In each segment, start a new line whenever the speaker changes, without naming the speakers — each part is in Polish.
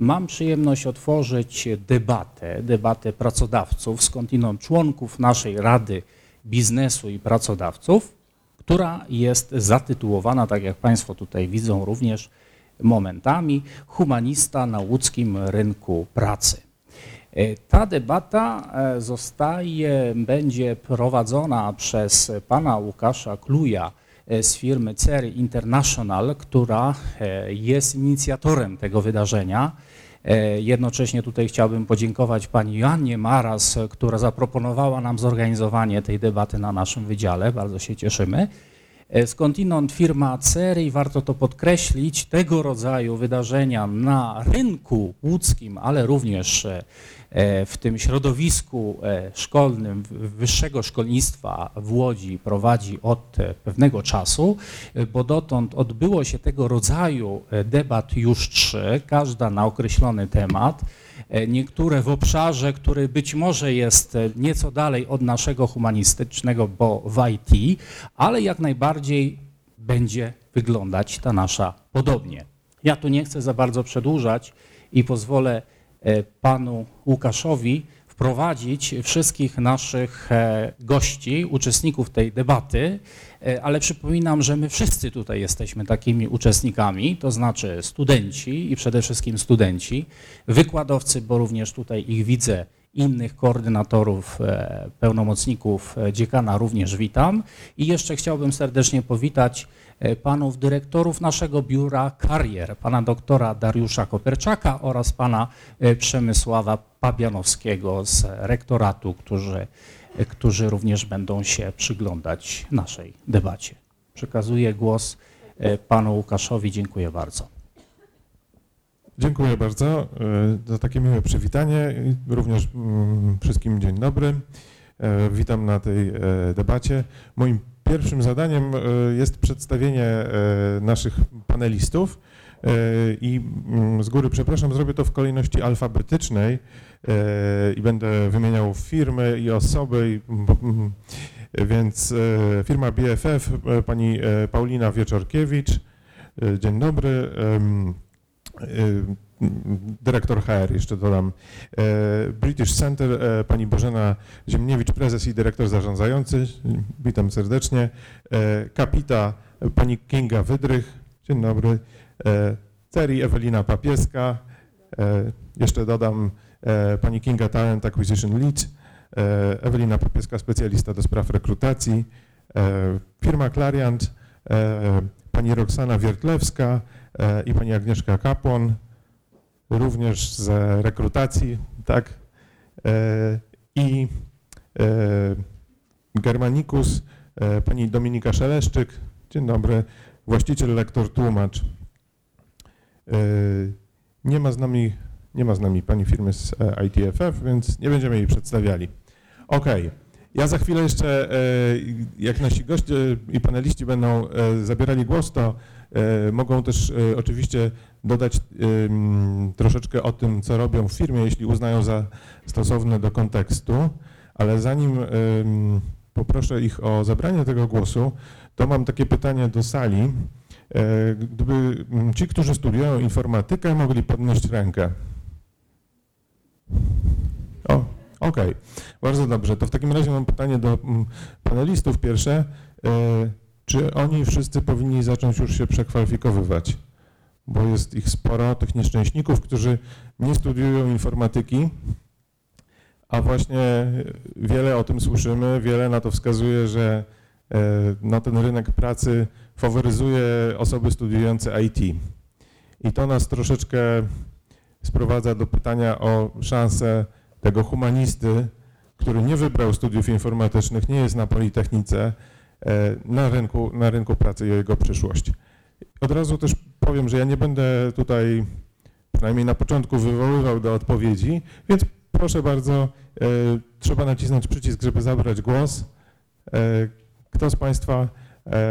Mam przyjemność otworzyć debatę, debatę pracodawców, skądinąd członków naszej Rady Biznesu i Pracodawców, która jest zatytułowana, tak jak Państwo tutaj widzą również momentami, Humanista na łódzkim rynku pracy. E, ta debata e, zostaje, będzie prowadzona przez pana Łukasza Kluja e, z firmy CERY International, która jest inicjatorem tego wydarzenia. Jednocześnie tutaj chciałbym podziękować pani Joannie Maras, która zaproponowała nam zorganizowanie tej debaty na naszym wydziale. Bardzo się cieszymy. Skądinąd firma CERY i warto to podkreślić, tego rodzaju wydarzenia na rynku łódzkim, ale również E, w tym środowisku e, szkolnym, wyższego szkolnictwa w Łodzi prowadzi od e, pewnego czasu, bo dotąd odbyło się tego rodzaju debat już trzy, każda na określony temat. Niektóre w obszarze, który być może jest nieco dalej od naszego humanistycznego, bo w IT, ale jak najbardziej będzie wyglądać ta nasza podobnie. Ja tu nie chcę za bardzo przedłużać i pozwolę E, panu Łukaszowi wprowadzić wszystkich naszych e, gości, uczestników tej debaty, e, ale przypominam, że my wszyscy tutaj jesteśmy takimi uczestnikami, to znaczy studenci i przede wszystkim studenci, wykładowcy, bo również tutaj ich widzę, innych koordynatorów, pełnomocników dziekana również witam. I jeszcze chciałbym serdecznie powitać E, panów dyrektorów naszego biura karier, pana doktora Dariusza Koperczaka oraz pana e, Przemysława Pabianowskiego z rektoratu, którzy, e, którzy również będą się przyglądać naszej debacie. Przekazuję głos panu Łukaszowi. Dziękuję bardzo.
Dziękuję bardzo za takie miłe przywitanie. Również mm, wszystkim dzień dobry. Witam na tej debacie. Moim Pierwszym zadaniem e, jest przedstawienie e, naszych panelistów e, i mm, z góry przepraszam, zrobię to w kolejności alfabetycznej i będę wymieniał firmy i osoby, mm, więc firma BFF, pani Paulina Wieczorkiewicz, dzień dobry dyrektor HR, jeszcze dodam, e, British Center, e, pani Bożena Ziemniewicz, prezes i dyrektor zarządzający, witam serdecznie, e, kapita pani Kinga Wydrych, dzień dobry, Ceri Ewelina Papieska, jeszcze dodam pani Kinga Talent Acquisition Lead, Ewelina Papieska, specjalista do spraw rekrutacji, firma Clariant, pani Roxana Wiertlewska i pani Agnieszka Kapłon, również z rekrutacji, tak, e, i e, Germanicus, e, pani Dominika Szeleszczyk, dzień dobry, właściciel, lektor, tłumacz. Nie ma z nami, nie ma z nami pani firmy z ITFF, więc nie będziemy jej przedstawiali. Ok, ja za chwilę jeszcze, jak nasi goście i paneliści będą zabierali głos, to mogą też oczywiście dodać troszeczkę o tym, co robią w firmie, jeśli uznają za stosowne do kontekstu, ale zanim poproszę ich o zabranie tego głosu, to mam takie pytanie do sali. E, gdyby ci, którzy studiują informatykę, mogli podnieść rękę. Okej, okay. bardzo dobrze. To w takim razie mam pytanie do panelistów pierwsze. E, czy oni wszyscy powinni zacząć już się przekwalifikowywać? bo jest ich sporo, tych nieszczęśników, którzy nie studiują informatyki, a właśnie wiele o tym słyszymy, wiele na to wskazuje, że e, no, ten rynek pracy faworyzuje osoby studiujące IT. I to nas troszeczkę sprowadza do pytania o szansę tego humanisty, który nie wybrał studiów informatycznych, nie jest na Politechnice, e, na rynku, na rynku pracy i jego przyszłość. Od razu też powiem, że ja nie będę tutaj przynajmniej na początku wywoływał do odpowiedzi, więc proszę bardzo, e, trzeba nacisnąć przycisk, żeby zabrać głos. E, kto z Państwa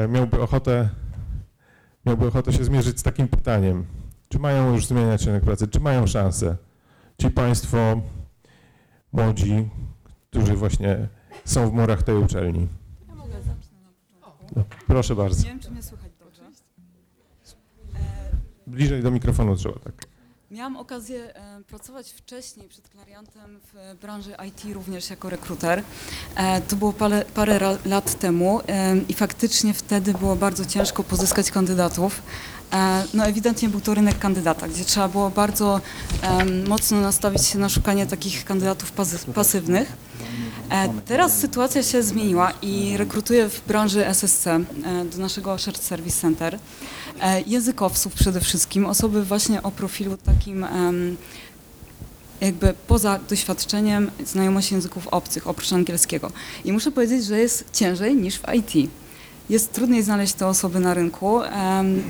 miałby ochotę, miałby ochotę się zmierzyć z takim pytaniem? Czy mają już zmieniać rynek pracy? Czy mają szansę? Ci Państwo młodzi, którzy właśnie są w murach tej uczelni? Ja mogę początku. Proszę bardzo. Nie wiem, czy mnie słychać. Bliżej do mikrofonu trzeba, tak.
Miałam okazję e, pracować wcześniej przed Clariantem w branży IT również jako rekruter. E, to było parę, parę lat temu e, i faktycznie wtedy było bardzo ciężko pozyskać kandydatów. E, No ewidentnie był to rynek kandydata, gdzie trzeba było bardzo mocno nastawić się na szukanie takich kandydatów pasy- pasywnych. E, Teraz sytuacja się zmieniła i rekrutuję w branży SSC e, do naszego Shared Service Center językowców przede wszystkim, osoby właśnie o profilu takim jakby poza doświadczeniem znajomości języków obcych, oprócz angielskiego. I muszę powiedzieć, że jest ciężej niż w IT. Jest trudniej znaleźć te osoby na rynku,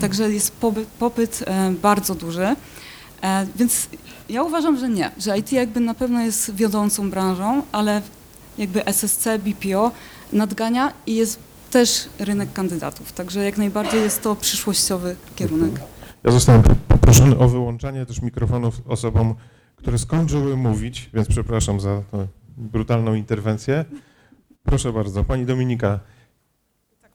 także jest popyt, bardzo duży. E, Więc ja uważam, że nie, że IT jakby na pewno jest wiodącą branżą, ale jakby SSC, BPO nadgania i jest też rynek kandydatów. Także jak najbardziej jest to przyszłościowy kierunek.
Ja zostałem poproszony o wyłączanie też mikrofonów osobom, które skończyły mówić, więc przepraszam za brutalną interwencję. Proszę bardzo, pani Dominika.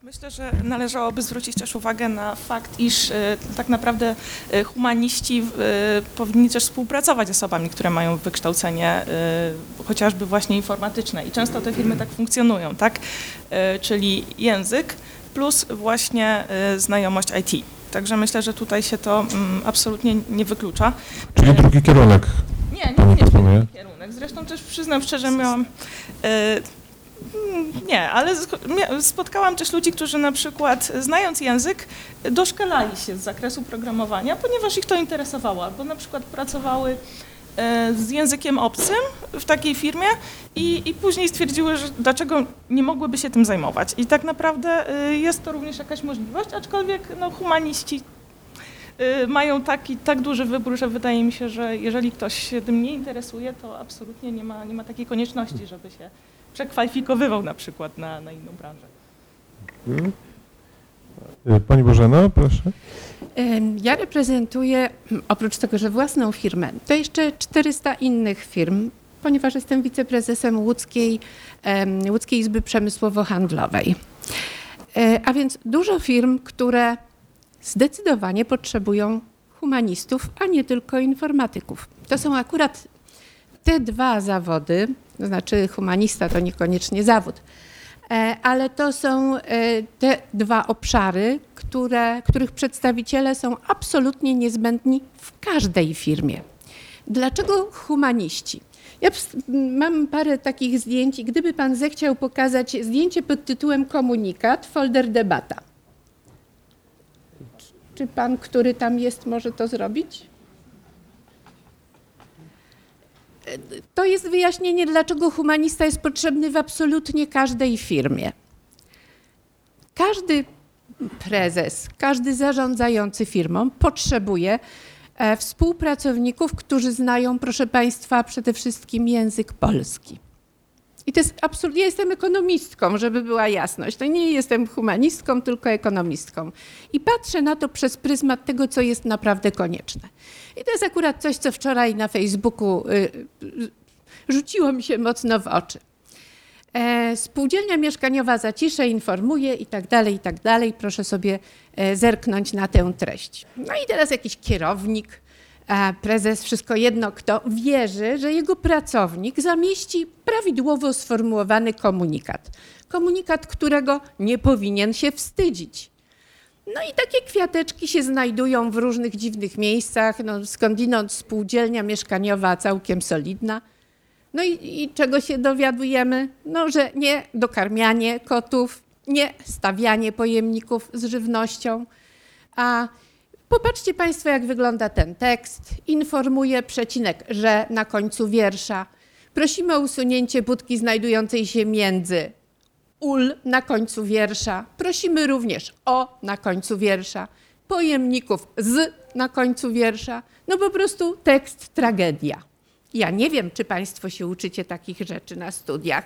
Myślę, że należałoby zwrócić też uwagę na fakt, iż e, tak naprawdę e, humaniści e, powinni też współpracować z osobami, które mają wykształcenie chociażby właśnie informatyczne i często te firmy tak funkcjonują, tak? Czyli język plus właśnie znajomość IT. Także myślę, że tutaj się to mm, absolutnie nie wyklucza.
Czyli drugi kierunek.
Nie, nie, nie, nie kierunek. Zresztą też przyznam szczerze, miałam. E, mm, nie, ale spotkałam też ludzi, którzy na przykład znając język, doszkalali się z zakresu programowania, ponieważ ich to interesowało, albo na przykład pracowały e, z językiem obcym w takiej firmie i, i później stwierdziły, że dlaczego nie mogłyby się tym zajmować. I tak naprawdę e, jest to również jakaś możliwość, aczkolwiek no, humaniści y, mają taki, tak duży wybór, że wydaje mi się, że jeżeli ktoś się tym nie interesuje, to absolutnie nie ma, nie ma takiej konieczności, żeby się przekwalifikowywał na przykład na, na inną branżę.
Y, Pani Bożeno, proszę.
Em, Ja reprezentuję, mm, oprócz tego, że własną firmę, to jeszcze 400 innych firm, ponieważ jestem wiceprezesem Łódzkiej, Łódzkiej Izby Przemysłowo-Handlowej. E, A więc dużo firm, które zdecydowanie potrzebują humanistów, a nie tylko informatyków. To są akurat te dwa zawody, to znaczy humanista to niekoniecznie zawód, E, ale to są e, te dwa obszary, które, których przedstawiciele są absolutnie niezbędni w każdej firmie. Dlaczego humaniści? Ja mam parę takich zdjęć i gdyby pan zechciał pokazać zdjęcie pod tytułem komunikat, folder debata. Czy pan, który tam jest, może to zrobić? To jest wyjaśnienie, dlaczego humanista jest potrzebny w absolutnie każdej firmie. Każdy prezes, każdy zarządzający firmą potrzebuje e, współpracowników, którzy znają, proszę Państwa, przede wszystkim język polski. I to jest absolutnie, ja jestem ekonomistką, żeby była jasność. To nie jestem humanistką, tylko ekonomistką. I patrzę na to przez pryzmat tego, co jest naprawdę konieczne. I to jest akurat coś, co wczoraj na Facebooku y, y, rzuciło mi się mocno w oczy. E, Spółdzielnia mieszkaniowa Zacisze informuje i tak dalej, i tak dalej. Proszę sobie e, zerknąć na tę treść. No i teraz jakiś kierownik, prezes, wszystko jedno kto, wierzy, że jego pracownik zamieści prawidłowo sformułowany komunikat. Komunikat, którego nie powinien się wstydzić. No i takie kwiateczki się znajdują w różnych dziwnych miejscach. No, skądinąd spółdzielnia mieszkaniowa całkiem solidna. No i, i czego się dowiadujemy? No, że nie dokarmianie kotów, nie stawianie pojemników z żywnością. A popatrzcie Państwo, jak wygląda ten tekst. Informuje przecinek, że na końcu wiersza. Prosimy o usunięcie budki znajdującej się między ul na końcu wiersza. Prosimy również o na końcu wiersza. Pojemników z na końcu wiersza. No po prostu tekst tragedia. Ja nie wiem, czy Państwo się uczycie takich rzeczy na studiach.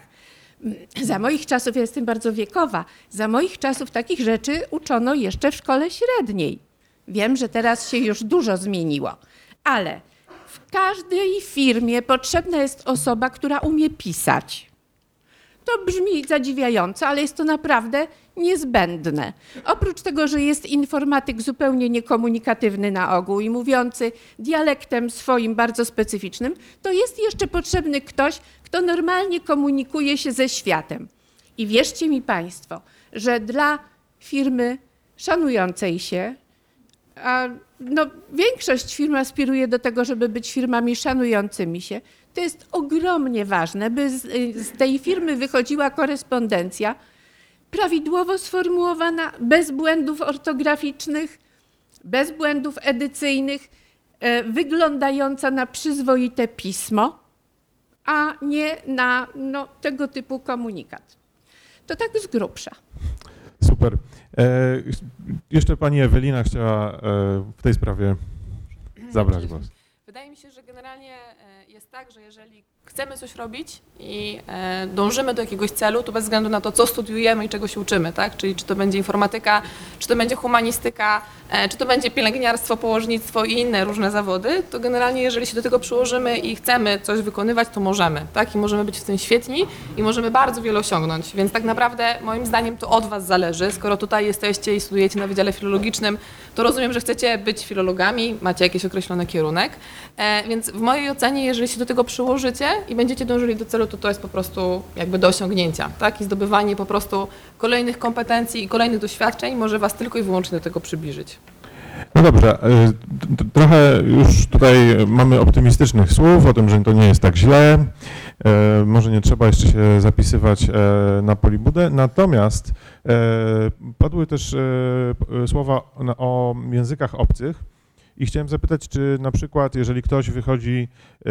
Za moich czasów, ja jestem bardzo wiekowa, za moich czasów takich rzeczy uczono jeszcze w szkole średniej. Wiem, że teraz się już dużo zmieniło, ale w każdej firmie potrzebna jest osoba, która umie pisać. To brzmi zadziwiająco, ale jest to naprawdę niezbędne. Oprócz tego, że jest informatyk zupełnie niekomunikatywny na ogół i mówiący dialektem swoim bardzo specyficznym, to jest jeszcze potrzebny ktoś, kto normalnie komunikuje się ze światem. I wierzcie mi Państwo, że dla firmy szanującej się, a no, większość firm aspiruje do tego, żeby być firmami szanującymi się, to jest ogromnie ważne, by z, z tej firmy wychodziła korespondencja prawidłowo sformułowana, bez błędów ortograficznych, bez błędów edycyjnych, e, wyglądająca na przyzwoite pismo, a nie na no, tego typu komunikat. To tak z grubsza.
Super. E, jeszcze pani Ewelina chciała e, w tej sprawie zabrać głos.
Wydaje mi się, że generalnie e, jest tak, że jeżeli chcemy coś robić i e, dążymy do jakiegoś celu, to bez względu na to, co studiujemy i czego się uczymy, tak? Czyli czy to będzie informatyka, czy to będzie humanistyka, e, czy to będzie pielęgniarstwo, położnictwo i inne różne zawody, to generalnie jeżeli się do tego przyłożymy i chcemy coś wykonywać, to możemy, tak? I możemy być w tym świetni i możemy bardzo wiele osiągnąć. Więc tak naprawdę moim zdaniem to od Was zależy. Skoro tutaj jesteście i studujecie na Wydziale Filologicznym, to rozumiem, że chcecie być filologami, macie jakiś określony kierunek. E, więc w mojej ocenie, jeżeli się do tego przyłożycie i będziecie dążyli do celu, to to jest po prostu jakby do osiągnięcia, tak? I zdobywanie po prostu kolejnych kompetencji i kolejnych doświadczeń może Was tylko i wyłącznie do tego przybliżyć.
No dobrze, e, trochę już tutaj mamy optymistycznych słów o tym, że to nie jest tak źle. E, Może nie trzeba jeszcze się zapisywać e, na polibudę. Natomiast padły też słowa o językach obcych i chciałem zapytać, czy na przykład, jeżeli ktoś wychodzi e,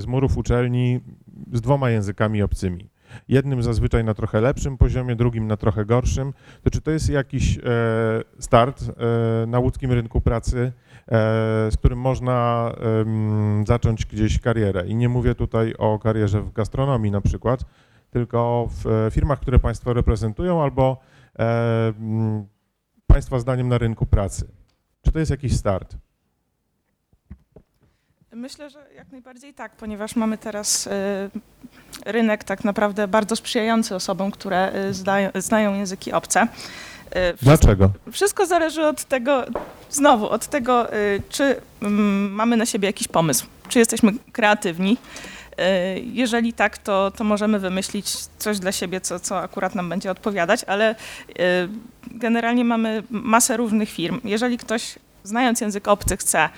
z murów uczelni z dwoma językami obcymi, jednym zazwyczaj na trochę lepszym poziomie, drugim na trochę gorszym, to czy to jest jakiś e, start e, na łódzkim rynku pracy, z którym można zacząć gdzieś karierę? I nie mówię tutaj o karierze w gastronomii na przykład, tylko w firmach, które Państwo reprezentują albo Państwa zdaniem na rynku pracy. Czy to jest jakiś start?
Myślę, że jak najbardziej tak, ponieważ mamy teraz e, rynek tak naprawdę bardzo sprzyjający osobom, które e, zdają, znają języki obce. E, wszystko-
Dlaczego?
Wszystko zależy od tego, znowu, od tego, y, czy mm, mamy na siebie jakiś pomysł, czy jesteśmy kreatywni. Y, Jeżeli tak, to, to możemy wymyślić coś dla siebie, co, co akurat nam będzie odpowiadać, ale y, generalnie mamy masę różnych firm. Jeżeli ktoś, znając język obcy, chce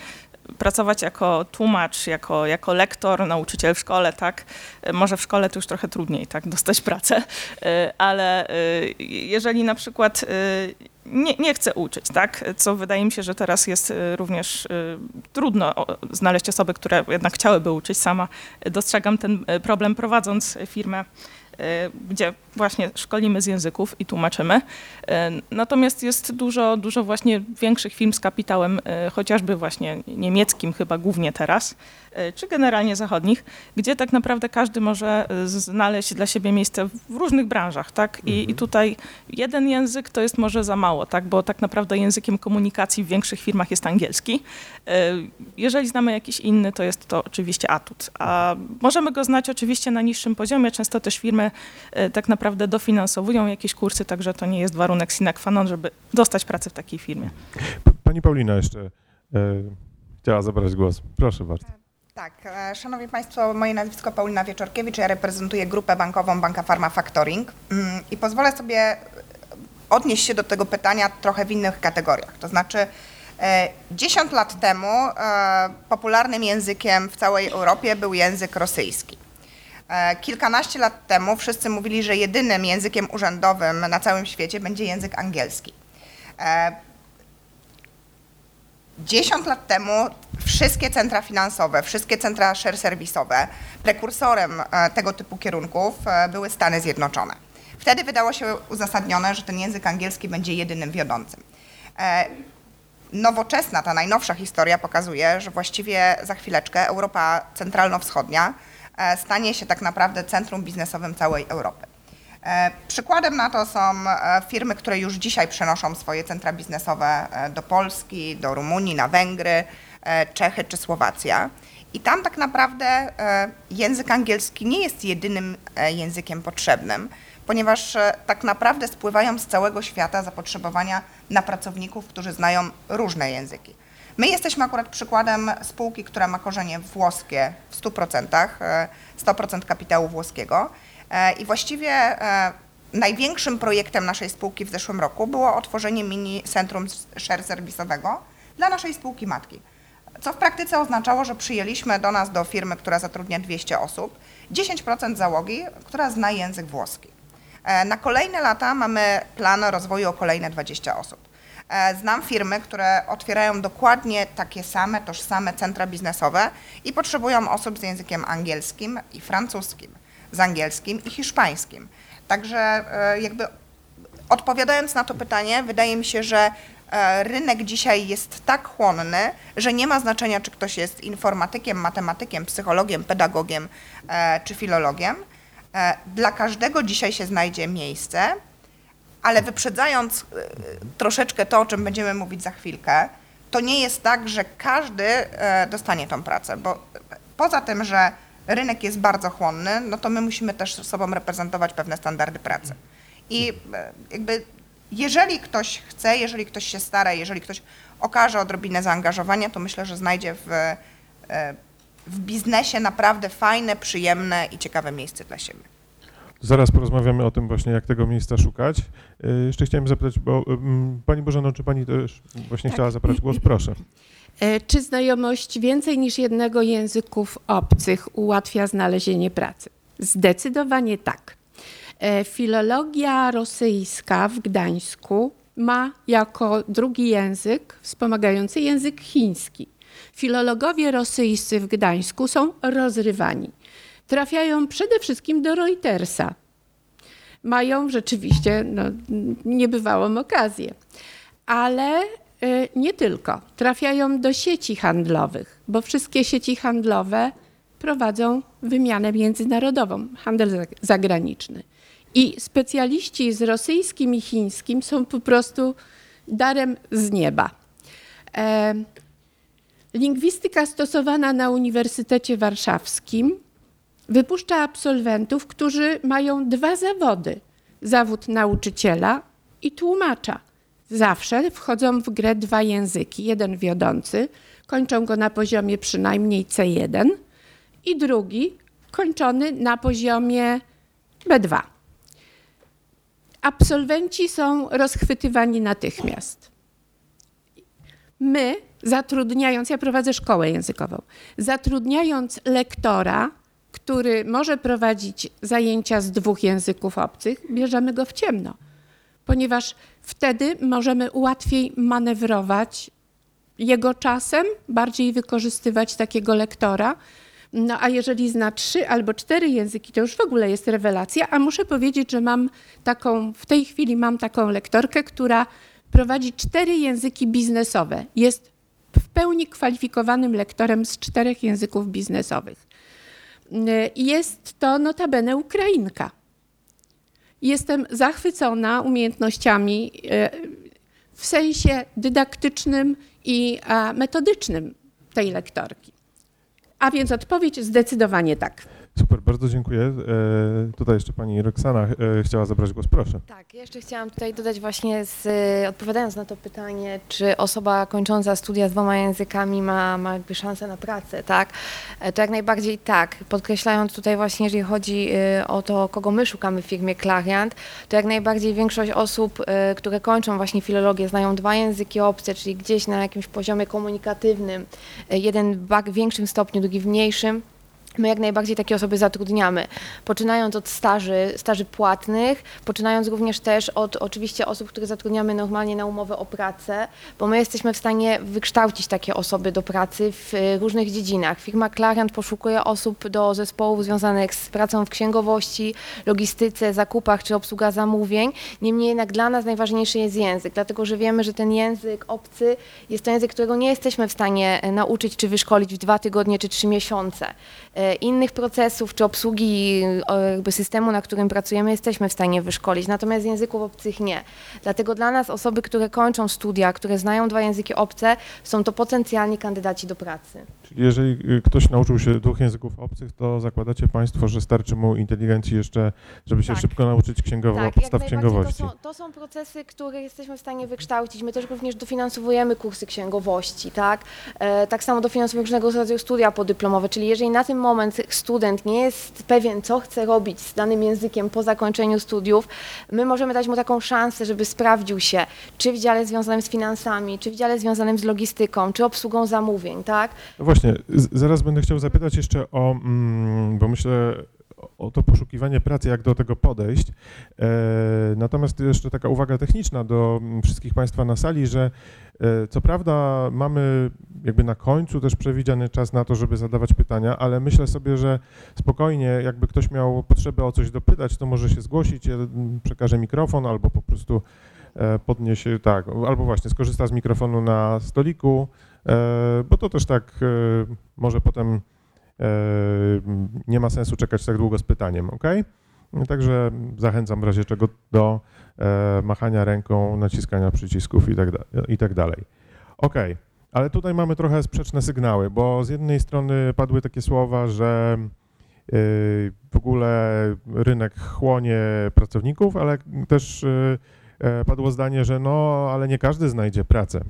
pracować jako tłumacz, jako, jako lektor, nauczyciel w szkole, tak? Y, Może w szkole to już trochę trudniej, tak, dostać pracę, y, ale y, jeżeli na przykład nie, nie chce uczyć, tak? Co wydaje mi się, że teraz jest również trudno znaleźć osoby, które jednak chciałyby uczyć. Sama dostrzegam ten problem prowadząc firmę, gdzie właśnie szkolimy z języków i tłumaczymy. Y, Natomiast jest dużo, dużo właśnie większych firm z kapitałem, y, chociażby właśnie niemieckim chyba głównie teraz, y, czy generalnie zachodnich, gdzie tak naprawdę każdy może y, znaleźć dla siebie miejsce w różnych branżach, tak? I, i tutaj jeden język to jest może za mało, tak? Bo tak naprawdę językiem komunikacji w większych firmach jest angielski. Y, Jeżeli znamy jakiś inny, to jest to oczywiście atut. A możemy go znać oczywiście na niższym poziomie. Często też firmy y, tak naprawdę dofinansowują jakieś kursy, także to nie jest warunek sine qua non, żeby dostać pracę w takiej firmie.
Pani Paulina jeszcze e, chciała zabrać głos. Proszę bardzo.
Tak, e, szanowni państwo, moje nazwisko Paulina Wieczorkiewicz, ja reprezentuję grupę bankową Banka Pharma Factoring Mm, i pozwolę sobie e, odnieść się do tego pytania trochę w innych kategoriach. To znaczy e, 10 lat temu e, popularnym językiem w całej Europie był język rosyjski. E, Kilkanaście lat temu wszyscy mówili, że jedynym językiem urzędowym na całym świecie będzie język angielski. E, 10 lat temu wszystkie centra finansowe, wszystkie centra share serwisowe, prekursorem e, tego typu kierunków były Stany Zjednoczone. Wtedy wydało się uzasadnione, że ten język angielski będzie jedynym wiodącym. Nowoczesna, ta najnowsza historia pokazuje, że właściwie za chwileczkę Europa centralno-wschodnia stanie się tak naprawdę centrum biznesowym całej Europy. E, Przykładem na to są e, firmy, które już dzisiaj przenoszą swoje centra biznesowe e, do Polski, do Rumunii, na Węgry, e, Czechy czy Słowacja. I tam tak naprawdę e, język angielski nie jest jedynym e, językiem potrzebnym, ponieważ e, tak naprawdę spływają z całego świata zapotrzebowania na pracowników, którzy znają różne języki. My jesteśmy akurat przykładem spółki, która ma korzenie włoskie w 100%, 100% kapitału włoskiego i właściwie największym projektem naszej spółki w zeszłym roku było otworzenie mini centrum share serwisowego dla naszej spółki matki co w praktyce oznaczało, że przyjęliśmy do nas, do firmy, która zatrudnia 200 osób, 10% załogi, która zna język włoski. E, na kolejne lata mamy plan rozwoju o kolejne 20 osób. E, znam firmy, które otwierają dokładnie takie same, tożsame centra biznesowe i potrzebują osób z językiem angielskim i francuskim, z angielskim i hiszpańskim. Także e, jakby odpowiadając na to pytanie, wydaje mi się, że E, rynek dzisiaj jest tak chłonny, że nie ma znaczenia, czy ktoś jest informatykiem, matematykiem, psychologiem, pedagogiem czy filologiem. Dla każdego dzisiaj się znajdzie miejsce, ale wyprzedzając troszeczkę to, o czym będziemy mówić za chwilkę, to nie jest tak, że każdy dostanie tą pracę, bo poza tym, że rynek jest bardzo chłonny, no to my musimy też sobą reprezentować pewne standardy pracy. I jakby jeżeli ktoś chce, jeżeli ktoś się stara, jeżeli ktoś okaże odrobinę zaangażowania, to myślę, że znajdzie w, e, w biznesie naprawdę fajne, przyjemne i ciekawe miejsce dla siebie.
Zaraz porozmawiamy o tym właśnie, jak tego miejsca szukać. E, jeszcze chciałem zapytać, bo Pani Bożeno, czy Pani też właśnie tak. chciała zabrać głos? Proszę.
E, czy znajomość więcej niż jednego języków obcych ułatwia znalezienie pracy? Zdecydowanie tak. E, filologia rosyjska w Gdańsku ma jako drugi język wspomagający język chiński. Filologowie rosyjscy w Gdańsku są rozrywani. Trafiają przede wszystkim do Reutersa. Mają rzeczywiście no, niebywałą okazję. Ale y, nie tylko. Trafiają do sieci handlowych, bo wszystkie sieci handlowe prowadzą wymianę międzynarodową, handel zagraniczny. I specjaliści z rosyjskim i chińskim są po prostu darem z nieba. E, lingwistyka stosowana na Uniwersytecie Warszawskim wypuszcza absolwentów, którzy mają dwa zawody: zawód nauczyciela i tłumacza. Zawsze wchodzą w grę dwa języki. Jeden wiodący, kończą go na poziomie przynajmniej C1, i drugi kończony na poziomie B2 absolwenci są rozchwytywani natychmiast. My, zatrudniając, ja prowadzę szkołę językową, zatrudniając lektora, który może prowadzić zajęcia z dwóch języków obcych, bierzemy go w ciemno, ponieważ wtedy możemy łatwiej manewrować jego czasem, bardziej wykorzystywać takiego lektora, no a jeżeli zna trzy albo cztery języki, to już w ogóle jest rewelacja. A muszę powiedzieć, że mam taką, w tej chwili mam taką lektorkę, która prowadzi cztery języki biznesowe. Jest w pełni kwalifikowanym lektorem z czterech języków biznesowych. Jest to notabene Ukrainka. Jestem zachwycona umiejętnościami e, w sensie dydaktycznym i metodycznym tej lektorki. A więc odpowiedź zdecydowanie tak.
Super, bardzo dziękuję. E, tutaj jeszcze pani Roxana e, chciała zabrać głos, proszę.
Tak, jeszcze chciałam tutaj dodać właśnie, z, odpowiadając na to pytanie, czy osoba kończąca studia z dwoma językami ma, ma jakby szansę na pracę, tak? E, to jak najbardziej tak. Podkreślając tutaj właśnie, jeżeli chodzi o to, kogo my szukamy w firmie Clariant, to jak najbardziej większość osób, które kończą właśnie filologię, znają dwa języki obce, czyli gdzieś na jakimś poziomie komunikatywnym, jeden w większym stopniu, drugi w mniejszym My jak najbardziej takie osoby zatrudniamy, poczynając od staży, staży płatnych, poczynając również też od oczywiście osób, które zatrudniamy normalnie na umowę o pracę, bo my jesteśmy w stanie wykształcić takie osoby do pracy w y, różnych dziedzinach. Firma Clariant poszukuje osób do zespołów związanych z pracą w księgowości, logistyce, zakupach czy obsługa zamówień. Niemniej jednak dla nas najważniejszy jest język, dlatego że wiemy, że ten język obcy jest to język, którego nie jesteśmy w stanie e, nauczyć czy wyszkolić w dwa tygodnie czy trzy miesiące. E, innych procesów czy obsługi e, jakby systemu, na którym pracujemy, jesteśmy w stanie wyszkolić, natomiast języków obcych nie. Dlatego dla nas osoby, które kończą studia, które znają dwa języki obce, są to potencjalni kandydaci do pracy.
Czyli jeżeli y, ktoś nauczył się dwóch języków obcych, to zakładacie Państwo, że starczy mu inteligencji jeszcze, żeby się
Tak.
szybko nauczyć księgowo,
Tak,
podstaw księgowości.
To są, to są procesy, które jesteśmy w stanie wykształcić. My też również dofinansowujemy kursy księgowości, tak? E, tak samo dofinansowujemy różnego rodzaju studia podyplomowe, czyli jeżeli na ten moment student nie jest pewien, co chce robić z danym językiem po zakończeniu studiów, my możemy dać mu taką szansę, żeby sprawdził się, czy w dziale związanym z finansami, czy w dziale związanym z logistyką, czy obsługą zamówień, tak?
No właśnie, zaraz będę chciał zapytać jeszcze o, mm, bo myślę o to poszukiwanie pracy, jak do tego podejść. E, natomiast jeszcze taka uwaga techniczna do mm, wszystkich Państwa na sali, że e, co prawda mamy jakby na końcu też przewidziany czas na to, żeby zadawać pytania, ale myślę sobie, że spokojnie, jakby ktoś miał potrzebę o coś dopytać, to może się zgłosić, ja mm, przekażę mikrofon albo po prostu e, podniesie, tak, albo właśnie skorzysta z mikrofonu na stoliku, e, bo to też tak e, może potem e, nie ma sensu czekać tak długo z pytaniem, ok? Także zachęcam w razie czego do e, machania ręką, naciskania przycisków tak, i tak dalej. Ok, ale tutaj mamy trochę sprzeczne sygnały, bo z jednej strony padły takie słowa, że e, w ogóle rynek chłonie pracowników, ale też e, e, padło zdanie, że no, ale nie każdy znajdzie pracę.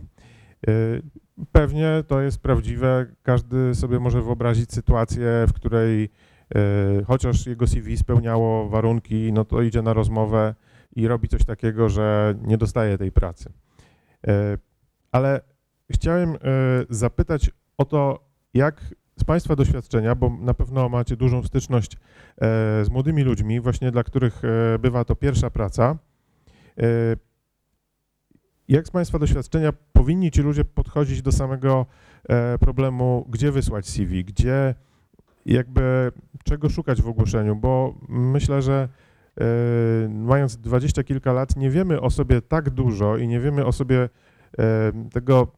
Pewnie to jest prawdziwe. Każdy sobie może wyobrazić sytuację, w której e, chociaż jego CV spełniało warunki, no to idzie na rozmowę i robi coś takiego, że nie dostaje tej pracy. E, Ale chciałem e, zapytać o to, jak z Państwa doświadczenia, bo na pewno macie dużą styczność z młodymi ludźmi, właśnie dla których bywa to pierwsza praca. Jak z Państwa doświadczenia powinni ci ludzie podchodzić do samego e, problemu, gdzie wysłać CV, gdzie jakby czego szukać w ogłoszeniu, bo myślę, że e, mając dwadzieścia kilka lat nie wiemy o sobie tak dużo i nie wiemy o sobie e, tego,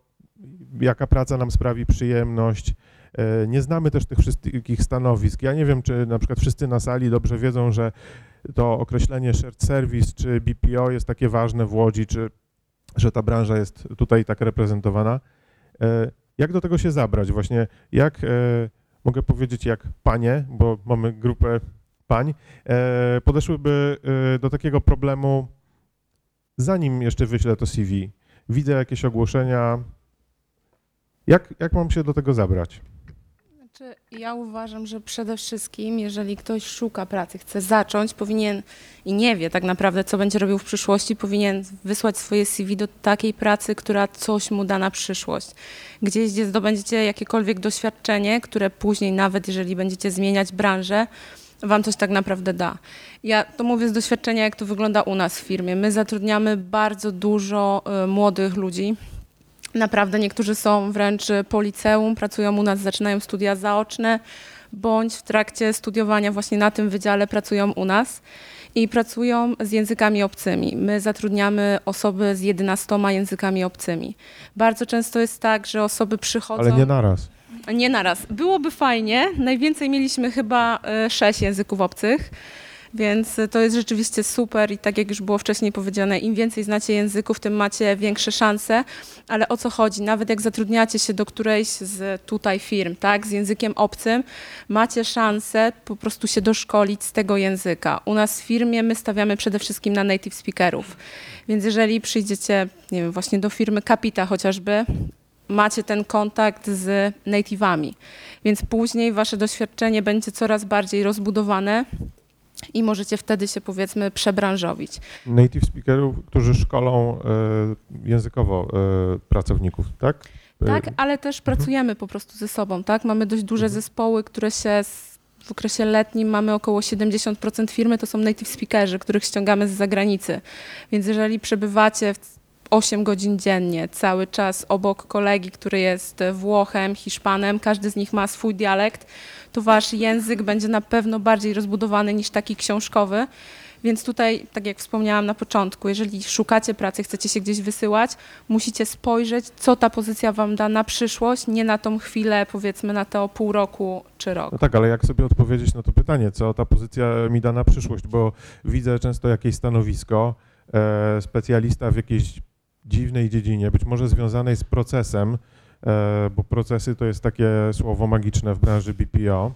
jaka praca nam sprawi przyjemność. Nie znamy też tych wszystkich stanowisk. Ja nie wiem, czy na przykład wszyscy na sali dobrze wiedzą, że to określenie shared service czy BPO jest takie ważne w Łodzi, czy że ta branża jest tutaj tak reprezentowana. E, Jak do tego się zabrać? Właśnie jak, e, mogę powiedzieć, jak panie, bo mamy grupę pań, e, podeszłyby do takiego problemu, zanim jeszcze wyślę to CV? Widzę jakieś ogłoszenia. Jak, jak mam się do tego zabrać?
Znaczy, ja uważam, że przede wszystkim, jeżeli ktoś szuka pracy, chce zacząć, powinien i nie wie tak naprawdę, co będzie robił w przyszłości, powinien wysłać swoje CV do takiej pracy, która coś mu da na przyszłość. Gdzieś, gdzie zdobędziecie jakiekolwiek doświadczenie, które później, nawet jeżeli będziecie zmieniać branżę, wam coś tak naprawdę da. Ja to mówię z doświadczenia, jak to wygląda u nas w firmie. My zatrudniamy bardzo dużo y, młodych ludzi, Naprawdę niektórzy są wręcz po liceum, pracują u nas, zaczynają studia zaoczne, bądź w trakcie studiowania właśnie na tym wydziale pracują u nas i pracują z językami obcymi. My zatrudniamy osoby z 11 językami obcymi. Bardzo często jest tak, że osoby przychodzą...
Ale nie naraz.
Nie naraz. Byłoby fajnie. Najwięcej mieliśmy chyba e, sześć języków obcych, więc to jest rzeczywiście super i tak jak już było wcześniej powiedziane, im więcej znacie języków, tym macie większe szanse. Ale o co chodzi? Nawet jak zatrudniacie się do którejś z tutaj firm, tak, z językiem obcym, macie szansę po prostu się doszkolić z tego języka. U nas w firmie my stawiamy przede wszystkim na native speakerów. Więc jeżeli przyjdziecie, nie wiem, właśnie do firmy Kapita chociażby, macie ten kontakt z native'ami. Więc później wasze doświadczenie będzie coraz bardziej rozbudowane i możecie wtedy się powiedzmy przebranżowić.
Native speakerów, którzy szkolą e, językowo e, pracowników, tak? E,
Tak, ale też pracujemy po prostu ze sobą, tak? Mamy dość duże
Mhm.
zespoły, które się w okresie letnim mamy około 70% firmy, to są native speakerzy, których ściągamy z zagranicy. Więc jeżeli przebywacie w 8 godzin dziennie, cały czas obok kolegi, który jest Włochem, Hiszpanem, każdy z nich ma swój dialekt, to wasz język będzie na pewno bardziej rozbudowany niż taki książkowy. Więc tutaj, tak jak wspomniałam na początku, jeżeli szukacie pracy, chcecie się gdzieś wysyłać, musicie spojrzeć, co ta pozycja wam da na przyszłość, nie na tą chwilę, powiedzmy na to pół roku czy rok.
No tak, ale jak sobie odpowiedzieć na to pytanie, co ta pozycja mi da na przyszłość, bo widzę często jakieś stanowisko, e, specjalista w jakiejś dziwnej dziedzinie, być może związanej z procesem, bo procesy to jest takie słowo magiczne w branży BPO.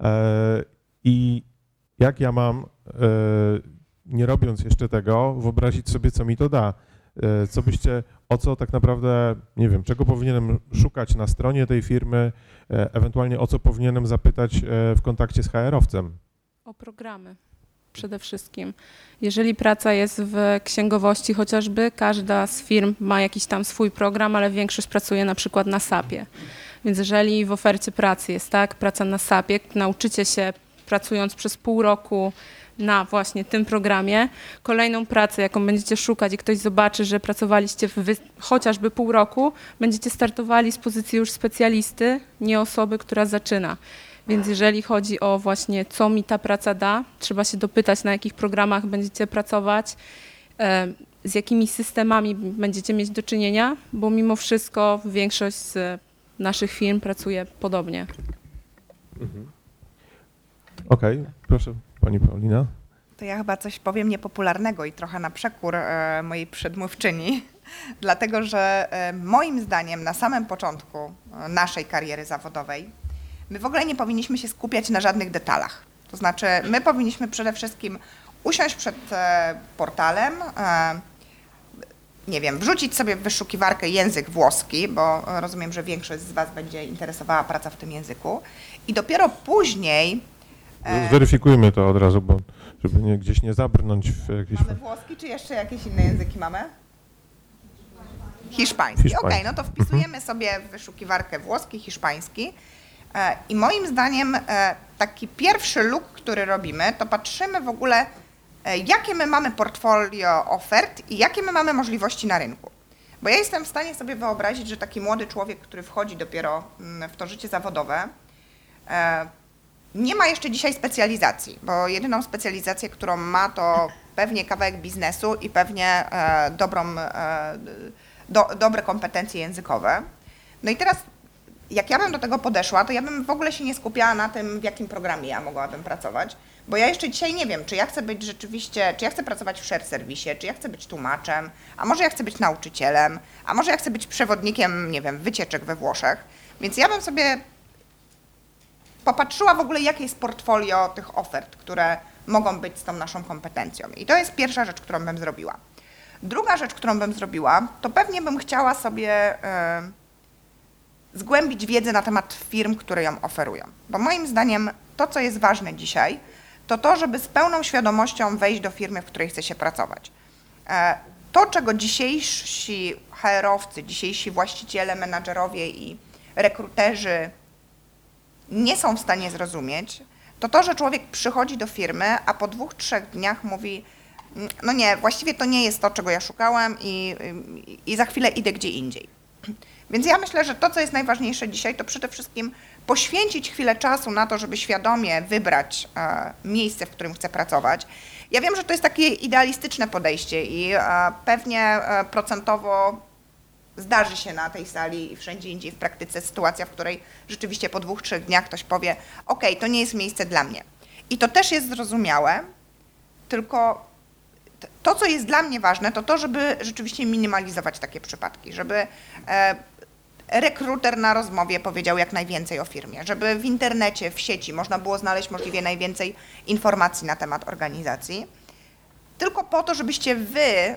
E, I jak ja mam, e, nie robiąc jeszcze tego, wyobrazić sobie, co mi to da? E, Co byście, o co tak naprawdę, nie wiem, czego powinienem szukać na stronie tej firmy, e, ewentualnie o co powinienem zapytać e, w kontakcie z HR-owcem?
O programy przede wszystkim. Jeżeli praca jest w księgowości chociażby, każda z firm ma jakiś tam swój program, ale większość pracuje na przykład na SAP-ie. Więc jeżeli w ofercie pracy jest tak, praca na SAP-ie, nauczycie się pracując przez pół roku na właśnie tym programie, kolejną pracę, jaką będziecie szukać i ktoś zobaczy, że pracowaliście chociażby pół roku, będziecie startowali z pozycji już specjalisty, nie osoby, która zaczyna. Więc jeżeli chodzi o właśnie co mi ta praca da, trzeba się dopytać, na jakich programach będziecie pracować, e, z jakimi systemami będziecie mieć do czynienia, bo mimo wszystko większość z naszych firm pracuje podobnie.
Okej, proszę Pani Paulina.
To ja chyba coś powiem niepopularnego i trochę na przekór e, mojej przedmówczyni, dlatego że e, moim zdaniem na samym początku naszej kariery zawodowej my w ogóle nie powinniśmy się skupiać na żadnych detalach. To znaczy, my powinniśmy przede wszystkim usiąść przed e, portalem, e, nie wiem, wrzucić sobie w wyszukiwarkę język włoski, bo rozumiem, że większość z Was będzie interesowała praca w tym języku, i dopiero później e,
Zweryfikujmy to od razu, bo żeby nie, gdzieś nie zabrnąć w jakieś...
Mamy włoski, czy jeszcze jakieś inne języki mamy? Hiszpański.
Hiszpański.
Okej, no to wpisujemy sobie w wyszukiwarkę włoski, hiszpański. E, I moim zdaniem e, taki pierwszy look, który robimy, to patrzymy w ogóle, e, jakie my mamy portfolio ofert i jakie my mamy możliwości na rynku. Bo ja jestem w stanie sobie wyobrazić, że taki młody człowiek, który wchodzi dopiero mm, w to życie zawodowe, nie ma jeszcze dzisiaj specjalizacji, bo jedyną specjalizację, którą ma, to pewnie kawałek biznesu i pewnie dobrą, do, dobre kompetencje językowe. No i teraz, jak ja bym do tego podeszła, to ja bym w ogóle się nie skupiała na tym, w jakim programie ja mogłabym pracować, bo ja jeszcze dzisiaj nie wiem, czy ja chcę być rzeczywiście, czy ja chcę pracować w share serwisie, czy ja chcę być tłumaczem, a może ja chcę być nauczycielem, a może ja chcę być przewodnikiem, nie wiem, wycieczek we Włoszech. Więc ja bym sobie popatrzyła w ogóle, jakie jest portfolio tych ofert, które mogą być z tą naszą kompetencją. I to jest pierwsza rzecz, którą bym zrobiła. Druga rzecz, którą bym zrobiła, to pewnie bym chciała sobie e, zgłębić wiedzę na temat firm, które ją oferują. Bo moim zdaniem to, co jest ważne dzisiaj, to to, żeby z pełną świadomością wejść do firmy, w której chce się pracować. E, to, czego dzisiejsi HR-owcy, dzisiejsi właściciele, menadżerowie i rekruterzy nie są w stanie zrozumieć, to to, że człowiek przychodzi do firmy, a po dwóch, trzech dniach mówi, "Mm, no nie, właściwie to nie jest to, czego ja szukałem i, i za chwilę idę gdzie indziej. Więc ja myślę, że to, co jest najważniejsze dzisiaj, to przede wszystkim poświęcić chwilę czasu na to, żeby świadomie wybrać e, miejsce, w którym chcę pracować. Ja wiem, że to jest takie idealistyczne podejście i e, pewnie e, procentowo zdarzy się na tej sali i wszędzie indziej w praktyce sytuacja, w której rzeczywiście po dwóch, trzech dniach ktoś powie, ok, to nie jest miejsce dla mnie. I to też jest zrozumiałe, tylko to, co jest dla mnie ważne, to to, żeby rzeczywiście minimalizować takie przypadki, żeby rekruter na rozmowie powiedział jak najwięcej o firmie, żeby w internecie, w sieci można było znaleźć możliwie najwięcej informacji na temat organizacji, tylko po to, żebyście wy e,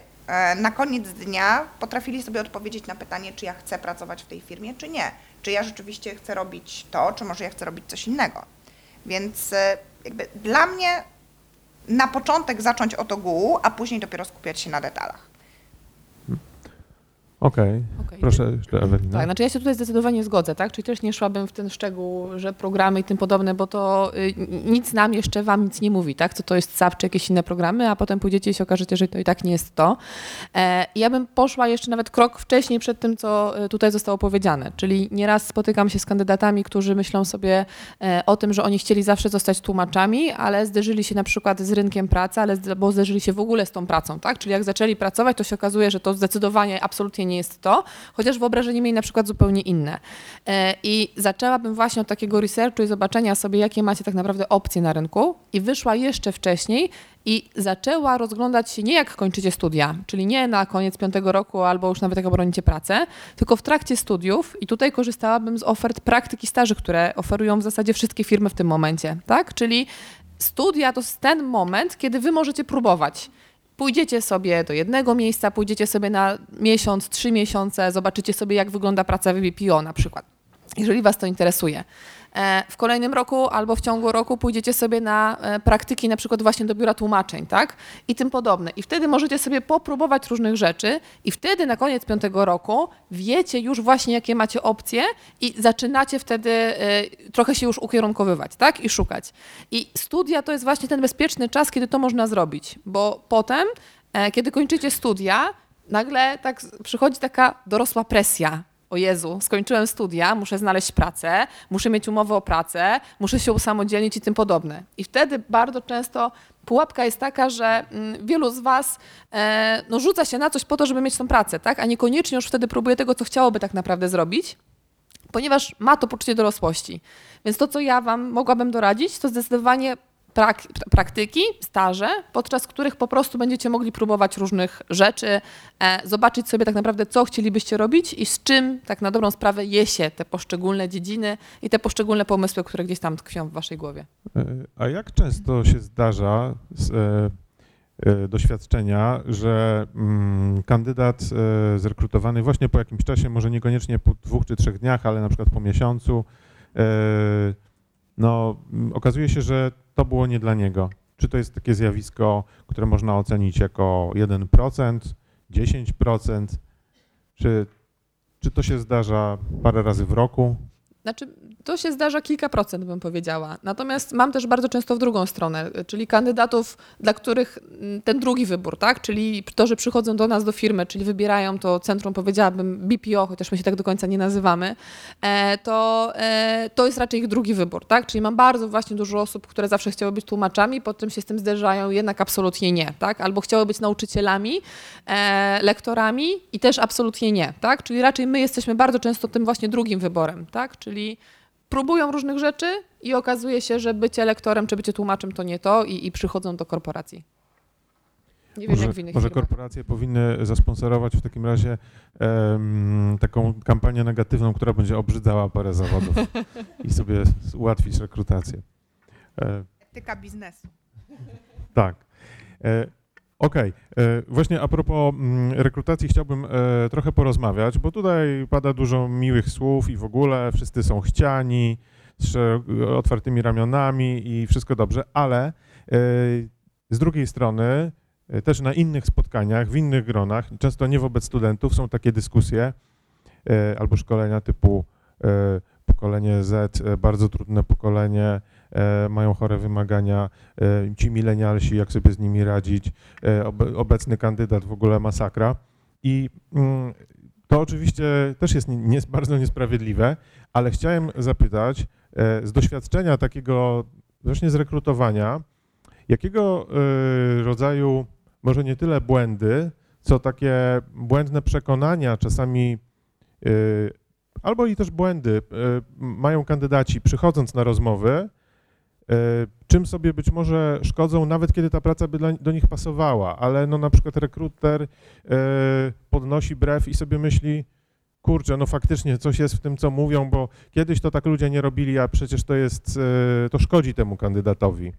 na koniec dnia potrafili sobie odpowiedzieć na pytanie, czy ja chcę pracować w tej firmie, czy nie. Czy ja rzeczywiście chcę robić to, czy może ja chcę robić coś innego. Więc e, jakby dla mnie na początek zacząć od ogółu, a później dopiero skupiać się na detalach.
Okej,
Okej.
proszę jeszcze Ewelina.
Tak, znaczy ja się tutaj zdecydowanie zgodzę, tak? Czyli też nie szłabym w ten szczegół, że programy i tym podobne, bo to y, nic nam jeszcze wam nic nie mówi, tak? Co to jest SAP czy jakieś inne programy, a potem pójdziecie i się okażecie, że to i tak nie jest to. E, ja bym poszła jeszcze nawet krok wcześniej przed tym, co y, tutaj zostało powiedziane. Czyli nieraz spotykam się z kandydatami, którzy myślą sobie e, o tym, że oni chcieli zawsze zostać tłumaczami, ale zderzyli się na przykład z rynkiem pracy, ale bo zderzyli się w ogóle z tą pracą, tak? Czyli jak zaczęli pracować, to się okazuje, że to zdecydowanie absolutnie nie jest to, chociaż wyobrażenie mieli na przykład zupełnie inne. E, I zaczęłabym właśnie od takiego researchu i zobaczenia sobie, jakie macie tak naprawdę opcje na rynku i wyszła jeszcze wcześniej i zaczęła rozglądać się nie jak kończycie studia, czyli nie na koniec piątego roku albo już nawet jak obronicie pracę, tylko w trakcie studiów i tutaj korzystałabym z ofert praktyki staży, które oferują w zasadzie wszystkie firmy w tym momencie, tak? Czyli studia to jest ten moment, kiedy wy możecie próbować. Pójdziecie sobie do jednego miejsca, pójdziecie sobie na miesiąc, trzy miesiące, zobaczycie sobie, jak wygląda praca w BPO na przykład, jeżeli Was to interesuje. E, W kolejnym roku albo w ciągu roku pójdziecie sobie na e, praktyki, na przykład właśnie do biura tłumaczeń, tak? I tym podobne. I wtedy możecie sobie popróbować różnych rzeczy, i wtedy na koniec piątego roku wiecie już właśnie, jakie macie opcje, i zaczynacie wtedy e, trochę się już ukierunkowywać, tak? I szukać. I studia to jest właśnie ten bezpieczny czas, kiedy to można zrobić, bo potem, kiedy kończycie studia, nagle tak przychodzi taka dorosła presja. O Jezu, skończyłem studia, muszę znaleźć pracę, muszę mieć umowę o pracę, muszę się usamodzielnić i tym podobne. I wtedy bardzo często pułapka jest taka, że mm, wielu z Was e, no, rzuca się na coś po to, żeby mieć tą pracę, tak? a niekoniecznie już wtedy próbuje tego, co chciałoby tak naprawdę zrobić ponieważ ma to poczucie dorosłości. Więc to, co ja Wam mogłabym doradzić, to zdecydowanie prak praktyki, staże, podczas których po prostu będziecie mogli próbować różnych rzeczy, e, zobaczyć sobie tak naprawdę, co chcielibyście robić i z czym tak na dobrą sprawę je się te poszczególne dziedziny i te poszczególne pomysły, które gdzieś tam tkwią w Waszej głowie.
E, A jak często się zdarza z e, e, doświadczenia, że mm, kandydat e, zrekrutowany właśnie po jakimś czasie, może niekoniecznie po dwóch czy trzech dniach, ale na przykład po miesiącu, e, no okazuje się, że to było nie dla niego. Czy to jest takie zjawisko, które można ocenić jako 1%, 10%, czy, czy to się zdarza parę razy w roku?
Znaczy, to się zdarza kilka procent, bym powiedziała. Natomiast mam też bardzo często w drugą stronę, czyli kandydatów, dla których mm, ten drugi wybór, tak? Czyli to, że przychodzą do nas do firmy, czyli wybierają to centrum, powiedziałabym BPO, chociaż my się tak do końca nie nazywamy, e, to, e, to jest raczej ich drugi wybór, tak? Czyli mam bardzo właśnie dużo osób, które zawsze chciały być tłumaczami, potem się z tym zderzają, jednak absolutnie nie, tak? Albo chciały być nauczycielami, e, lektorami i też absolutnie nie, tak? Czyli raczej my jesteśmy bardzo często tym właśnie drugim wyborem, tak? Czyli próbują różnych rzeczy i okazuje się, że bycie lektorem czy bycie tłumaczem to nie to i, i przychodzą do korporacji. Nie wiem,
może,
jak w innych
może
firmach.
korporacje powinny zasponsorować w takim razie em, taką kampanię negatywną, która będzie obrzydzała parę zawodów i sobie ułatwić rekrutację. E,
Etyka biznesu.
tak. E, Okej, E, właśnie a propos mm, rekrutacji chciałbym e, trochę porozmawiać, bo tutaj pada dużo miłych słów i w ogóle wszyscy są chciani, z sze- otwartymi ramionami i wszystko dobrze, ale e, z drugiej strony e, też na innych spotkaniach, w innych gronach, często nie wobec studentów, są takie dyskusje e, albo szkolenia typu e, pokolenie Z, e, bardzo trudne pokolenie, e, mają chore wymagania, e, ci milenialsi, jak sobie z nimi radzić, e, obe- obecny kandydat w ogóle masakra. I mm, to oczywiście też jest nie, bardzo niesprawiedliwe, ale chciałem zapytać e, z doświadczenia takiego właśnie z rekrutowania, jakiego e, rodzaju, może nie tyle błędy, co takie błędne przekonania, czasami e, albo i też błędy e, mają kandydaci przychodząc na rozmowy, e, czym sobie być może szkodzą, nawet kiedy ta praca by do nich pasowała, ale no na przykład rekruter e, podnosi brew i sobie myśli, kurczę, no faktycznie coś jest w tym, co mówią, bo kiedyś to tak ludzie nie robili, a przecież to jest, e, to szkodzi temu kandydatowi.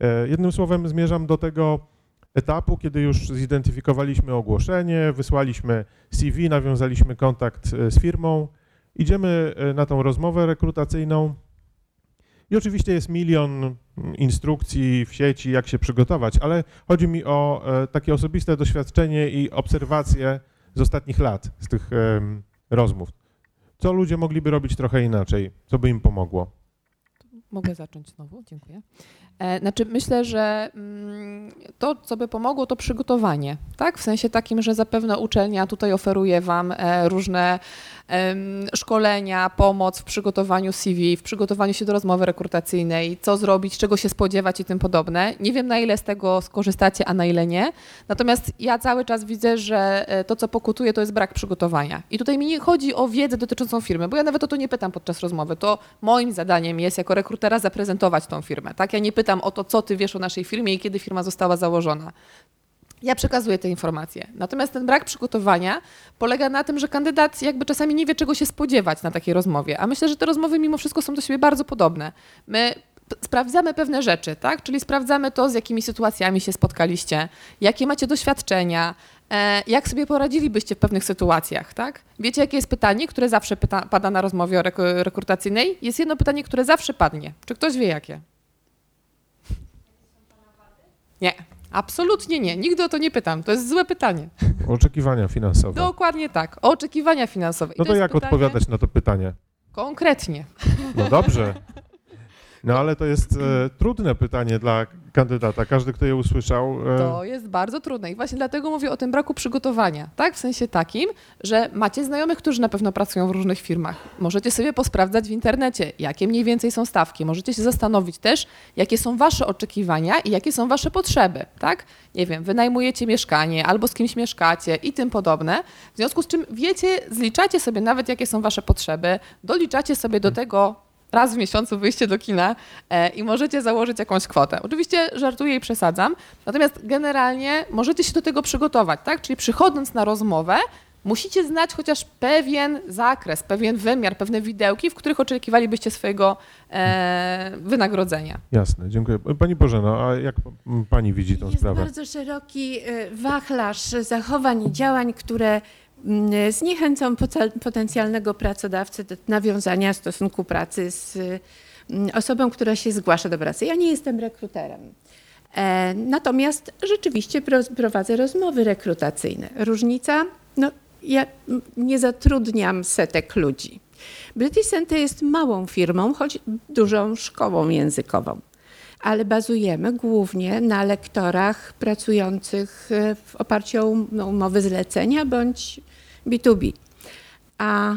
E, Jednym słowem zmierzam do tego etapu, kiedy już zidentyfikowaliśmy ogłoszenie, wysłaliśmy CV, nawiązaliśmy kontakt e, z firmą, idziemy e, na tą rozmowę rekrutacyjną i oczywiście jest milion mm, instrukcji w sieci, jak się przygotować, ale chodzi mi o e, takie osobiste doświadczenie i obserwacje z ostatnich lat, z tych rozmów. Co ludzie mogliby robić trochę inaczej? Co by im pomogło?
Mogę zacząć znowu, dziękuję. E, Znaczy myślę, że mm, to, co by pomogło, to przygotowanie, tak? W sensie takim, że zapewne uczelnia tutaj oferuje Wam e, różne szkolenia, pomoc w przygotowaniu CV, w przygotowaniu się do rozmowy rekrutacyjnej, co zrobić, czego się spodziewać i tym podobne. Nie wiem, na ile z tego skorzystacie, a na ile nie. Natomiast ja cały czas widzę, że e, to, co pokutuje, to jest brak przygotowania. I tutaj mi nie chodzi o wiedzę dotyczącą firmy, bo ja nawet o to nie pytam podczas rozmowy. To moim zadaniem jest jako rekrutera zaprezentować tą firmę. Tak? Ja nie pytam o to, co ty wiesz o naszej firmie i kiedy firma została założona. Ja przekazuję te informacje. Natomiast ten brak przygotowania polega na tym, że kandydat jakby czasami nie wie, czego się spodziewać na takiej rozmowie. A myślę, że te rozmowy mimo wszystko są do siebie bardzo podobne. My sprawdzamy pewne rzeczy, tak? Czyli sprawdzamy to, z jakimi sytuacjami się spotkaliście, jakie macie doświadczenia, e, jak sobie poradzilibyście w pewnych sytuacjach, tak? Wiecie, jakie jest pytanie, które zawsze pyta, pada na rozmowie rekrutacyjnej? Jest jedno pytanie, które zawsze padnie. Czy ktoś wie, jakie? Nie, absolutnie nie. Nigdy o to nie pytam. To jest złe pytanie.
Oczekiwania finansowe.
Dokładnie tak. Oczekiwania finansowe. I
No to
jest
jak
pytanie
odpowiadać na to pytanie?
Konkretnie.
No dobrze. No ale to jest e, trudne pytanie dla kandydata. Każdy, kto je usłyszał, e,
To jest bardzo trudne i właśnie dlatego mówię o tym braku przygotowania, tak? W sensie takim, że macie znajomych, którzy na pewno pracują w różnych firmach. Możecie sobie posprawdzać w internecie, jakie mniej więcej są stawki. Możecie się zastanowić też, jakie są wasze oczekiwania i jakie są wasze potrzeby, tak? Nie wiem, wynajmujecie mieszkanie albo z kimś mieszkacie i tym podobne. W związku z czym wiecie, zliczacie sobie nawet, jakie są wasze potrzeby, doliczacie sobie do tego raz w miesiącu wyjście do kina e, i możecie założyć jakąś kwotę. Oczywiście żartuję i przesadzam, natomiast generalnie możecie się do tego przygotować, tak? Czyli przychodząc na rozmowę, musicie znać chociaż pewien zakres, pewien wymiar, pewne widełki, w których oczekiwalibyście swojego e, wynagrodzenia.
jasne, dziękuję. Pani Bożeno, a jak pani widzi tą
Jest
sprawę?
bardzo szeroki y, wachlarz zachowań i działań, które zniechęcą poca- potencjalnego pracodawcę do nawiązania stosunku pracy z mm, osobą, która się zgłasza do pracy. Ja nie jestem rekruterem. E, Natomiast rzeczywiście pro- prowadzę rozmowy rekrutacyjne. Różnica, no ja mm, nie zatrudniam setek ludzi. British Center jest małą firmą, choć dużą szkołą językową ale bazujemy głównie na lektorach pracujących e, w oparciu o um- umowy zlecenia bądź B2B. A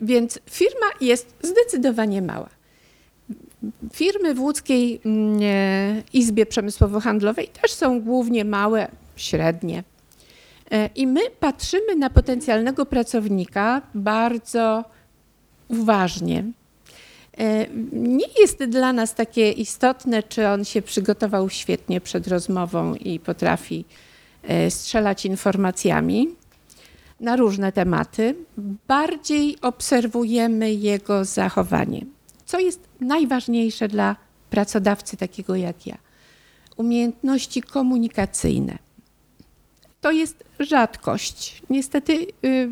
więc firma jest zdecydowanie mała. Firmy w łódzkiej mm, e, Izbie Przemysłowo-Handlowej też są głównie małe, średnie. E, I my patrzymy na potencjalnego pracownika bardzo uważnie. E, Nie jest dla nas takie istotne, czy on się przygotował świetnie przed rozmową i potrafi strzelać informacjami na różne tematy. Bardziej obserwujemy jego zachowanie. Co jest najważniejsze dla pracodawcy takiego jak ja? Umiejętności komunikacyjne. To jest rzadkość. Niestety y,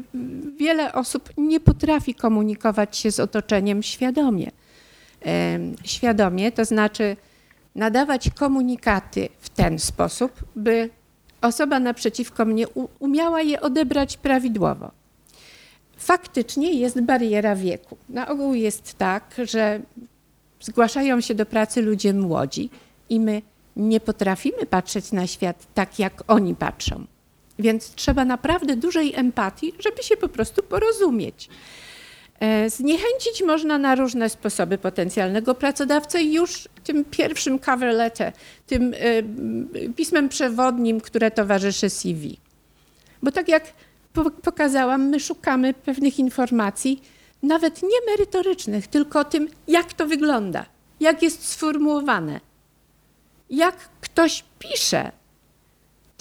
wiele osób nie potrafi komunikować się z otoczeniem świadomie. Em, Świadomie to znaczy nadawać komunikaty w ten sposób, by osoba naprzeciwko mnie umiała je odebrać prawidłowo. Faktycznie jest bariera wieku. Na ogół jest tak, że zgłaszają się do pracy ludzie młodzi i my nie potrafimy patrzeć na świat tak, jak oni patrzą. Więc trzeba naprawdę dużej empatii, żeby się po prostu porozumieć. E, Zniechęcić można na różne sposoby potencjalnego pracodawcę już tym pierwszym cover letter, tym e, pismem przewodnim, które towarzyszy CV. Bo tak jak po- pokazałam, my szukamy pewnych informacji, nawet nie merytorycznych, tylko o tym, jak to wygląda, jak jest sformułowane, jak ktoś pisze.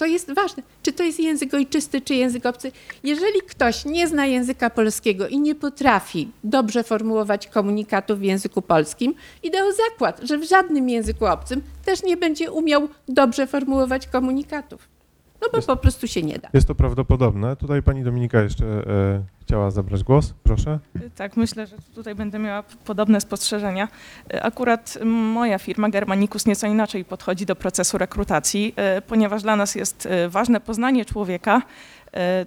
To jest ważne, czy to jest język ojczysty, czy język obcy. Jeżeli ktoś nie zna języka polskiego i nie potrafi dobrze formułować komunikatów w języku polskim, idę o zakład, że w żadnym języku obcym też nie będzie umiał dobrze formułować komunikatów. No bo
Jest-
po prostu się nie da.
Jest to prawdopodobne. Tutaj pani Dominika jeszcze e, chciała zabrać głos. Proszę.
Tak, myślę, że tutaj będę miała podobne spostrzeżenia. E, Akurat moja firma Germanicus nieco inaczej podchodzi do procesu rekrutacji, e, ponieważ dla nas jest ważne poznanie człowieka, e,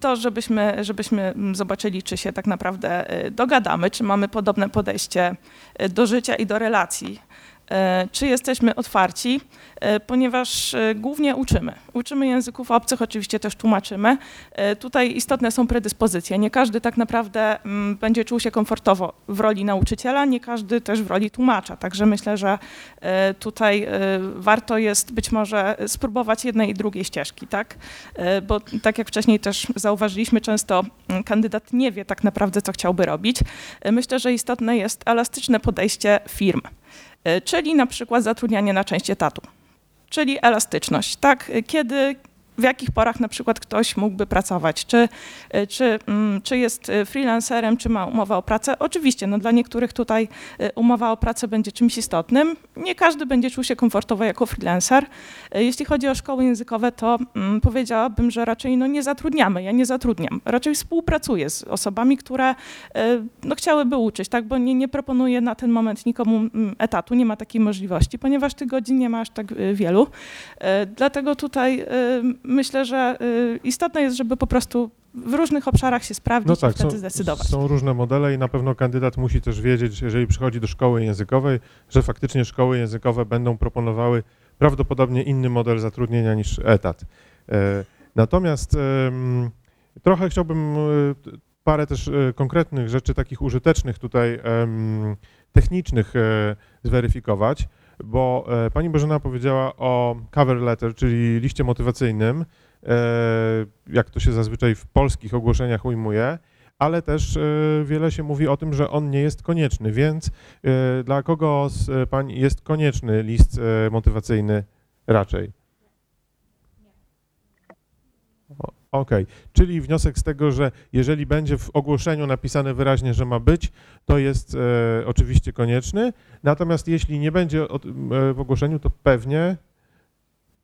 to, żebyśmy, żebyśmy zobaczyli, czy się tak naprawdę y, dogadamy, czy mamy podobne podejście y, do życia i do relacji. E, Czy jesteśmy otwarci, E, ponieważ e, głównie uczymy. Uczymy języków obcych, oczywiście też tłumaczymy. Tutaj istotne są predyspozycje. Nie każdy tak naprawdę mm, będzie czuł się komfortowo w roli nauczyciela, nie każdy też w roli tłumacza. Także myślę, że tutaj warto jest być może spróbować jednej i drugiej ścieżki, tak? Bo tak jak wcześniej też zauważyliśmy, często mm, kandydat nie wie tak naprawdę, co chciałby robić. Myślę, że istotne jest elastyczne podejście firm, czyli na przykład zatrudnianie na część etatu czyli elastyczność, tak? Kiedy, w jakich porach na przykład ktoś mógłby pracować, czy, czy, mm, czy jest freelancerem, czy ma umowę o pracę. Oczywiście, no dla niektórych tutaj y, umowa o pracę będzie czymś istotnym. Nie każdy będzie czuł się komfortowo jako freelancer. Y, Jeśli chodzi o szkoły językowe, to mm, powiedziałabym, że raczej no, nie zatrudniamy, ja nie zatrudniam. Raczej współpracuję z osobami, które y, no, chciałyby uczyć, tak? bo nie, nie proponuję na ten moment nikomu mm, etatu, nie ma takiej możliwości, ponieważ tych godzin nie ma aż tak y, wielu. Y, Dlatego tutaj y, myślę, że y, istotne jest, żeby po prostu w różnych obszarach się sprawdzić
No tak,
i wtedy
są,
zdecydować.
są różne modele i na pewno kandydat musi też wiedzieć, jeżeli przychodzi do szkoły językowej, że faktycznie szkoły językowe będą proponowały prawdopodobnie inny model zatrudnienia niż etat. E, Natomiast trochę chciałbym e, parę też e, konkretnych rzeczy takich użytecznych tutaj, technicznych zweryfikować, bo e, pani Bożena powiedziała o cover letter, czyli liście motywacyjnym, e, jak to się zazwyczaj w polskich ogłoszeniach ujmuje, ale też e, wiele się mówi o tym, że on nie jest konieczny, więc dla kogo z pań jest konieczny list motywacyjny raczej? Okej, czyli wniosek z tego, że jeżeli będzie w ogłoszeniu napisane wyraźnie, że ma być, to jest e, oczywiście konieczny, natomiast jeśli nie będzie o tym, e, w ogłoszeniu, to pewnie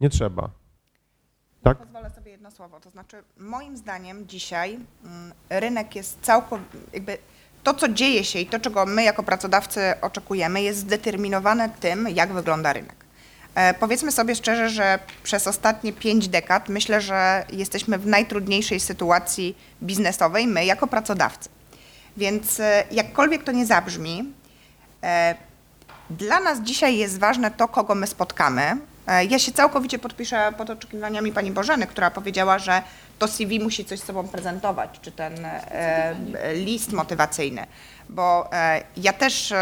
nie trzeba. Tak?
Pozwolę sobie jedno słowo. To znaczy, moim zdaniem dzisiaj mm, rynek jest całkowicie, jakby to, co dzieje się i to, czego my jako pracodawcy oczekujemy, jest zdeterminowane tym, jak wygląda rynek. E, powiedzmy sobie szczerze, że przez ostatnie pięć dekad myślę, że jesteśmy w najtrudniejszej sytuacji biznesowej, my jako pracodawcy. Więc e, jakkolwiek to nie zabrzmi, e, dla nas dzisiaj jest ważne to, kogo my spotkamy. Ja się całkowicie podpiszę pod oczekiwaniami pani Bożeny, która powiedziała, że to CV musi coś sobą prezentować, czy ten list motywacyjny, bo ja też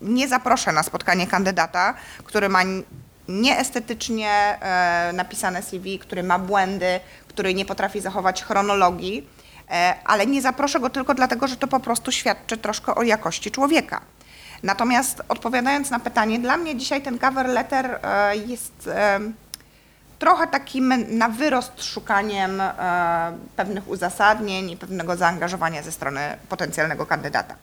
nie zaproszę na spotkanie kandydata, który ma nieestetycznie e, napisane CV, który ma błędy, który nie potrafi zachować chronologii, e, ale nie zaproszę go tylko dlatego, że to po prostu świadczy troszkę o jakości człowieka. Natomiast odpowiadając na pytanie, dla mnie dzisiaj ten cover letter e, jest trochę takim na wyrost szukaniem pewnych uzasadnień i pewnego zaangażowania ze strony potencjalnego kandydata.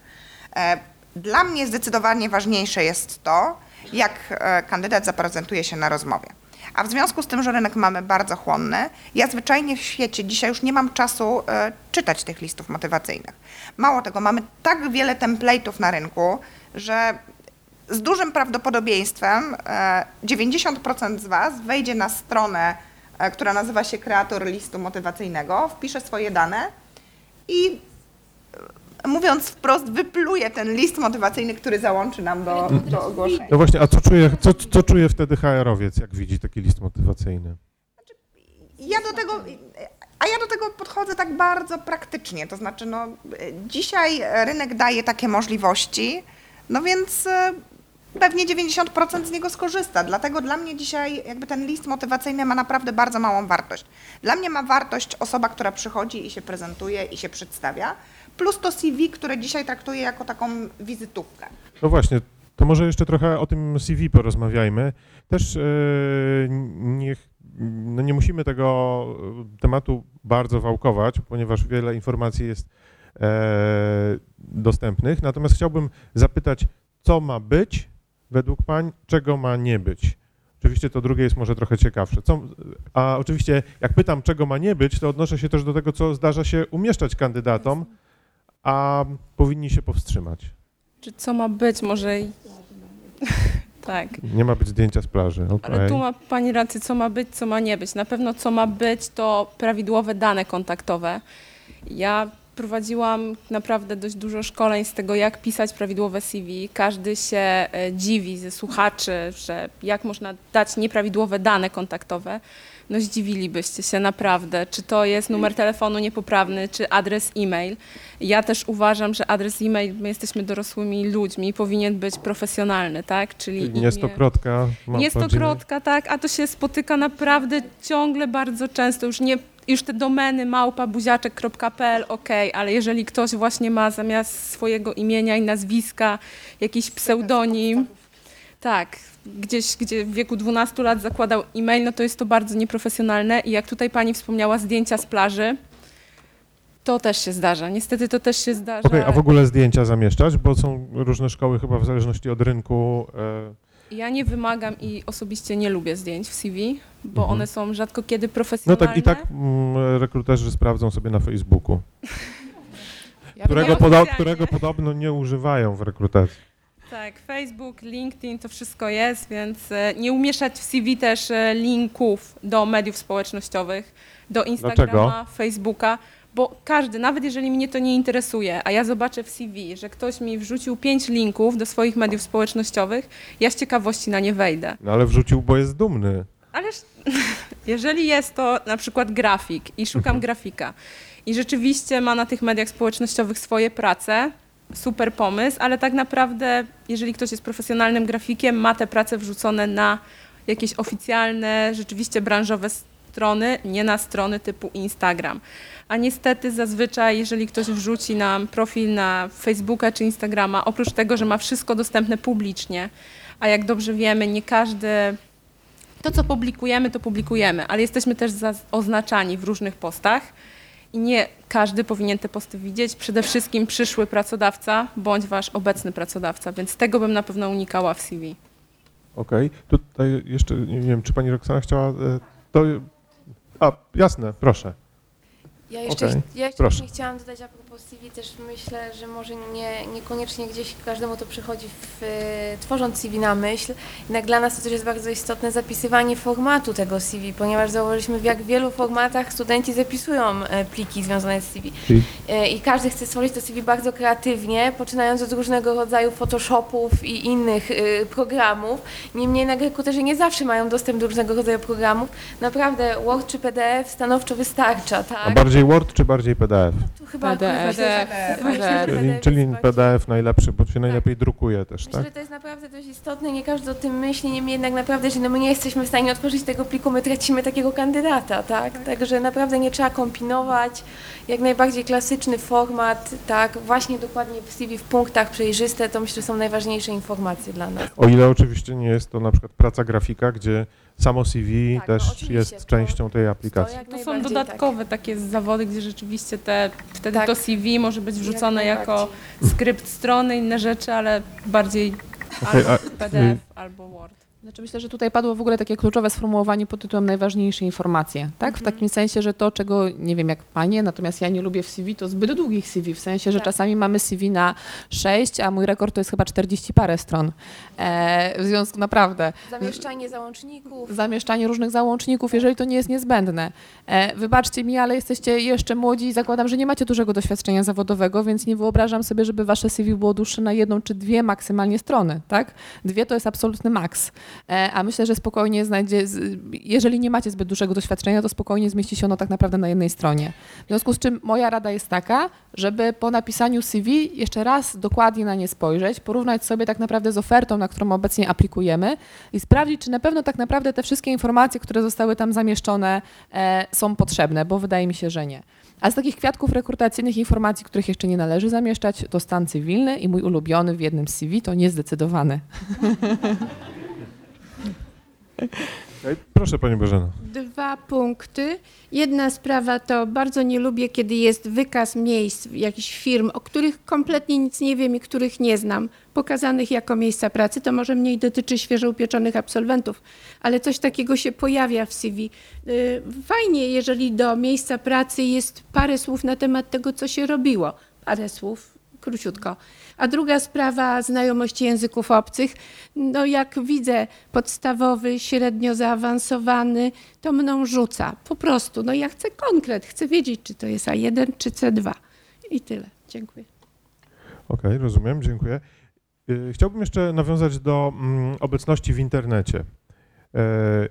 Dla mnie zdecydowanie ważniejsze jest to, jak e, kandydat zaprezentuje się na rozmowie. A w związku z tym, że rynek mamy bardzo chłonny, ja zwyczajnie w świecie dzisiaj już nie mam czasu e, czytać tych listów motywacyjnych. Mało tego, mamy tak wiele template'ów na rynku, że z dużym prawdopodobieństwem e, 90% z Was wejdzie na stronę, e, która nazywa się kreator listu motywacyjnego, wpisze swoje dane i e, mówiąc wprost, wypluje ten list motywacyjny, który załączy nam do, do ogłoszenia.
No właśnie, a co czuje, co, co czuje wtedy HR-owiec, jak widzi taki list motywacyjny?
Ja do tego, a ja do tego podchodzę tak bardzo praktycznie, to znaczy no, dzisiaj rynek daje takie możliwości, no więc e, pewnie 90% z niego skorzysta. Dlatego dla mnie dzisiaj jakby ten list motywacyjny ma naprawdę bardzo małą wartość. Dla mnie ma wartość osoba, która przychodzi i się prezentuje i się przedstawia, plus to CV, które dzisiaj traktuję jako taką wizytówkę.
No właśnie, to może jeszcze trochę o tym CV porozmawiajmy. Też e, niech, no nie musimy tego tematu bardzo wałkować, ponieważ wiele informacji jest e, dostępnych. Natomiast chciałbym zapytać, co ma być według pań, czego ma nie być. Oczywiście to drugie jest może trochę ciekawsze. Co, a oczywiście jak pytam, czego ma nie być, to odnoszę się też do tego, co zdarza się umieszczać kandydatom, a powinni się powstrzymać.
Czy co ma być, może i- Tak.
Nie ma być zdjęcia z plaży.
Ale
okej.
tu ma Pani rację, co ma być, co ma nie być. Na pewno co ma być, to prawidłowe dane kontaktowe. Ja prowadziłam naprawdę dość dużo szkoleń z tego, jak pisać prawidłowe CV. Każdy się e, dziwi ze słuchaczy, że jak można dać nieprawidłowe dane kontaktowe. No zdziwilibyście się naprawdę, czy to jest numer telefonu niepoprawny, czy adres e-mail. Ja też uważam, że adres e-mail, my jesteśmy dorosłymi ludźmi, powinien być profesjonalny, tak? Czyli
Nie stokrotka. małpa
nie stokrotka, tak, a to się spotyka naprawdę ciągle bardzo często. Już nie, już te domeny małpa, buziaczek.pl, okej, ale jeżeli ktoś właśnie ma zamiast swojego imienia i nazwiska jakiś pseudonim, tak, gdzieś, gdzie w wieku 12 lat zakładał e-mail, no to jest to bardzo nieprofesjonalne i jak tutaj pani wspomniała, zdjęcia z plaży, to też się zdarza. Niestety to też się zdarza.
Okej, a w ogóle zdjęcia zamieszczać, bo są różne szkoły chyba w zależności od rynku. E,
Ja nie wymagam i osobiście nie lubię zdjęć w CV, bo
Mhm.
one są rzadko kiedy
no
profesjonalne.
tak i tak mm, rekruterzy sprawdzą sobie na Facebooku,
Ja
którego, którego podobno nie używają w rekrutacji.
Tak, Facebook, LinkedIn, to wszystko jest, więc e, nie umieszczać w CV też e, linków do mediów społecznościowych, do Instagrama,
Dlaczego?
Facebooka, bo każdy, nawet jeżeli mnie to nie interesuje, a ja zobaczę w CV, że ktoś mi wrzucił pięć linków do swoich mediów społecznościowych, ja z ciekawości na nie wejdę.
No ale wrzucił, bo jest dumny.
Ależ jeżeli jest to na przykład grafik i szukam grafika i rzeczywiście ma na tych mediach społecznościowych swoje prace, super pomysł, ale tak naprawdę, jeżeli ktoś jest profesjonalnym grafikiem, ma te prace wrzucone na jakieś oficjalne, rzeczywiście branżowe strony, nie na strony typu Instagram. A niestety zazwyczaj, jeżeli ktoś wrzuci nam profil na Facebooka czy Instagrama, oprócz tego, że ma wszystko dostępne publicznie, a jak dobrze wiemy, nie każdy to, co publikujemy, to publikujemy, ale jesteśmy też za- oznaczani w różnych postach i nie każdy powinien te posty widzieć. Przede wszystkim przyszły pracodawca bądź wasz obecny pracodawca, więc tego bym na pewno unikała w CV.
Okej, tutaj jeszcze, nie wiem, czy pani Roxana chciała e, to... A, jasne, proszę.
Ja jeszcze,
Okej,
ja jeszcze
proszę.
chciałam dodać a propos CV, też myślę, że może nie, niekoniecznie gdzieś każdemu to przychodzi w, tworząc CV na myśl. Jednak dla nas to też jest bardzo istotne zapisywanie formatu tego CV, ponieważ zauważyliśmy w jak wielu formatach studenci zapisują e, pliki związane z CV. E, I każdy chce stworzyć to CV bardzo kreatywnie, poczynając od różnego rodzaju Photoshopów i innych e, programów. Niemniej jednak rekruterzy nie zawsze mają dostęp do różnego rodzaju programów. Naprawdę Word czy PDF stanowczo wystarcza, tak?
A bardziej Word czy bardziej PDF?
Tu chyba
PDF.
Czyli,
PDF
czyli
bardziej-
PDF najlepszy, bo się najlepiej drukuje też,
Myślę,
tak?
że to jest naprawdę dość istotne, nie każdy o tym myśli, niemniej jednak naprawdę, że no my nie jesteśmy w stanie otworzyć tego pliku, my tracimy takiego kandydata, tak? Także naprawdę nie trzeba kombinować, jak najbardziej klasyczny format, tak? Właśnie dokładnie w CV w punktach przejrzyste, to myślę, że są najważniejsze informacje dla nas.
O ile oczywiście nie jest to na przykład praca grafika, gdzie samo CV
Tak, no
też
oczywiście,
jest
to-
częścią tej
To
aplikacji.
jak
To są
najbardziej
dodatkowe takie zawody, gdzie rzeczywiście te, wtedy
Tak.
to CV może być wrzucone
Jak
jako skrypt strony, inne rzeczy, ale bardziej
Okej,
albo
a-
PDF albo Word.
Znaczy myślę, że tutaj padło w ogóle takie kluczowe sformułowanie pod tytułem najważniejsze informacje, tak? W takim sensie, że to, czego nie wiem jak panie, natomiast ja nie lubię w CV, to zbyt długich CV, w sensie, że
Tak.
czasami mamy CV na 6, a mój rekord to jest chyba 40 parę stron. E, w związku naprawdę
Zamieszczanie załączników.
zamieszczanie różnych załączników, jeżeli to nie jest niezbędne. E, wybaczcie mi, ale jesteście jeszcze młodzi i zakładam, że nie macie dużego doświadczenia zawodowego, więc nie wyobrażam sobie, żeby wasze CV było dłuższe na jedną czy dwie maksymalnie strony, tak? Dwie to jest absolutny maks. E, a myślę, że spokojnie znajdzie, jeżeli nie macie zbyt dużego doświadczenia, to spokojnie zmieści się ono tak naprawdę na jednej stronie. W związku z czym moja rada jest taka, żeby po napisaniu CV jeszcze raz dokładnie na nie spojrzeć, porównać sobie tak naprawdę z ofertą, na którą obecnie aplikujemy i sprawdzić, czy na pewno tak naprawdę te wszystkie informacje, które zostały tam zamieszczone, e, są potrzebne, bo wydaje mi się, że nie. A z takich kwiatków rekrutacyjnych informacji, których jeszcze nie należy zamieszczać, to stan cywilny i mój ulubiony w jednym CV to niezdecydowany.
Proszę Pani Bożena.
Dwa punkty. Jedna sprawa to bardzo nie lubię, kiedy jest wykaz miejsc, jakichś firm, o których kompletnie nic nie wiem i których nie znam, pokazanych jako miejsca pracy. To może mniej dotyczy świeżo upieczonych absolwentów, ale coś takiego się pojawia w CV. Y, Fajnie, jeżeli do miejsca pracy jest parę słów na temat tego, co się robiło. Parę słów króciutko. A druga sprawa, znajomość języków obcych. No jak widzę podstawowy, średnio zaawansowany, to mną rzuca. Po prostu, no ja chcę konkret, chcę wiedzieć, czy to jest A1 czy C2. I tyle. Dziękuję.
Okej, rozumiem, dziękuję. Y, Chciałbym jeszcze nawiązać do mm, obecności w internecie. E,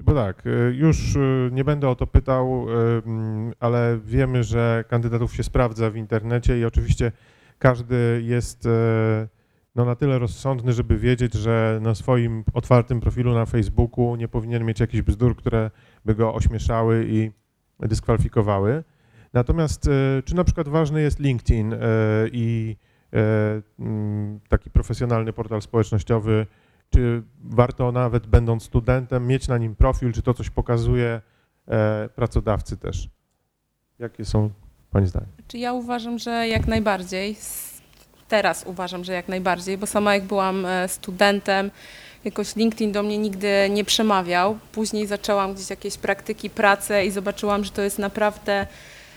Bo tak, y, już y, nie będę o to pytał, mm, ale wiemy, że kandydatów się sprawdza w internecie i oczywiście każdy jest e, no, na tyle rozsądny, żeby wiedzieć, że na swoim otwartym profilu na Facebooku nie powinien mieć jakichś bzdur, które by go ośmieszały i dyskwalifikowały. Natomiast e, czy na przykład ważny jest LinkedIn e, i mm, taki profesjonalny portal społecznościowy, czy warto nawet będąc studentem mieć na nim profil, czy to coś pokazuje pracodawcy też? Jakie są Pani?
Czy ja uważam, że jak najbardziej. Teraz uważam, że jak najbardziej, bo sama jak byłam e, studentem, jakoś LinkedIn do mnie nigdy nie przemawiał. Później zaczęłam gdzieś jakieś praktyki, pracę i zobaczyłam, że to jest naprawdę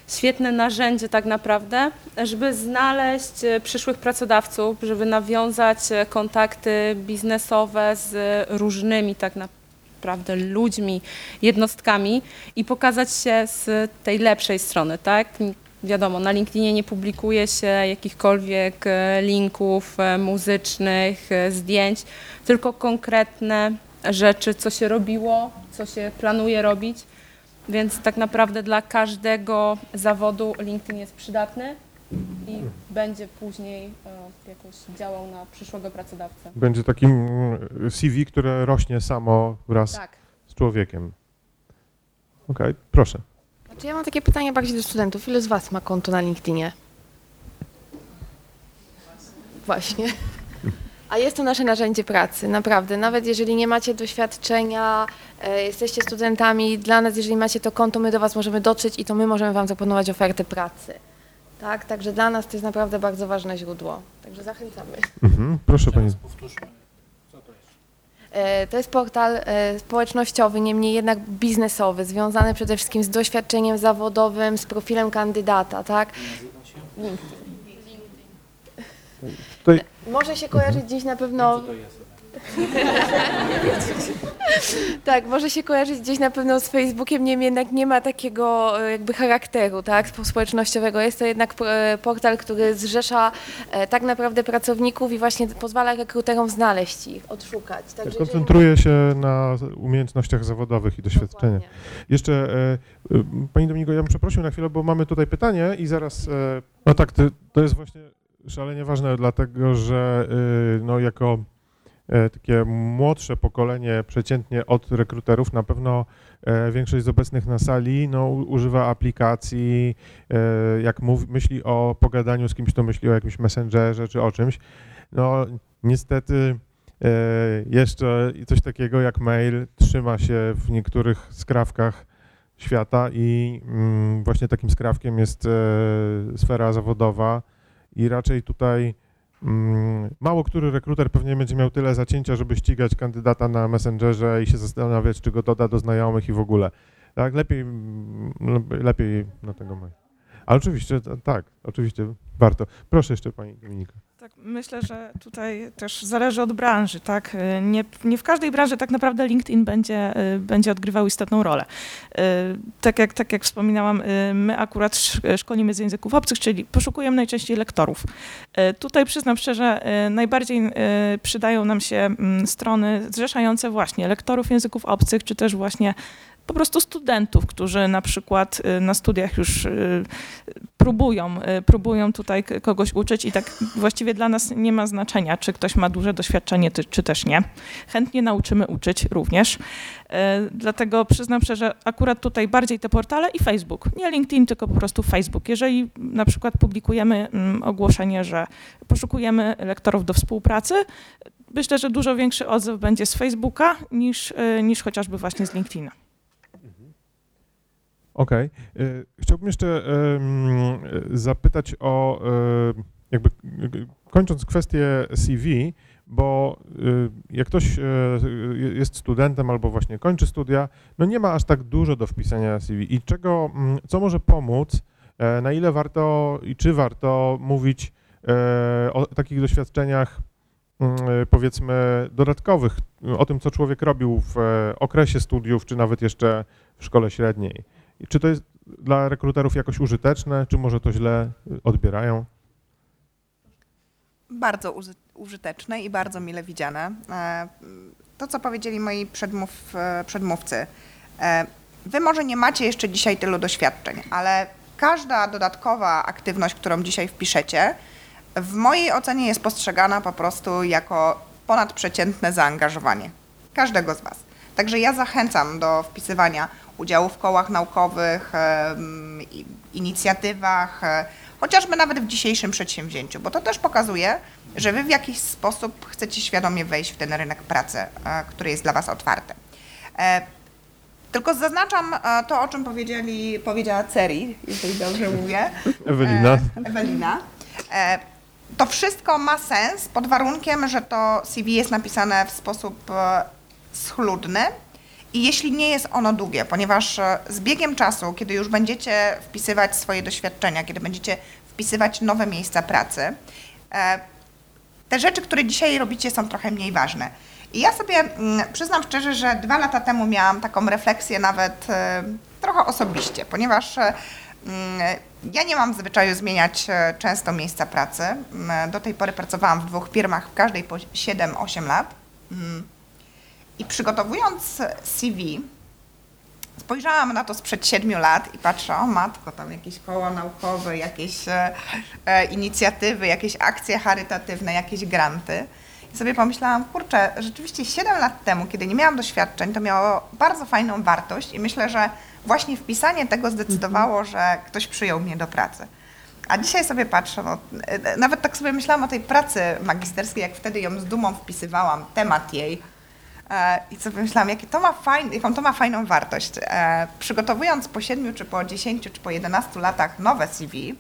świetne narzędzie tak naprawdę, żeby znaleźć e, przyszłych pracodawców, żeby nawiązać e, kontakty biznesowe z różnymi tak naprawdę ludźmi, jednostkami i pokazać się z tej lepszej strony, tak? Wiadomo, na LinkedInie nie publikuje się jakichkolwiek e, linków e, muzycznych, e, zdjęć, tylko konkretne rzeczy, co się robiło, co się planuje robić. Więc tak naprawdę dla każdego zawodu LinkedIn jest przydatny i będzie później jakoś działał na przyszłego pracodawcę.
Będzie takim mm, CV, które rośnie samo wraz
Tak.
z człowiekiem. Okej, proszę.
Znaczy ja mam takie pytanie bardziej do studentów. Ile z Was ma konto na LinkedInie? Właśnie. A jest to nasze narzędzie pracy, naprawdę. Nawet jeżeli nie macie doświadczenia, e, jesteście studentami, dla nas, jeżeli macie to konto, my do Was możemy dotrzeć i to my możemy Wam zaproponować ofertę pracy. Tak, także dla nas to jest naprawdę bardzo ważne źródło. Także zachęcamy.
Mhm, proszę Pani.
E, To jest portal e, społecznościowy, niemniej jednak biznesowy, związany przede wszystkim z doświadczeniem zawodowym, z profilem kandydata, tak? Może się kojarzyć gdzieś na pewno. tak, może się kojarzyć gdzieś na pewno z Facebookiem, niemniej jednak nie ma takiego e, jakby charakteru, tak, spo- społecznościowego. Jest to jednak e, portal, który zrzesza e, tak naprawdę pracowników i właśnie pozwala rekruterom znaleźć ich, odszukać. Także jeżeli-
koncentruje się na umiejętnościach zawodowych i doświadczeniu.
Dokładnie.
Jeszcze, Pani Dominiko, ja bym przeprosił na chwilę, bo mamy tutaj pytanie i zaraz, no tak, to, jest właśnie szalenie ważne, dlatego że no jako takie młodsze pokolenie przeciętnie od rekruterów na pewno e, większość z obecnych na sali no, używa aplikacji, e, jak mów, myśli o pogadaniu z kimś, to myśli o jakimś messengerze czy o czymś. No niestety e, jeszcze coś takiego jak mail trzyma się w niektórych skrawkach świata i mm, właśnie takim skrawkiem jest e, sfera zawodowa i raczej tutaj mało który rekruter pewnie będzie miał tyle zacięcia, żeby ścigać kandydata na Messengerze i się zastanawiać, czy go doda do znajomych i w ogóle. Tak, lepiej, mm, lep- lepiej na tego maila. Ale oczywiście, tak, oczywiście warto. Proszę jeszcze Pani Dominika.
Tak, myślę, że tutaj też zależy od branży, tak? Y, Nie, nie w każdej branży tak naprawdę LinkedIn będzie, y, będzie odgrywał istotną rolę. Y, Tak jak, tak jak wspominałam, my akurat sz- szkolimy z języków obcych, czyli poszukujemy najczęściej lektorów. Tutaj przyznam szczerze, najbardziej przydają nam się mm, strony zrzeszające właśnie lektorów języków obcych, czy też właśnie po prostu studentów, którzy na przykład y, na studiach już y, próbują, y, próbują tutaj kogoś uczyć i tak właściwie dla nas nie ma znaczenia, czy ktoś ma duże doświadczenie, czy też nie. Chętnie nauczymy uczyć również. Dlatego przyznam szczerze, akurat tutaj bardziej te portale i Facebook. Nie LinkedIn, tylko po prostu Facebook. Jeżeli na przykład publikujemy mm, ogłoszenie, że poszukujemy lektorów do współpracy, myślę, że dużo większy odzew będzie z Facebooka niż, niż chociażby właśnie z LinkedIna.
Okej. Y, Chciałbym jeszcze zapytać o, y, jakby y, kończąc kwestię CV, bo y, jak ktoś jest studentem albo właśnie kończy studia, no nie ma aż tak dużo do wpisania CV. I czego, mm, co może pomóc, e, na ile warto i czy warto mówić e, o takich doświadczeniach, mm, e, powiedzmy, dodatkowych, o tym, co człowiek robił w e, okresie studiów, czy nawet jeszcze w szkole średniej. Czy to jest dla rekruterów jakoś użyteczne, czy może to źle odbierają?
Bardzo uży- użyteczne i bardzo mile widziane. E, To, co powiedzieli moi przedmów, e, przedmówcy. E, Wy może nie macie jeszcze dzisiaj tylu doświadczeń, ale każda dodatkowa aktywność, którą dzisiaj wpiszecie, w mojej ocenie jest postrzegana po prostu jako ponadprzeciętne zaangażowanie każdego z Was. Także ja zachęcam do wpisywania udziału w kołach naukowych, inicjatywach, e, chociażby nawet w dzisiejszym przedsięwzięciu, bo to też pokazuje, że Wy w jakiś sposób chcecie świadomie wejść w ten rynek pracy, e, który jest dla Was otwarty. E, Tylko zaznaczam to, o czym powiedzieli, powiedziała Ceri, jeżeli dobrze mówię.
Ewelina?
Ewelina. To wszystko ma sens pod warunkiem, że to CV jest napisane w sposób schludny i jeśli nie jest ono długie, ponieważ e, z biegiem czasu, kiedy już będziecie wpisywać swoje doświadczenia, kiedy będziecie wpisywać nowe miejsca pracy, e, te rzeczy, które dzisiaj robicie, są trochę mniej ważne. I ja sobie mm, przyznam szczerze, że dwa lata temu miałam taką refleksję nawet e, trochę osobiście, ponieważ mm, ja nie mam zwyczaju zmieniać często miejsca pracy. Mm, Do tej pory pracowałam w dwóch firmach, w każdej po 7-8 lat. I przygotowując CV, spojrzałam na to sprzed siedmiu lat i patrzę, o matko, tam jakieś koła naukowe, jakieś e, e, inicjatywy, jakieś akcje charytatywne, jakieś granty. I sobie pomyślałam, kurczę, rzeczywiście 7 lat temu, kiedy nie miałam doświadczeń, to miało bardzo fajną wartość i myślę, że właśnie wpisanie tego zdecydowało, że ktoś przyjął mnie do pracy. A dzisiaj sobie patrzę, no, e, nawet tak sobie myślałam o tej pracy magisterskiej, jak wtedy ją z dumą wpisywałam, temat jej, I sobie myślałam, jakie to ma jaką to ma fajną wartość. E, przygotowując po 7 czy po 10 czy po 11 latach nowe CV,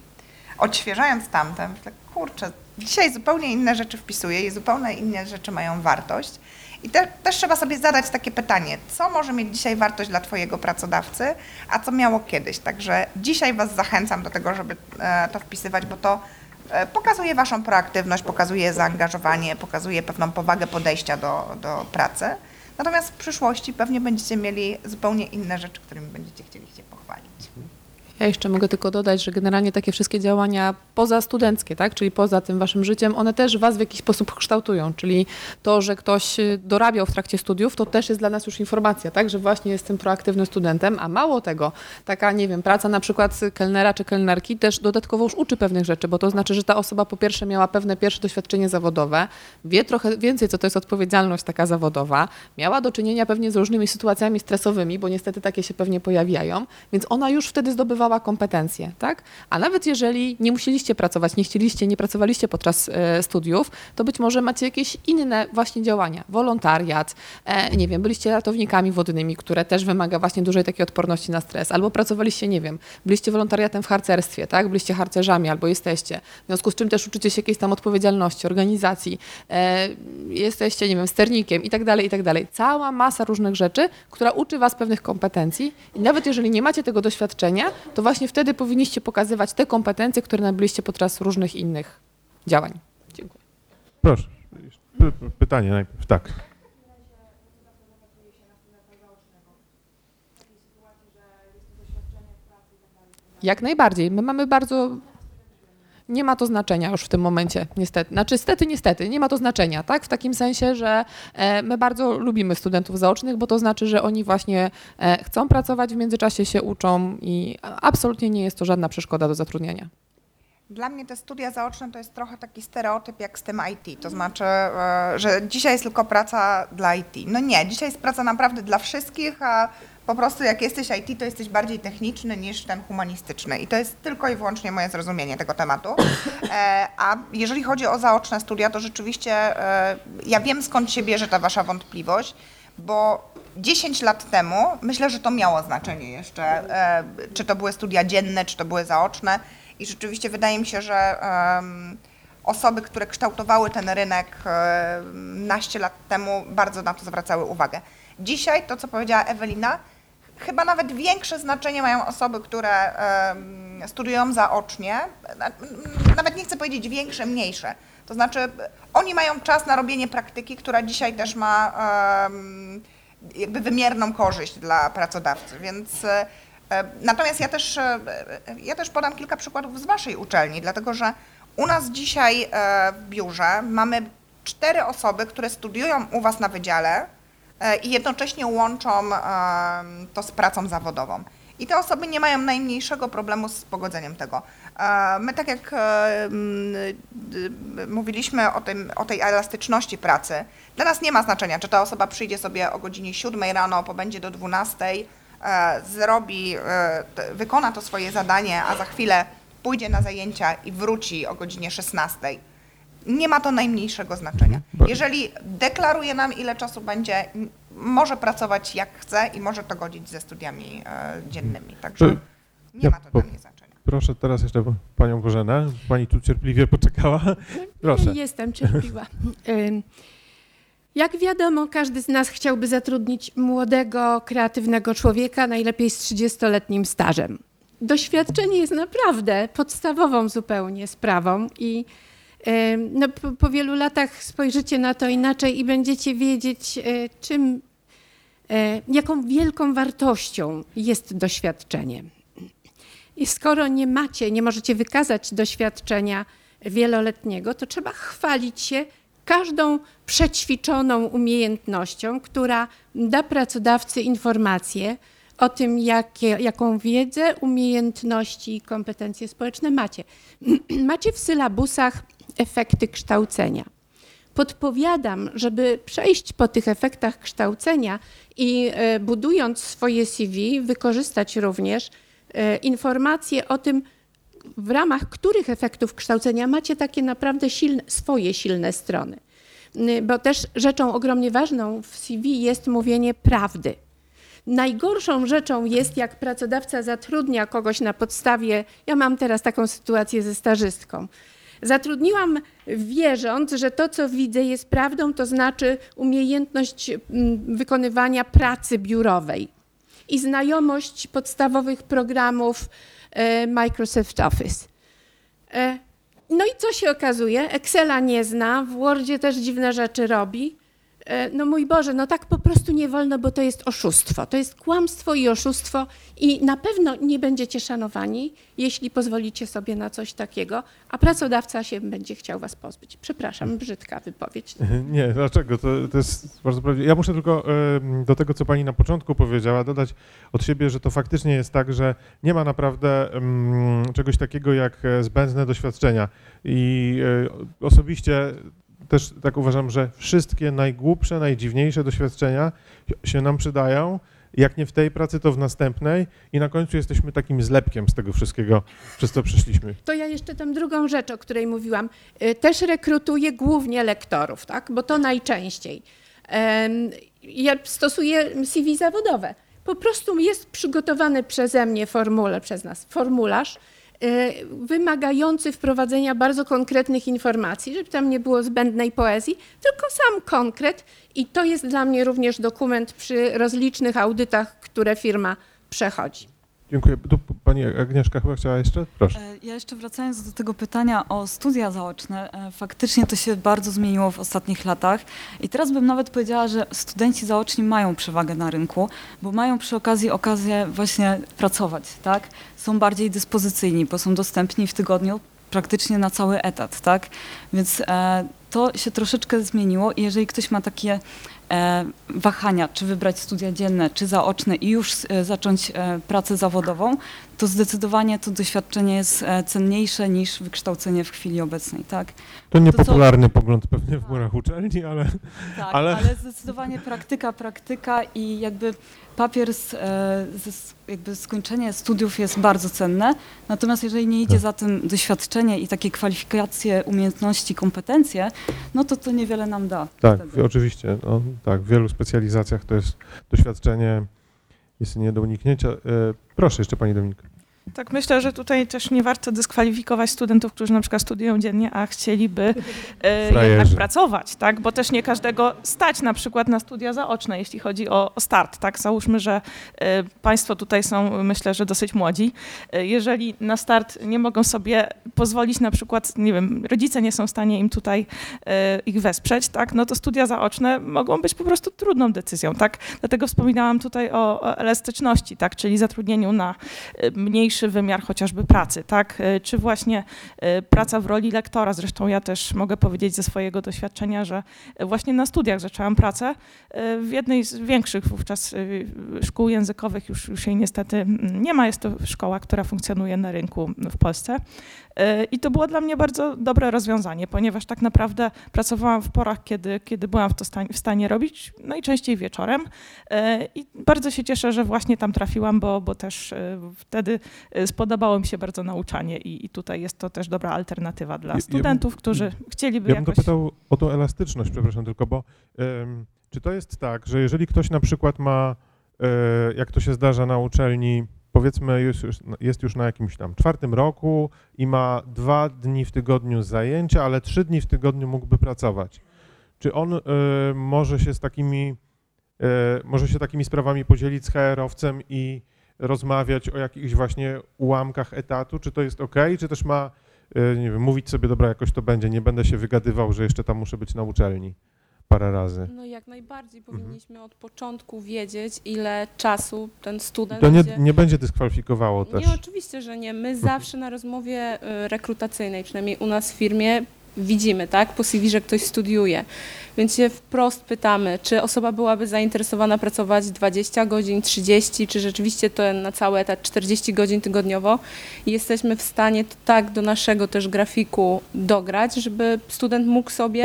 odświeżając tamte, myślę, kurczę, dzisiaj zupełnie inne rzeczy wpisuję i zupełnie inne rzeczy mają wartość. I te, też trzeba sobie zadać takie pytanie, co może mieć dzisiaj wartość dla Twojego pracodawcy, a co miało kiedyś. Także dzisiaj Was zachęcam do tego, żeby e, to wpisywać, bo to e, pokazuje Waszą proaktywność, pokazuje zaangażowanie, pokazuje pewną powagę podejścia do, do pracy. Natomiast w przyszłości pewnie będziecie mieli zupełnie inne rzeczy, którymi będziecie chcieli się.
Ja jeszcze mogę tylko dodać, że generalnie takie wszystkie działania pozastudenckie, tak, czyli poza tym waszym życiem, one też was w jakiś sposób kształtują, czyli to, że ktoś y, dorabiał w trakcie studiów, to też jest dla nas już informacja, tak, że właśnie jestem proaktywnym studentem, a mało tego, taka, nie wiem, praca na przykład kelnera czy kelnerki też dodatkowo już uczy pewnych rzeczy, bo to znaczy, że ta osoba po pierwsze miała pewne pierwsze doświadczenie zawodowe, wie trochę więcej, co to jest odpowiedzialność taka zawodowa, miała do czynienia pewnie z różnymi sytuacjami stresowymi, bo niestety takie się pewnie pojawiają, więc ona już wtedy zdobywała kompetencje, tak? A nawet jeżeli nie musieliście pracować, nie chcieliście, nie pracowaliście podczas e, studiów, to być może macie jakieś inne właśnie działania, wolontariat, e, nie wiem, byliście ratownikami wodnymi, które też wymaga właśnie dużej takiej odporności na stres, albo pracowaliście, nie wiem, byliście wolontariatem w harcerstwie, tak? Byliście harcerzami albo jesteście, w związku z czym też uczycie się jakiejś tam odpowiedzialności, organizacji, e, jesteście, nie wiem, sternikiem i tak dalej, i tak dalej. Cała masa różnych rzeczy, która uczy was pewnych kompetencji i nawet jeżeli nie macie tego doświadczenia, to właśnie wtedy powinniście pokazywać te kompetencje, które nabyliście podczas różnych innych działań. Dziękuję.
Proszę. Pytanie najpierw. Tak.
Jak najbardziej. My mamy bardzo. Nie ma to znaczenia już w tym momencie, niestety. Znaczy, niestety, niestety, nie ma to znaczenia, tak? W takim sensie, że e, my bardzo lubimy studentów zaocznych, bo to znaczy, że oni właśnie e, chcą pracować, w międzyczasie się uczą i absolutnie nie jest to żadna przeszkoda do zatrudnienia.
Dla mnie te studia zaoczne to jest trochę taki stereotyp jak z tym IT, to znaczy, e, że dzisiaj jest tylko praca dla IT. No nie, dzisiaj jest praca naprawdę dla wszystkich, a po prostu jak jesteś IT, to jesteś bardziej techniczny niż ten humanistyczny. I to jest tylko i wyłącznie moje zrozumienie tego tematu. E, A jeżeli chodzi o zaoczne studia, to rzeczywiście e, ja wiem skąd się bierze ta wasza wątpliwość, bo 10 lat temu myślę, że to miało znaczenie jeszcze, czy to były studia dzienne, czy to były zaoczne. I rzeczywiście wydaje mi się, że osoby, które kształtowały ten rynek naście lat temu, bardzo na to zwracały uwagę. Dzisiaj to, co powiedziała Ewelina, chyba nawet większe znaczenie mają osoby, które studiują zaocznie. Na- Nawet nie chcę powiedzieć większe, mniejsze. To znaczy, oni mają czas na robienie praktyki, która dzisiaj też ma jakby wymierną korzyść dla pracodawcy, więc natomiast ja też, e, ja też podam kilka przykładów z Waszej uczelni, dlatego że u nas dzisiaj e, w biurze mamy cztery osoby, które studiują u Was na wydziale e, i jednocześnie łączą to z pracą zawodową. I te osoby nie mają najmniejszego problemu z pogodzeniem tego. E, My tak jak e, mówiliśmy o, tym, o tej elastyczności pracy, dla nas nie ma znaczenia, czy ta osoba przyjdzie sobie o godzinie 7 rano, pobędzie do 12, e, zrobi, e, wykona to swoje zadanie, a za chwilę pójdzie na zajęcia i wróci o godzinie 16. Nie ma to najmniejszego znaczenia.
Bo-
Jeżeli deklaruje nam, ile czasu będzie, może pracować jak chce i może to godzić ze studiami e, dziennymi. Także
To-
nie ma to dla mnie znaczenia.
Proszę teraz jeszcze panią Bożenę. Pani tu cierpliwie poczekała. Proszę.
Jestem cierpliwa. Jak wiadomo, każdy z nas chciałby zatrudnić młodego, kreatywnego człowieka, najlepiej z 30-letnim stażem. Doświadczenie jest naprawdę podstawową zupełnie sprawą i no, po, wielu latach spojrzycie na to inaczej i będziecie wiedzieć, y, czym, y, jaką wielką wartością jest doświadczenie. I skoro nie macie, nie możecie wykazać doświadczenia wieloletniego, to trzeba chwalić się każdą przećwiczoną umiejętnością, która da pracodawcy informację o tym, jakie, jaką wiedzę, umiejętności i kompetencje społeczne macie. macie w sylabusach efekty kształcenia. Podpowiadam, żeby przejść po tych efektach kształcenia i e, budując swoje CV, wykorzystać również e, informacje o tym, w ramach których efektów kształcenia macie takie naprawdę silne, swoje silne strony. Bo też rzeczą ogromnie ważną w CV jest mówienie prawdy. Najgorszą rzeczą jest, jak pracodawca zatrudnia kogoś na podstawie. Ja mam teraz taką sytuację ze stażystką. Zatrudniłam wierząc, że to, co widzę, jest prawdą, to znaczy umiejętność wykonywania pracy biurowej i znajomość podstawowych programów Microsoft Office. E, No i co się okazuje? Excela nie zna, w Wordzie też dziwne rzeczy robi. E, No mój Boże, no tak po prostu nie wolno, bo to jest oszustwo. To jest kłamstwo i oszustwo i na pewno nie będziecie szanowani, jeśli pozwolicie sobie na coś takiego, a pracodawca się będzie chciał was pozbyć. Przepraszam, brzydka wypowiedź.
Nie, dlaczego? To, to jest bardzo prawdziwe. Ja muszę tylko do tego, co pani na początku powiedziała, dodać od siebie, że to faktycznie jest tak, że nie ma naprawdę czegoś takiego jak e, zbędne doświadczenia. I e, osobiście też tak uważam, że wszystkie najgłupsze, najdziwniejsze doświadczenia się nam przydają. Jak nie w tej pracy, to w następnej i na końcu jesteśmy takim zlepkiem z tego wszystkiego, przez co przeszliśmy.
To ja jeszcze tam drugą rzecz, o której mówiłam. Y, Też rekrutuję głównie lektorów, tak? bo to najczęściej. Ja stosuję CV zawodowe. Po prostu jest przygotowany przeze mnie formule, przez nas formularz wymagający wprowadzenia bardzo konkretnych informacji, żeby tam nie było zbędnej poezji, tylko sam konkret i to jest dla mnie również dokument przy rozlicznych audytach, które firma przechodzi.
Dziękuję. Tu pani Agnieszka chyba chciała jeszcze? Proszę.
E, Ja jeszcze wracając do tego pytania o studia zaoczne, e, faktycznie to się bardzo zmieniło w ostatnich latach i teraz bym nawet powiedziała, że studenci zaoczni mają przewagę na rynku, bo mają przy okazji okazję właśnie pracować, tak? Są bardziej dyspozycyjni, bo są dostępni w tygodniu praktycznie na cały etat, tak? Więc e, to się troszeczkę zmieniło i jeżeli ktoś ma takie wahania, czy wybrać studia dzienne, czy zaoczne i już e, zacząć e, pracę zawodową, to zdecydowanie to doświadczenie jest e, cenniejsze niż wykształcenie w chwili obecnej, tak?
To
co-
niepopularny pogląd pewnie w murach uczelni, ale
Tak,
Ale-
ale... zdecydowanie praktyka, praktyka i jakby papier, z, e, z, jakby skończenie studiów jest bardzo cenne, natomiast jeżeli nie idzie
Tak.
za tym doświadczenie i takie kwalifikacje, umiejętności, kompetencje, no to to niewiele nam da.
tak,
wtedy.
oczywiście. No, tak, w wielu specjalizacjach to jest doświadczenie jest nie do uniknięcia. E, proszę jeszcze pani Dominika.
Tak, myślę, że tutaj też nie warto dyskwalifikować studentów, którzy na przykład studiują dziennie, a chcieliby e, jednak pracować, tak? Bo też nie każdego stać na przykład na studia zaoczne, jeśli chodzi o, o start, tak? Załóżmy, że e, Państwo tutaj są, myślę, że dosyć młodzi. E, jeżeli na start nie mogą sobie pozwolić na przykład, nie wiem, rodzice nie są w stanie im tutaj e, ich wesprzeć, tak? No to studia zaoczne mogą być po prostu trudną decyzją, tak? Dlatego wspominałam tutaj o, o elastyczności, tak? Czyli zatrudnieniu na e, mniejszy wymiar chociażby pracy, tak? E, Czy właśnie e, praca w roli lektora. Zresztą ja też mogę powiedzieć ze swojego doświadczenia, że e, właśnie na studiach zaczęłam pracę w jednej z większych wówczas szkół językowych, już, już jej niestety mm, nie ma. Jest to szkoła, która funkcjonuje na rynku w Polsce. I to było dla mnie bardzo dobre rozwiązanie, ponieważ tak naprawdę pracowałam w porach, kiedy, kiedy byłam w to stanie, w stanie robić, najczęściej wieczorem. E, I bardzo się cieszę, że właśnie tam trafiłam, bo, bo też wtedy spodobało mi się bardzo nauczanie i, i tutaj jest to też dobra alternatywa dla studentów, którzy chcieliby
Ja bym
jakoś...
dopytał o tą elastyczność, przepraszam tylko, bo czy to jest tak, że jeżeli ktoś na przykład ma, e, jak to się zdarza na uczelni, powiedzmy jest już, jest już na jakimś tam czwartym roku i ma dwa dni w tygodniu zajęcia, ale trzy dni w tygodniu mógłby pracować. Czy on e, może się z takimi, e, może się takimi sprawami podzielić z HR-owcem i rozmawiać o jakichś właśnie ułamkach etatu? Czy to jest ok? Czy też ma e, nie wiem, mówić sobie, dobra, jakoś to będzie, nie będę się wygadywał, że jeszcze tam muszę być na uczelni parę razy.
No jak najbardziej
Mhm.
powinniśmy od początku wiedzieć, ile czasu ten student
To nie,
będzie...
nie będzie dyskwalifikowało też.
Nie, oczywiście, że nie. My zawsze na rozmowie y, rekrutacyjnej, przynajmniej u nas w firmie, widzimy, tak, po CV, że ktoś studiuje. Więc się wprost pytamy, czy osoba byłaby zainteresowana pracować 20 godzin, 30, czy rzeczywiście to na cały etat 40 godzin tygodniowo. I jesteśmy w stanie to tak do naszego też grafiku dograć, żeby student mógł sobie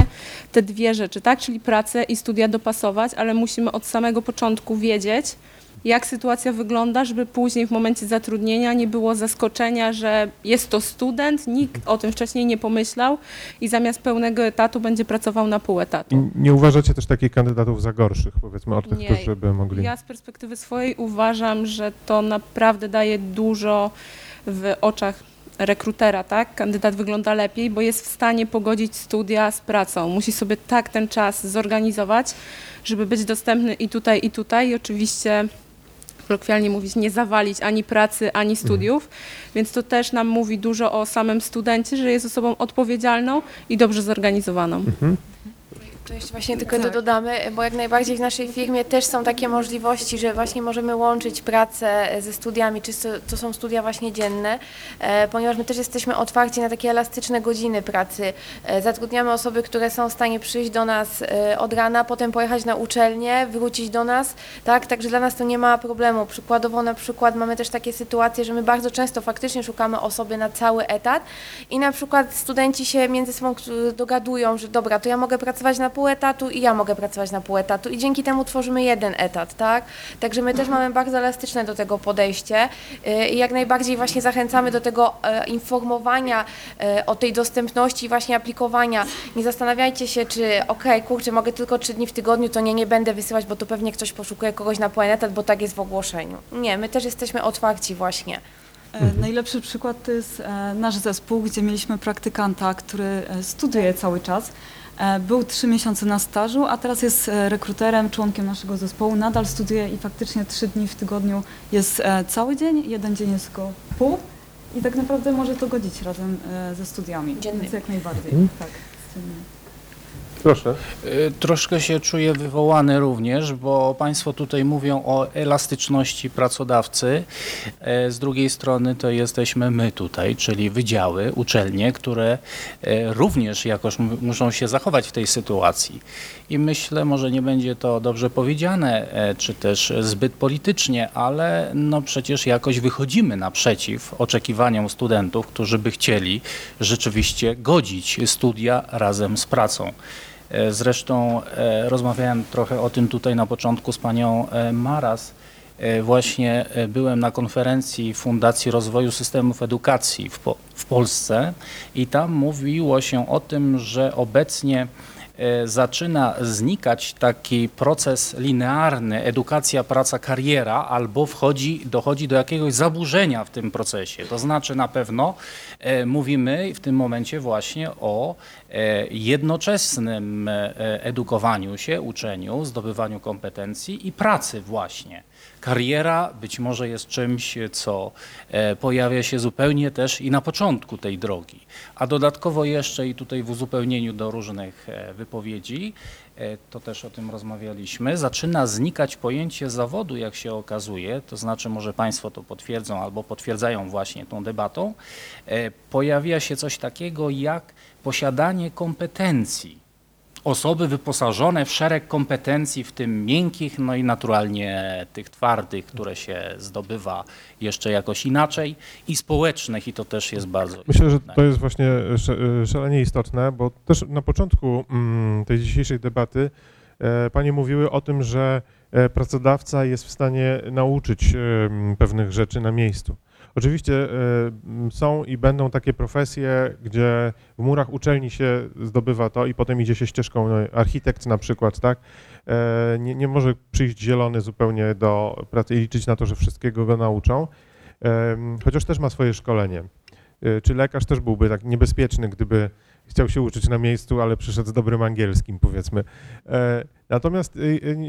te dwie rzeczy, tak, czyli pracę i studia dopasować, ale musimy od samego początku wiedzieć, jak sytuacja wygląda, żeby później w momencie zatrudnienia nie było zaskoczenia, że jest to student, nikt o tym wcześniej nie pomyślał i zamiast pełnego etatu będzie pracował na pół
I
etatu.
nie uważacie też takich kandydatów za gorszych, powiedzmy, od tych,
Nie.
którzy by mogli.
Ja z perspektywy swojej uważam, że to naprawdę daje dużo w oczach rekrutera, tak? Kandydat wygląda lepiej, bo jest w stanie pogodzić studia z pracą. Musi sobie tak ten czas zorganizować, żeby być dostępny i tutaj, i tutaj. I oczywiście kolokwialnie mówić, nie zawalić ani pracy, ani studiów, więc to też nam mówi dużo o samym studencie, że jest osobą odpowiedzialną i dobrze zorganizowaną.
Mhm.
Jeszcze właśnie tylko to dodamy, bo jak najbardziej w naszej firmie też są takie możliwości, że właśnie możemy łączyć pracę ze studiami, czy to- są studia właśnie dzienne, e, ponieważ my też jesteśmy otwarci na takie elastyczne godziny pracy. E, Zatrudniamy osoby, które są w stanie przyjść do nas e, od rana, potem pojechać na uczelnię, wrócić do nas, tak? Także dla nas to nie ma problemu. Przykładowo na przykład mamy też takie sytuacje, że my bardzo często faktycznie szukamy osoby na cały etat i na przykład studenci się między sobą dogadują, że dobra, to ja mogę pracować na pół etatu i ja mogę pracować na pół etatu i dzięki temu tworzymy jeden etat, tak? Także my też mamy bardzo elastyczne do tego podejście y, i jak najbardziej właśnie zachęcamy do tego e, informowania e, o tej dostępności właśnie aplikowania. Nie zastanawiajcie się, czy okej, kurczę, mogę tylko trzy dni w tygodniu, to nie, nie będę wysyłać, bo to pewnie ktoś poszukuje kogoś na pełen etat, bo tak jest w ogłoszeniu. Nie, my też jesteśmy otwarci właśnie.
E, Najlepszy przykład to jest nasz zespół, gdzie mieliśmy praktykanta, który studiuje cały czas. E, Był trzy miesiące na stażu, a teraz jest e, rekruterem, członkiem naszego zespołu. Nadal studiuje i faktycznie trzy dni w tygodniu jest e, cały dzień, jeden dzień jest tylko pół. I tak naprawdę może to godzić razem ze studiami.
Dziennie.
Więc jak najbardziej.
Mhm.
Tak. z tym-
Proszę.
Y, Troszkę się czuję wywołany również, bo Państwo tutaj mówią o elastyczności pracodawcy. E, Z drugiej strony to jesteśmy my tutaj, czyli wydziały, uczelnie, które e, również jakoś muszą się zachować w tej sytuacji. I myślę, może nie będzie to dobrze powiedziane, czy też zbyt politycznie, ale no przecież jakoś wychodzimy naprzeciw oczekiwaniom studentów, którzy by chcieli rzeczywiście godzić studia razem z pracą. E, Zresztą e, rozmawiałem trochę o tym tutaj na początku z panią e, Maras. Właśnie byłem na konferencji Fundacji Rozwoju Systemów Edukacji w, po, w Polsce i tam mówiło się o tym, że obecnie zaczyna znikać taki proces linearny, edukacja, praca, kariera, albo wchodzi, dochodzi do jakiegoś zaburzenia w tym procesie. To znaczy na pewno e, mówimy w tym momencie właśnie o e, jednoczesnym e, edukowaniu się, uczeniu, zdobywaniu kompetencji i pracy właśnie. Kariera być może jest czymś, co e, pojawia się zupełnie też i na początku tej drogi. A dodatkowo jeszcze i tutaj w uzupełnieniu do różnych e, wypowiedzi, e, to też o tym rozmawialiśmy, zaczyna znikać pojęcie zawodu, jak się okazuje, to znaczy może Państwo to potwierdzą albo potwierdzają właśnie tą debatą, pojawia się coś takiego jak posiadanie kompetencji osoby wyposażone w szereg kompetencji, w tym miękkich, no i naturalnie tych twardych, które się zdobywa jeszcze jakoś inaczej i społecznych i to też jest bardzo
Myślę, istotne. że to jest właśnie szalenie istotne, bo też na początku mm, tej dzisiejszej debaty e, Panie mówiły o tym, że e, pracodawca jest w stanie nauczyć pewnych rzeczy na miejscu. Oczywiście e, są i będą takie profesje, gdzie w murach uczelni się zdobywa to i potem idzie się ścieżką no, architekt na przykład, tak? E, nie, nie może przyjść zielony zupełnie do pracy i liczyć na to, że wszystkiego go nauczą, chociaż też ma swoje szkolenie. E, czy lekarz też byłby tak niebezpieczny, gdyby chciał się uczyć na miejscu, ale przyszedł z dobrym angielskim, powiedzmy. Natomiast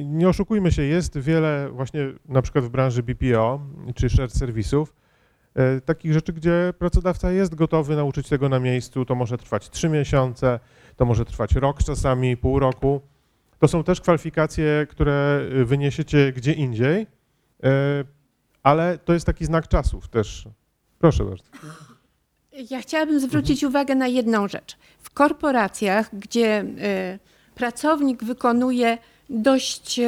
nie oszukujmy się, jest wiele właśnie na przykład w branży BPO czy shared serwisów, E, takich rzeczy, gdzie pracodawca jest gotowy nauczyć tego na miejscu. To może trwać trzy miesiące, to może trwać rok czasami, pół roku. To są też kwalifikacje, które y, wyniesiecie gdzie indziej, e, ale to jest taki znak czasów też. Proszę bardzo.
Ja chciałabym zwrócić mhm. uwagę na jedną rzecz. W korporacjach, gdzie y, pracownik wykonuje dość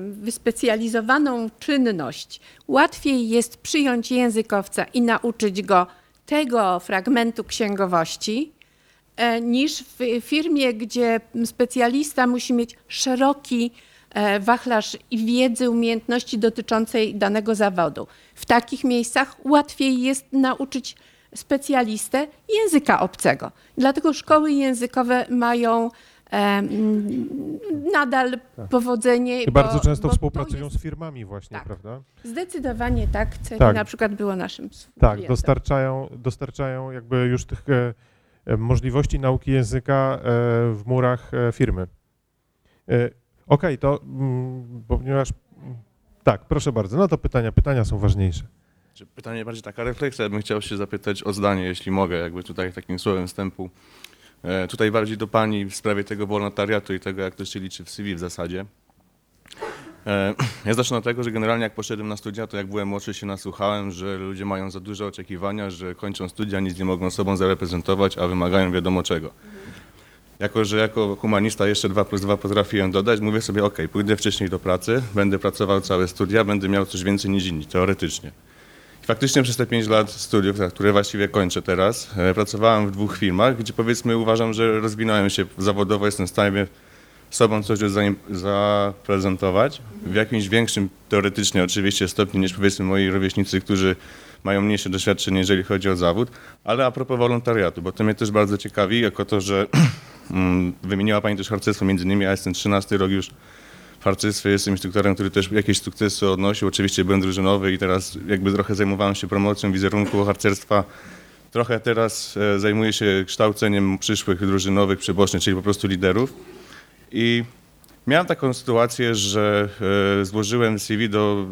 wyspecjalizowaną czynność, łatwiej jest przyjąć językowca i nauczyć go tego fragmentu księgowości, e, niż w firmie, gdzie specjalista musi mieć szeroki e, wachlarz wiedzy, umiejętności dotyczącej danego zawodu. W takich miejscach łatwiej jest nauczyć specjalistę języka obcego. Dlatego szkoły językowe mają nadal tak. powodzenie.
I bardzo bo, często bo współpracują jest... z firmami właśnie,
tak.
prawda?
Zdecydowanie tak. Celi tak. na przykład było naszym
Tak, dostarczają, dostarczają jakby już tych e, e możliwości nauki języka e, w murach e, firmy. Okej, okay, to mm, ponieważ... Tak, proszę bardzo. No to pytania, pytania są ważniejsze.
Pytanie bardziej taka refleksja. Ja bym chciał się zapytać o zdanie, jeśli mogę, jakby tutaj takim słowem wstępu. E, tutaj bardziej do Pani w sprawie tego wolontariatu i tego, jak to się liczy w CV w zasadzie. E, ja zacznę od tego, że generalnie jak poszedłem na studia, to jak byłem młodszy się nasłuchałem, że ludzie mają za duże oczekiwania, że kończą studia, nic nie mogą sobą zareprezentować, a wymagają wiadomo czego. Jako, że jako humanista jeszcze 2 plus 2 potrafiłem dodać, mówię sobie, ok, pójdę wcześniej do pracy, będę pracował całe studia, będę miał coś więcej niż inni, teoretycznie. Faktycznie przez te 5 lat studiów, które właściwie kończę teraz, e, pracowałem w dwóch firmach, gdzie powiedzmy uważam, że rozwinąłem się zawodowo, jestem w stanie sobą coś zaprezentować. W jakimś większym teoretycznie oczywiście stopniu niż powiedzmy moi rówieśnicy, którzy mają mniejsze doświadczenie, jeżeli chodzi o zawód, ale a propos wolontariatu, bo to mnie też bardzo ciekawi, jako to, że mm, wymieniła Pani też harcerstwo między innymi, ja jestem 13 rok już w harcerstwie jestem instruktorem, który też jakieś sukcesy odnosił. Oczywiście byłem drużynowy i teraz jakby trochę zajmowałem się promocją wizerunku harcerstwa. Trochę teraz e, zajmuję się kształceniem przyszłych drużynowych przybocznych, czyli po prostu liderów. I miałem taką sytuację, że e, złożyłem CV do,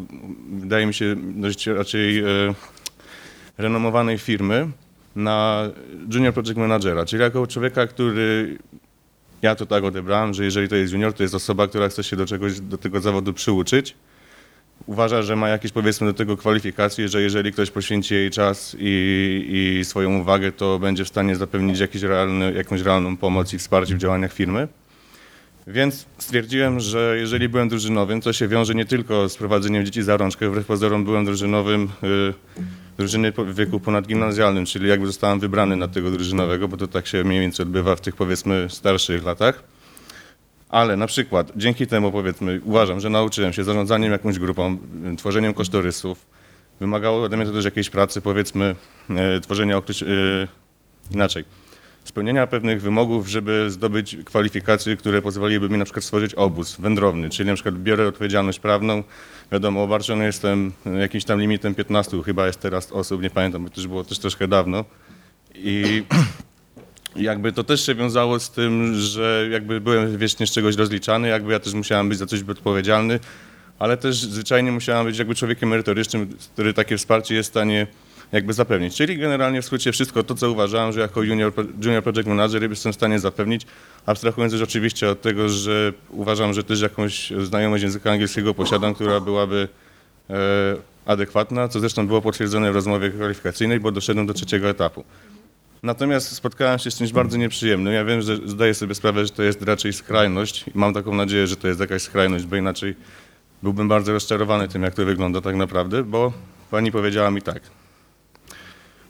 wydaje mi się, dość raczej e, renomowanej firmy na junior project managera, czyli jako człowieka, który ja to tak odebrałem, że jeżeli to jest junior, to jest osoba, która chce się do czegoś, do tego zawodu przyuczyć. Uważa, że ma jakieś powiedzmy do tego kwalifikacje, że jeżeli ktoś poświęci jej czas i, i swoją uwagę, to będzie w stanie zapewnić jakiś realny, jakąś realną pomoc i wsparcie w działaniach firmy. Więc stwierdziłem, że jeżeli byłem drużynowym, to się wiąże nie tylko z prowadzeniem dzieci za rączkę, wbrew pozorom byłem drużynowym y, drużyny w wieku ponadgimnazjalnym, czyli jakby zostałem wybrany na tego drużynowego, bo to tak się mniej więcej odbywa w tych powiedzmy starszych latach. Ale na przykład dzięki temu powiedzmy uważam, że nauczyłem się zarządzaniem jakąś grupą, tworzeniem kosztorysów. Wymagało ode mnie to też jakiejś pracy, powiedzmy, e, tworzenia okreś- e, inaczej spełnienia pewnych wymogów, żeby zdobyć kwalifikacje, które pozwoliłyby mi na przykład stworzyć obóz wędrowny, czyli na przykład biorę odpowiedzialność prawną, wiadomo, obarczony jestem jakimś tam limitem 15, chyba jest teraz osób, nie pamiętam, bo to już było też troszkę dawno. I jakby to też się wiązało z tym, że jakby byłem wiecznie z czegoś rozliczany, jakby ja też musiałem być za coś odpowiedzialny, ale też zwyczajnie musiałem być jakby człowiekiem merytorycznym, który takie wsparcie jest w stanie jakby zapewnić. Czyli generalnie w skrócie wszystko to, co uważałem, że jako junior, junior project manager jestem w stanie zapewnić, abstrahując już oczywiście od tego, że uważam, że też jakąś znajomość języka angielskiego posiadam, która byłaby e, adekwatna, co zresztą było potwierdzone w rozmowie kwalifikacyjnej, bo doszedłem do trzeciego etapu. Natomiast spotkałem się z czymś bardzo nieprzyjemnym. Ja wiem, że zdaję sobie sprawę, że to jest raczej skrajność mam taką nadzieję, że to jest jakaś skrajność, bo inaczej byłbym bardzo rozczarowany tym, jak to wygląda tak naprawdę, bo pani powiedziała mi tak.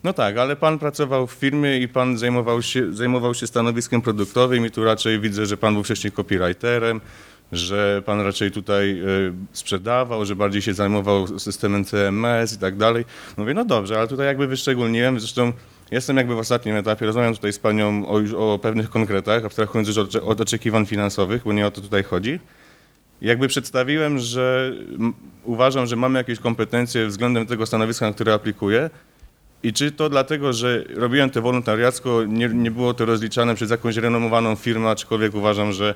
No tak, ale pan pracował w firmie i pan zajmował się, zajmował się stanowiskiem produktowym i tu raczej widzę, że pan był wcześniej copywriterem, że pan raczej tutaj y, sprzedawał, że bardziej się zajmował systemem CMS i tak dalej. Mówię, no dobrze, ale tutaj jakby wyszczególniłem, zresztą jestem jakby w ostatnim etapie, rozmawiam tutaj z panią o, o pewnych konkretach, abstrahując już od, od oczekiwań finansowych, bo nie o to tutaj chodzi. Jakby przedstawiłem, że uważam, że mamy jakieś kompetencje względem tego stanowiska, na które aplikuję, i czy to dlatego, że robiłem to wolontariacko, nie, nie było to rozliczane przez jakąś renomowaną firmę, aczkolwiek uważam, że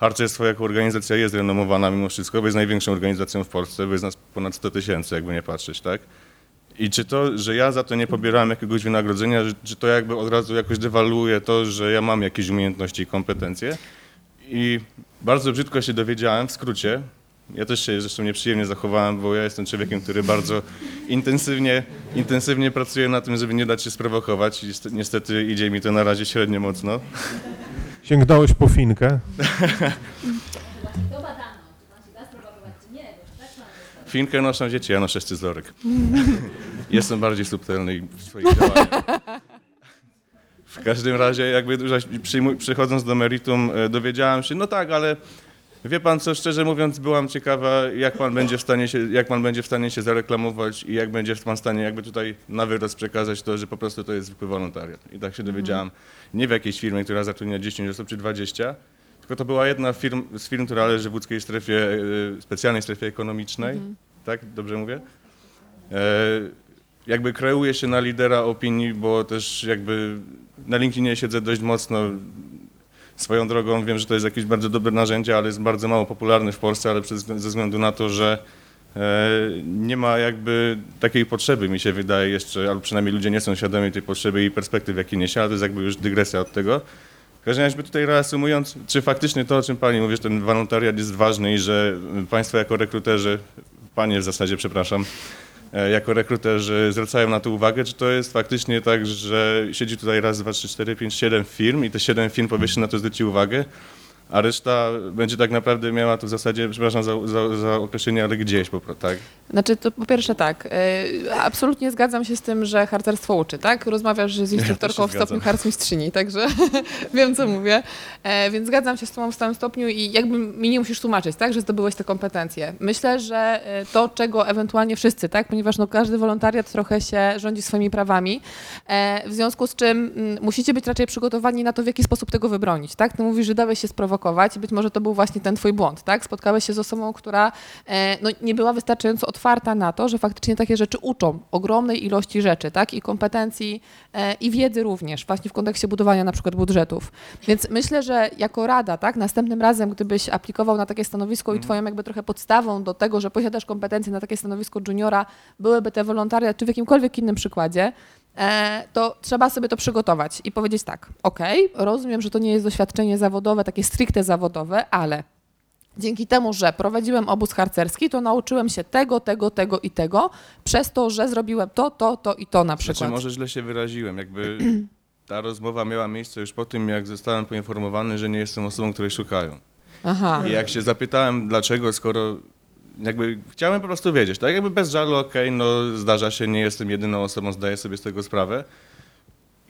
harcerstwo jako organizacja jest renomowana mimo wszystko, bo jest największą organizacją w Polsce, bo jest nas ponad 100 tysięcy, jakby nie patrzeć, tak? I czy to, że ja za to nie pobierałem jakiegoś wynagrodzenia, czy to jakby od razu jakoś dewaluuje to, że ja mam jakieś umiejętności i kompetencje? I bardzo brzydko się dowiedziałem, w skrócie, ja też się zresztą nieprzyjemnie zachowałem, bo ja jestem człowiekiem, który bardzo intensywnie, intensywnie pracuje na tym, żeby nie dać się sprowokować. I niestety idzie mi to na razie średnio mocno.
Sięgnąłeś po finkę?
Finkę noszą dzieci, ja noszę scyzorek. Jestem bardziej subtelny w swoich działaniach. W każdym razie, jakby przychodząc do meritum, e, dowiedziałem się, no tak, ale Wie pan co, szczerze mówiąc, byłam ciekawa, jak pan będzie w stanie się, jak pan będzie w stanie się zareklamować i jak będzie pan w stanie jakby tutaj na wyrost przekazać to, że po prostu to jest zwykły wolontariat. I tak się dowiedziałam, nie w jakiejś firmie, która zatrudnia 10 osób czy 20, tylko to była jedna firm, z firm, która leży w łódzkiej strefie, e, specjalnej strefie ekonomicznej, mhm. tak, dobrze mówię? E, jakby kreuje się na lidera opinii, bo też jakby na LinkedInie siedzę dość mocno, Swoją drogą wiem, że to jest jakieś bardzo dobre narzędzie, ale jest bardzo mało popularny w Polsce, ale przez, ze względu na to, że e, nie ma jakby takiej potrzeby, mi się wydaje jeszcze, albo przynajmniej ludzie nie są świadomi tej potrzeby i perspektyw, jakie niesie, ale to jest jakby już dygresja od tego. W każdym razie tutaj reasumując, czy faktycznie to, o czym Pani mówi, że ten wolontariat jest ważny i że Państwo jako rekruterzy, Panie w zasadzie, przepraszam, jako rekruterzy zwracają na to uwagę, czy to jest faktycznie tak, że siedzi tutaj raz, dwa, trzy, cztery, pięć, siedem firm i te siedem firm powinny na to zwrócić uwagę, a reszta będzie tak naprawdę miała to w zasadzie, przepraszam za, za, za określenie, ale gdzieś po prostu, tak?
Znaczy, to po pierwsze tak, y, absolutnie zgadzam się z tym, że harcerstwo uczy, tak? Rozmawiasz z instruktorką ja w stopniu harcmistrzyni, także wiem, co mówię. E, więc zgadzam się z tobą w stałym stopniu i jakby mi nie musisz tłumaczyć, tak, że zdobyłeś te kompetencje. Myślę, że y, to, czego ewentualnie wszyscy, tak, ponieważ no, każdy wolontariat trochę się rządzi swoimi prawami, e, w związku z czym mm, musicie być raczej przygotowani na to, w jaki sposób tego wybronić, tak? Ty mówisz, że dałeś się sprowokować i być może to był właśnie ten twój błąd, tak? Spotkałeś się z osobą, która e, no, nie była wystarczająco otwarta na to, że faktycznie takie rzeczy uczą ogromnej ilości rzeczy, tak? I kompetencji, e, i wiedzy również, właśnie w kontekście budowania na przykład budżetów. Więc myślę, że jako rada, tak, następnym razem, gdybyś aplikował na takie stanowisko i mhm. twoją jakby trochę podstawą do tego, że posiadasz kompetencje na takie stanowisko juniora, byłyby te wolontariat, czy w jakimkolwiek innym przykładzie, to trzeba sobie to przygotować i powiedzieć tak, ok, rozumiem, że to nie jest doświadczenie zawodowe, takie stricte zawodowe, ale Dzięki temu, że prowadziłem obóz harcerski, to nauczyłem się tego, tego, tego i tego, przez to, że zrobiłem to, to, to i to na przykład.
Znaczy, może źle się wyraziłem. Jakby ta rozmowa miała miejsce już po tym, jak zostałem poinformowany, że nie jestem osobą, której szukają. Aha. I jak się zapytałem, dlaczego, skoro jakby chciałem po prostu wiedzieć, tak jakby bez żalu, okej, okay, no zdarza się, nie jestem jedyną osobą, zdaję sobie z tego sprawę.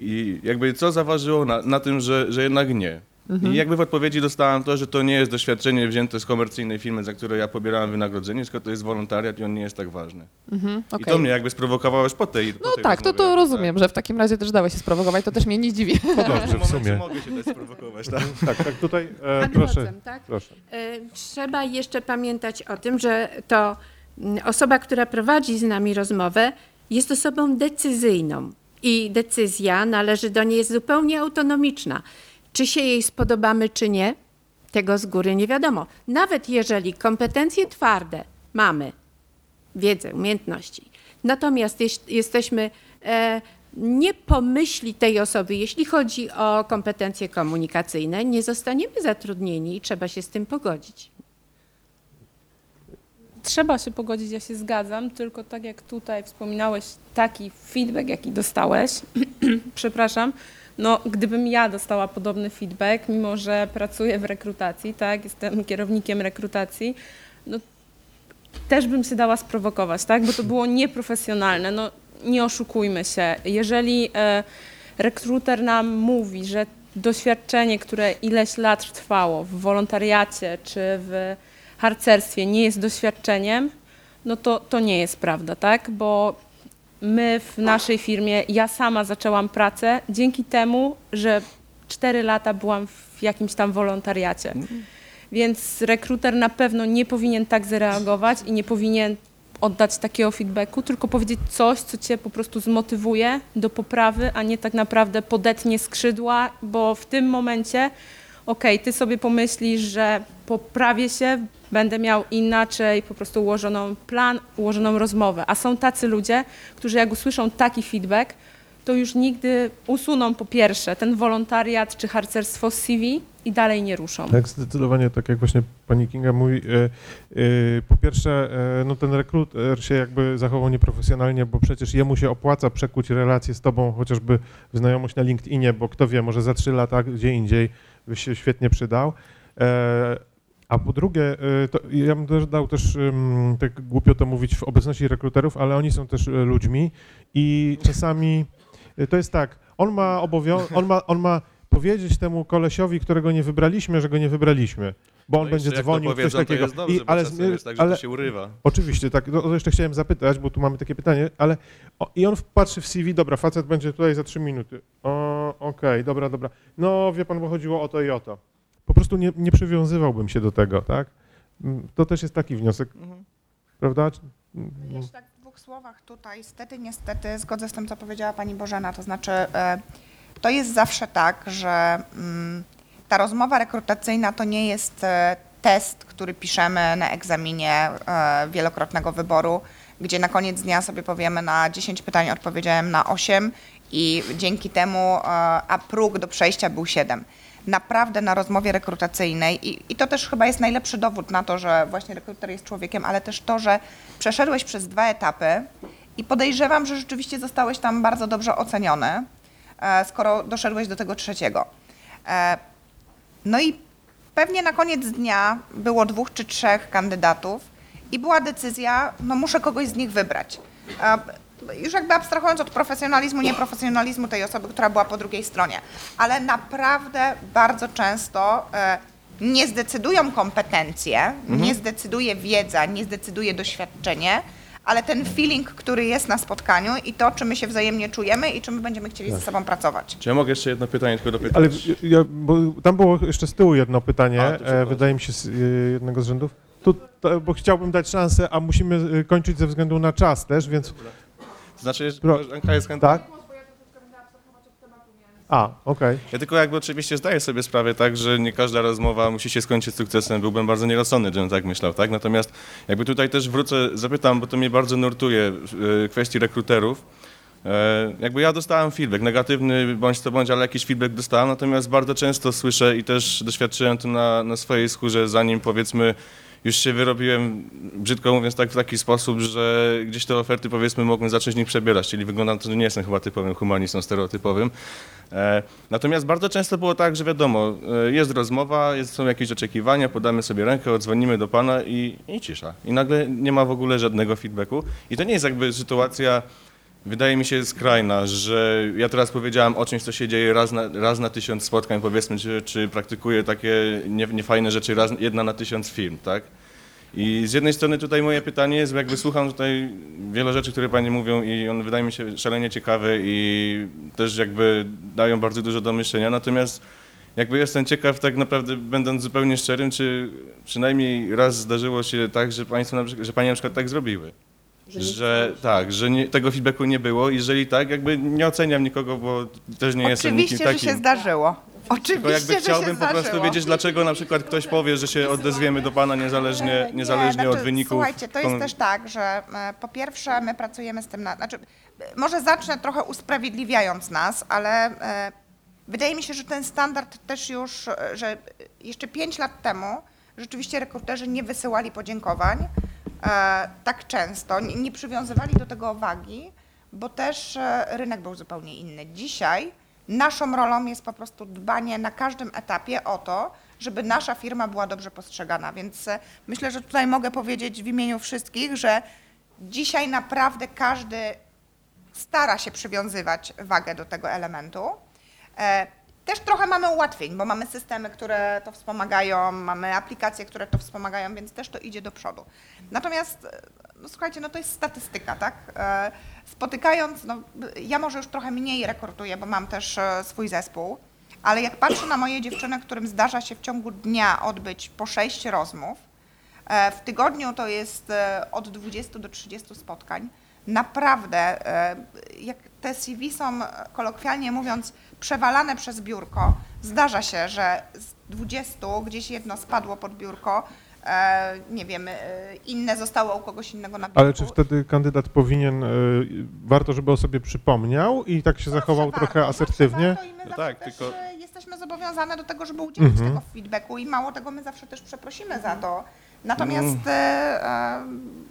I jakby co zaważyło na, na tym, że, że jednak nie
Mhm.
I jakby w odpowiedzi dostałem to, że to nie jest doświadczenie wzięte z komercyjnej firmy, za które ja pobierałem wynagrodzenie, tylko to jest wolontariat i on nie jest tak ważny.
Mhm,
I
okej.
to mnie jakby sprowokowało już po tej po
No
tej
tak, to,
rozmowie,
to
jakby,
rozumiem, że w takim razie też dałeś się sprowokować, to też mnie nie dziwi.
To dobrze w
momencie
sumie.
mogę się dać sprowokować, tak?
Tak, tak, tutaj e, proszę.
vocem, tak?
proszę.
E, Trzeba jeszcze pamiętać o tym, że to osoba, która prowadzi z nami rozmowę, jest osobą decyzyjną i decyzja należy do niej jest zupełnie autonomiczna. Czy się jej spodobamy, czy nie, tego z góry nie wiadomo. Nawet jeżeli kompetencje twarde mamy, wiedzę, umiejętności, natomiast jesteśmy e, nie pomyśli tej osoby, jeśli chodzi o kompetencje komunikacyjne, nie zostaniemy zatrudnieni i trzeba się z tym pogodzić.
Trzeba się pogodzić, ja się zgadzam, tylko tak jak tutaj wspominałeś, taki feedback, jaki dostałeś, przepraszam, no gdybym ja dostała podobny feedback, mimo że pracuję w rekrutacji, tak, jestem kierownikiem rekrutacji, no też bym się dała sprowokować, tak, bo to było nieprofesjonalne, no nie oszukujmy się. Jeżeli e, rekruter nam mówi, że doświadczenie, które ileś lat trwało w wolontariacie czy w harcerstwie nie jest doświadczeniem, no to, to nie jest prawda, tak? Bo my w naszej firmie, ja sama zaczęłam pracę dzięki temu, że cztery lata byłam w jakimś tam wolontariacie. Więc rekruter na pewno nie powinien tak zareagować i nie powinien oddać takiego feedbacku, tylko powiedzieć coś, co cię po prostu zmotywuje do poprawy, a nie tak naprawdę podetnie skrzydła, bo w tym momencie, okej, ty sobie pomyślisz, że poprawię się, będę miał inaczej po prostu ułożoną plan, ułożoną rozmowę. A są tacy ludzie, którzy jak usłyszą taki feedback, to już nigdy usuną po pierwsze ten wolontariat czy harcerstwo z CV i dalej nie ruszą.
Tak, zdecydowanie, tak jak właśnie pani Kinga mówi, e, e, po pierwsze, e, no ten rekruter się jakby zachował nieprofesjonalnie, bo przecież jemu się opłaca przekuć relacje z tobą, chociażby w znajomość na LinkedInie, bo kto wie, może za trzy lata gdzie indziej byś się świetnie przydał. E, A po drugie, e, ja bym też dał też, tak głupio to mówić w obecności rekruterów, ale oni są też e, ludźmi i czasami to jest tak, on ma obowiązek, on ma, on ma powiedzieć temu kolesiowi, którego nie wybraliśmy, że go nie wybraliśmy, bo on
No
będzie dzwonił, coś takiego.
jest dobrze, bo
ale,
jest tak, że to się urywa.
Oczywiście, tak, no, to jeszcze chciałem zapytać, bo tu mamy takie pytanie, ale o, i on patrzy w CV, dobra, facet będzie tutaj za trzy minuty. O, okej, dobra, dobra. No, wie pan, bo chodziło o to i o to. Po prostu nie, nie przywiązywałbym się do tego, tak? Mm, To też jest taki wniosek,
Mhm.
prawda?
Jeszcze tak w dwóch słowach tutaj, stety, niestety, zgodzę z tym, co powiedziała pani Bożena, to znaczy e, to jest zawsze tak, że mm, ta rozmowa rekrutacyjna to nie jest e, test, który piszemy na egzaminie e, wielokrotnego wyboru, gdzie na koniec dnia sobie powiemy na 10 pytań odpowiedziałem na 8 i dzięki temu, e, a próg do przejścia był 7 naprawdę na rozmowie rekrutacyjnej i, i to też chyba jest najlepszy dowód na to, że właśnie rekruter jest człowiekiem, ale też to, że przeszedłeś przez dwa etapy i podejrzewam, że rzeczywiście zostałeś tam bardzo dobrze oceniony, skoro doszedłeś do tego trzeciego. No i pewnie na koniec dnia było dwóch czy trzech kandydatów i była decyzja, no muszę kogoś z nich wybrać. Już jakby abstrahując od profesjonalizmu, nieprofesjonalizmu tej osoby, która była po drugiej stronie. Ale naprawdę bardzo często e, nie zdecydują kompetencje, nie zdecyduje wiedza, nie zdecyduje doświadczenie, ale ten feeling, który jest na spotkaniu i to, czy my się wzajemnie czujemy i czy my będziemy chcieli ze sobą pracować.
Czy ja mogę jeszcze jedno pytanie tylko dopytać?
Ale ja, bo tam było jeszcze z tyłu jedno pytanie,
A,
e, wydaje mi się z e, jednego z rzędów. Tu, to, bo chciałbym dać szansę, a musimy e, kończyć ze względu na czas też, więc
znaczy, że Anka jest chętna.
tak? A, okej.
Ja tylko jakby oczywiście zdaję sobie sprawę tak, że nie każda rozmowa musi się skończyć sukcesem. Byłbym bardzo nierozsądny, żebym tak myślał, tak? Natomiast jakby tutaj też wrócę, zapytam, bo to mnie bardzo nurtuje w kwestii rekruterów. E, Jakby ja dostałem feedback, negatywny bądź co bądź, ale jakiś feedback dostałem, natomiast bardzo często słyszę i też doświadczyłem to na, na swojej skórze, zanim powiedzmy już się wyrobiłem, brzydko mówiąc, tak w taki sposób, że gdzieś te oferty powiedzmy mogłem zacząć nich przebierać, czyli wygląda na to, że nie jestem chyba typowym humanistą stereotypowym. E, Natomiast bardzo często było tak, że wiadomo, e, jest rozmowa, jest, są jakieś oczekiwania, podamy sobie rękę, odzwonimy do pana i, i cisza. I nagle nie ma w ogóle żadnego feedbacku. I to nie jest jakby sytuacja wydaje mi się skrajna, że ja teraz powiedziałem o czymś, co się dzieje raz na, raz na tysiąc spotkań, powiedzmy, czy, czy praktykuję takie nie- niefajne rzeczy raz, jedna na tysiąc film, tak? I z jednej strony tutaj moje pytanie jest, jakby słucham tutaj wiele rzeczy, które Panie mówią i one wydają mi się szalenie ciekawe i też jakby dają bardzo dużo do myślenia, natomiast jakby jestem ciekaw tak naprawdę, będąc zupełnie szczerym, czy przynajmniej raz zdarzyło się tak, że Państwo, że Panie na przykład tak zrobiły. Że, tak, że nie, tego feedbacku nie było. Jeżeli tak, jakby nie oceniam nikogo, bo też nie jestem nikim
Oczywiście, że
takim.
się zdarzyło. Oczywiście,
Tylko jakby
że
chciałbym
się
po prostu
zdarzyło.
wiedzieć, dlaczego na przykład ktoś powie, że się odezwiemy do Pana niezależnie, niezależnie
nie,
od
znaczy,
wyników.
Słuchajcie, to jest też tak, że e, po pierwsze my pracujemy z tym, na, znaczy e, może zacznę trochę usprawiedliwiając nas, ale e, wydaje mi się, że ten standard też już, że jeszcze pięć lat temu rzeczywiście rekruterzy nie wysyłali podziękowań tak często, nie, nie przywiązywali do tego wagi, bo też e, rynek był zupełnie inny. Dzisiaj naszą rolą jest po prostu dbanie na każdym etapie o to, żeby nasza firma była dobrze postrzegana. Więc e, myślę, że tutaj mogę powiedzieć w imieniu wszystkich, że dzisiaj naprawdę każdy stara się przywiązywać wagę do tego elementu. Też trochę mamy ułatwień, bo mamy systemy, które to wspomagają, mamy aplikacje, które to wspomagają, więc też to idzie do przodu. Natomiast, e, no słuchajcie, no to jest statystyka, tak? E, Spotykając, no ja może już trochę mniej rekrutuję, bo mam też e, swój zespół, ale jak patrzę na moje dziewczyny, którym zdarza się w ciągu dnia odbyć po sześć rozmów, w tygodniu to jest od 20 do 30 spotkań. Naprawdę, jak te CV są, kolokwialnie mówiąc, przewalane przez biurko, zdarza się, że z 20 gdzieś jedno spadło pod biurko, e, nie wiem, e, inne zostało u kogoś innego na biurku.
Ale czy wtedy kandydat powinien, y, warto, żeby o sobie przypomniał i tak się zachował
Zawsze
trochę
warto,
asertywnie?
zawsze warto i my
No
zawsze
tak,
też,
tylko-
e, jesteśmy zobowiązane do tego, żeby udzielić
Mhm.
tego feedbacku i mało tego, my zawsze też przeprosimy za to. Natomiast
Mm.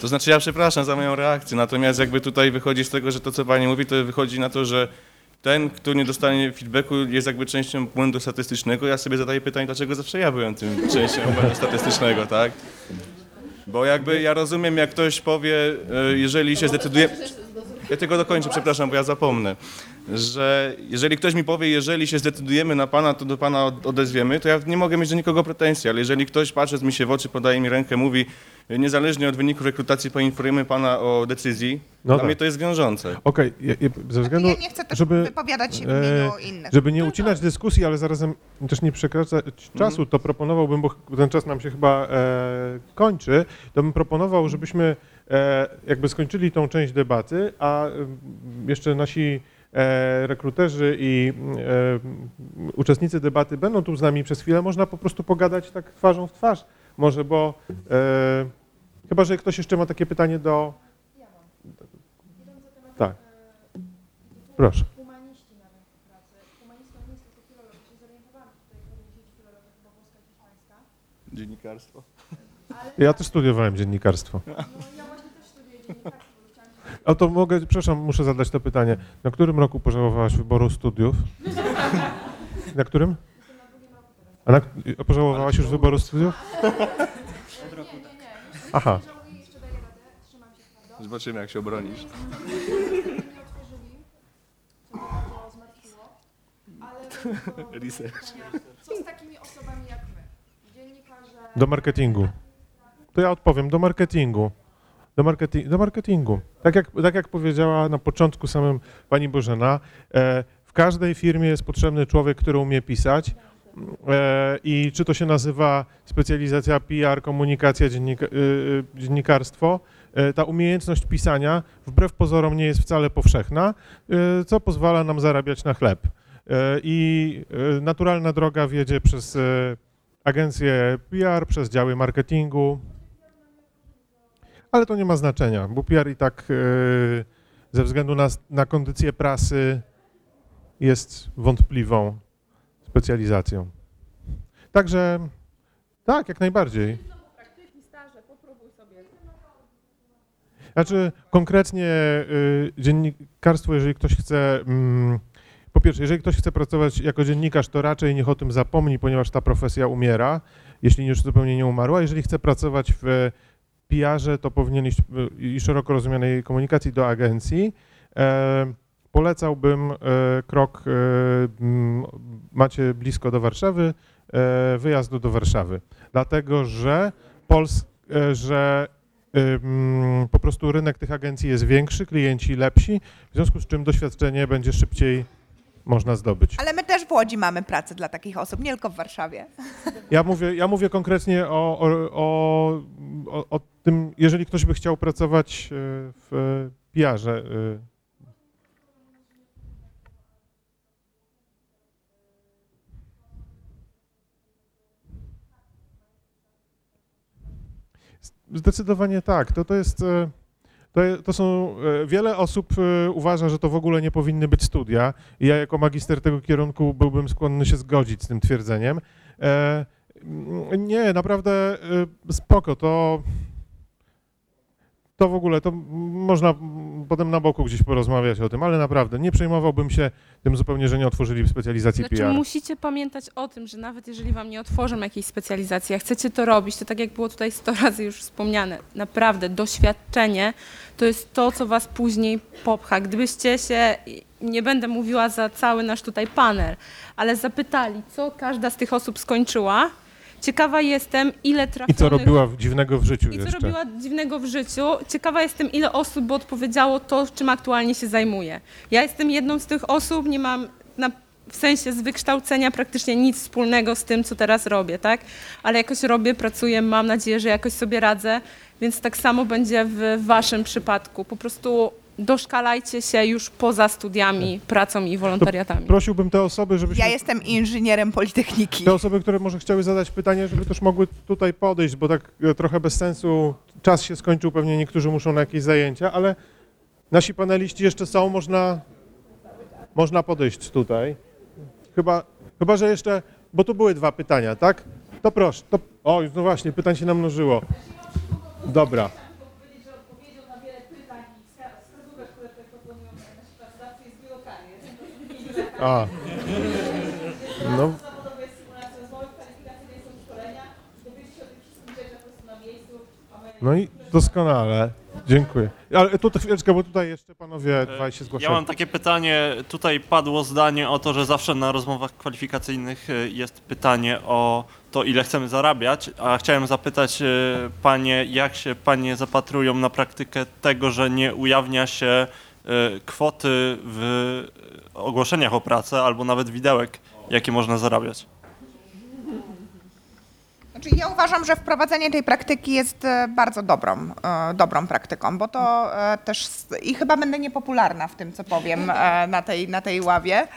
To znaczy ja przepraszam za moją reakcję, natomiast jakby tutaj wychodzi z tego, że to co Pani mówi, to wychodzi na to, że ten, kto nie dostanie feedbacku jest jakby częścią błędu statystycznego. Ja sobie zadaję pytanie, dlaczego zawsze ja byłem tym częścią błędu statystycznego, tak? Bo jakby ja rozumiem, jak ktoś powie, e, jeżeli się zdecyduje... Ja tylko dokończę, przepraszam, bo ja zapomnę, że jeżeli ktoś mi powie, jeżeli się zdecydujemy na Pana, to do Pana od- odezwiemy, to ja nie mogę mieć do nikogo pretensji, ale jeżeli ktoś patrząc mi się w oczy, podaje mi rękę, mówi, niezależnie od wyników rekrutacji poinformujemy Pana o decyzji,
No
dla
tak.
mnie to jest wiążące.
Okej, ja- ja- ze względu,
ja nie chcę też
żeby,
wypowiadać się w
e,
imieniu innych.
żeby nie ucinać dyskusji, ale zarazem też nie przekraczać czasu, to proponowałbym, bo ten czas nam się chyba e, kończy, to bym proponował, żebyśmy e, jakby skończyli tą część debaty, a em, jeszcze nasi e, rekruterzy i e, uczestnicy debaty będą tu z nami przez chwilę, można po prostu pogadać tak twarzą w twarz. Może, bo e, chyba, że ktoś jeszcze ma takie pytanie do... Tak. Proszę.
Dziennikarstwo.
Ja też studiowałem dziennikarstwo. A to mogę, przepraszam, muszę zadać to pytanie. Na którym roku pożałowałaś wyboru studiów? Na którym? A, na, a pożałowałaś już wyboru studiów? Aha.
Zobaczymy, jak się obronisz. Research.
Co z takimi osobami jak my? Dziennikarze...
Do marketingu. To ja odpowiem, do marketingu. Do, marketi do marketingu. Tak jak, tak jak powiedziała na początku samym pani Bożena, e, w każdej firmie jest potrzebny człowiek, który umie pisać. E, I czy to się nazywa specjalizacja PR, komunikacja, y, y, dziennikarstwo, e, ta umiejętność pisania wbrew pozorom nie jest wcale powszechna, co pozwala nam zarabiać na chleb. I naturalna droga wiedzie przez agencje PR, przez działy marketingu, ale to nie ma znaczenia, bo PR i tak e, ze względu na, na kondycję prasy jest wątpliwą specjalizacją. Także tak, jak najbardziej. Znaczy konkretnie y, dziennikarstwo, jeżeli ktoś chce, mm, po pierwsze, jeżeli ktoś chce pracować jako dziennikarz, to raczej niech o tym zapomni, ponieważ ta profesja umiera, jeśli już zupełnie nie umarła. Jeżeli chce pracować w PR-ze to powinien iść y, i szeroko rozumianej komunikacji do agencji. E, Polecałbym e, krok, e, macie blisko do Warszawy, wyjazdu do Warszawy, dlatego że, Pols, że ym, po prostu rynek tych agencji jest większy, klienci lepsi, w związku z czym doświadczenie będzie szybciej można zdobyć.
Ale my też w Łodzi mamy pracę dla takich osób, nie tylko w Warszawie.
Ja mówię, ja mówię konkretnie o, o, o, o, tym, jeżeli ktoś by chciał pracować e, w PR-ze. e, Zdecydowanie tak. To, to jest. To, to są. e, Wiele osób e, uważa, że to w ogóle nie powinny być studia. Ja, jako magister tego kierunku, byłbym skłonny się zgodzić z tym twierdzeniem. E, Nie, naprawdę spoko. To. To w ogóle, to można potem na boku gdzieś porozmawiać o tym, ale naprawdę nie przejmowałbym się tym zupełnie, że nie otworzyli specjalizacji
Znaczy
PR.
musicie pamiętać o tym, że nawet jeżeli wam nie otworzą jakiejś specjalizacji, a chcecie to robić, to tak jak było tutaj 100 razy już wspomniane, naprawdę doświadczenie to jest to, co was później popcha. Gdybyście się, nie będę mówiła za cały nasz tutaj panel, ale zapytali, co każda z tych osób skończyła, ciekawa jestem, ile
I
trafionych...
co robiła dziwnego w życiu
I co
jeszcze.
robiła dziwnego w życiu. Ciekawa jestem, ile osób by odpowiedziało to, czym aktualnie się zajmuje. Ja jestem jedną z tych osób, nie mam na, w sensie z wykształcenia praktycznie nic wspólnego z tym, co teraz robię, tak? Ale jakoś robię, pracuję, mam nadzieję, że jakoś sobie radzę, więc tak samo będzie w waszym przypadku. Po prostu doszkalajcie się już poza studiami, pracą i wolontariatami.
Prosiłbym te osoby, żebyśmy
Ja jestem inżynierem Politechniki.
Te osoby, które może chciały zadać pytanie, żeby też mogły tutaj podejść, bo tak e, trochę bez sensu, czas się skończył, pewnie niektórzy muszą na jakieś zajęcia, ale nasi paneliści jeszcze są, można, można podejść tutaj. Chyba, chyba, że jeszcze, bo tu były dwa pytania, tak? To proszę, to, o, no właśnie, pytań się namnożyło. Dobra. A. No, No i doskonale. Dziękuję. Ale tu chwileczkę, bo tutaj jeszcze panowie dwaj się
Ja
zgłaszają.
mam takie pytanie. Tutaj padło zdanie o to, że zawsze na rozmowach kwalifikacyjnych y, jest pytanie o to, ile chcemy zarabiać, a chciałem zapytać y, panie, jak się panie zapatrują na praktykę tego, że nie ujawnia się kwoty w ogłoszeniach o pracę albo nawet widełek, jakie można zarabiać.
Znaczy, ja uważam, że wprowadzenie tej praktyki jest e, bardzo dobrą, e, dobrą praktyką, bo to e, też i chyba będę niepopularna w tym, co powiem na tej, na tej ławie.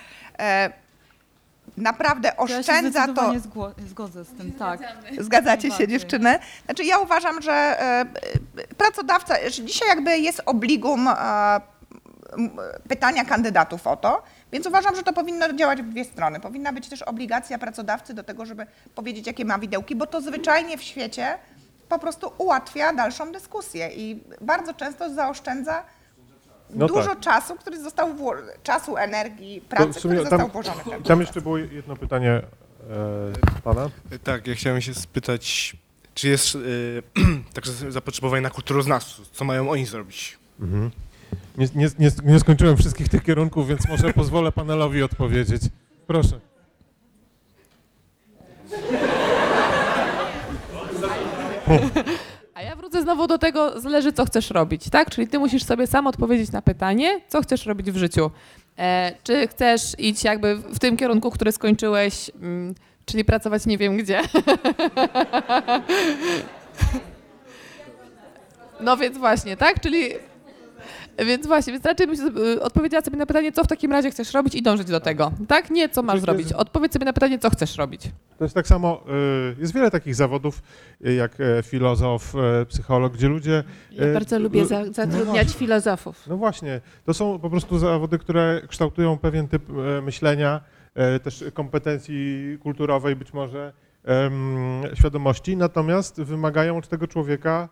Naprawdę
Ja się
oszczędza to.
zdecydowanie zgło- zgodzę z tym, tak.
Zgadzacie się, dziewczyny? Znaczy, ja uważam, że pracodawca, że dzisiaj jakby jest obligum pytania kandydatów o to, więc uważam, że to powinno działać w dwie strony. Powinna być też obligacja pracodawcy do tego, żeby powiedzieć, jakie ma widełki, bo to zwyczajnie w świecie po prostu ułatwia dalszą dyskusję i bardzo często zaoszczędza
No
dużo
tak.
czasu, który został wło- czasu, energii, pracy, który
tam,
został włożony
tam jeszcze było jedno pytanie e, pana.
Tak, ja chciałem się spytać, czy jest e, także zapotrzebowanie na kulturoznawców? Co mają oni zrobić?
Mhm. Nie, nie, nie, skończyłem wszystkich tych kierunków, więc może pozwolę panelowi odpowiedzieć. Proszę.
A ja wrócę znowu do tego, zależy co chcesz robić, tak? Czyli ty musisz sobie sam odpowiedzieć na pytanie, co chcesz robić w życiu. E, czy chcesz iść jakby w tym kierunku, który skończyłeś, mm, czyli pracować nie wiem gdzie. No więc właśnie, tak? Czyli więc właśnie, więc raczej się, y, odpowiedziała sobie na pytanie, co w takim razie chcesz robić i dążyć do tego. Tak? Nie co masz zrobić. Odpowiedz sobie na pytanie, co chcesz robić.
To jest tak samo, y, jest wiele takich zawodów y, jak filozof, psycholog, gdzie ludzie...
Ja bardzo lubię
no
zatrudniać
właśnie.
filozofów.
No właśnie, to są po prostu zawody, które kształtują pewien typ myślenia, też kompetencji kulturowej być może, świadomości, natomiast wymagają od tego człowieka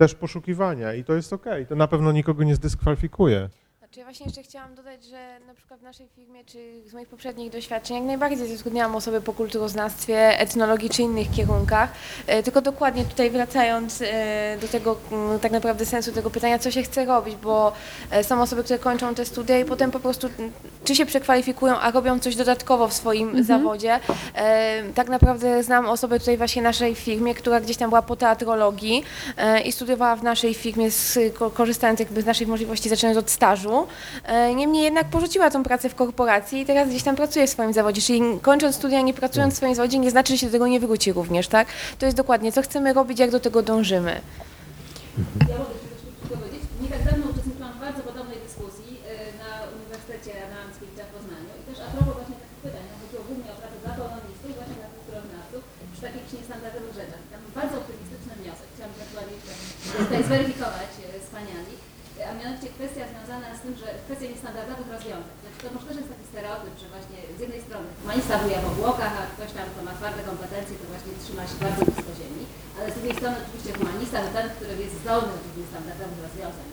też poszukiwania i to jest okej, to na pewno nikogo nie zdyskwalifikuje.
Czy ja właśnie jeszcze chciałam dodać, że na przykład w naszej firmie, czy z moich poprzednich doświadczeń, jak najbardziej zatrudniałam osoby po kulturoznawstwie, etnologii czy innych kierunkach. E, Tylko dokładnie tutaj wracając e, do tego mm, tak naprawdę sensu tego pytania, co się chce robić, bo e, są osoby, które kończą te studia i potem po prostu mm, czy się przekwalifikują, a robią coś dodatkowo w swoim zawodzie. E, Tak naprawdę znam osobę tutaj właśnie w naszej firmie, która gdzieś tam była po teatrologii i studiowała w naszej firmie, korzystając jakby z naszych możliwości, zaczynając od stażu. E, Niemniej jednak porzuciła tą pracę w korporacji i teraz gdzieś tam pracuje w swoim zawodzie. Czyli kończąc studia, nie pracując w swoim zawodzie, nie znaczy, że się do tego nie wróci również, tak? To jest dokładnie, co chcemy robić, jak do tego dążymy.
Ja mogę tylko powiedzieć. Nie tak dawno uczestniczyłam w bardzo podobnej dyskusji y, na Uniwersytecie Aramskim w Poznaniu i też a propos właśnie takich pytań, no chodziło głównie o pracę dla polonistów, właśnie dla kulturoznawców, przy takich niestandardowych rzeczach. Tam bardzo optymistyczny wniosek, chciałam ewentualnie tutaj zweryfikować y, z paniami, y, a mianowicie kwestia związana z tym, że kwestia niestandardowych rozwiązań. Znaczy to może też jest taki stereotyp, że właśnie z strony humanista buja w obłokach, a ktoś tam, kto ma twarde kompetencje, to właśnie trzyma się bardzo blisko ziemi, ale z drugiej strony oczywiście humanista to ten, który jest zdolny do tych niestandardowych rozwiązań.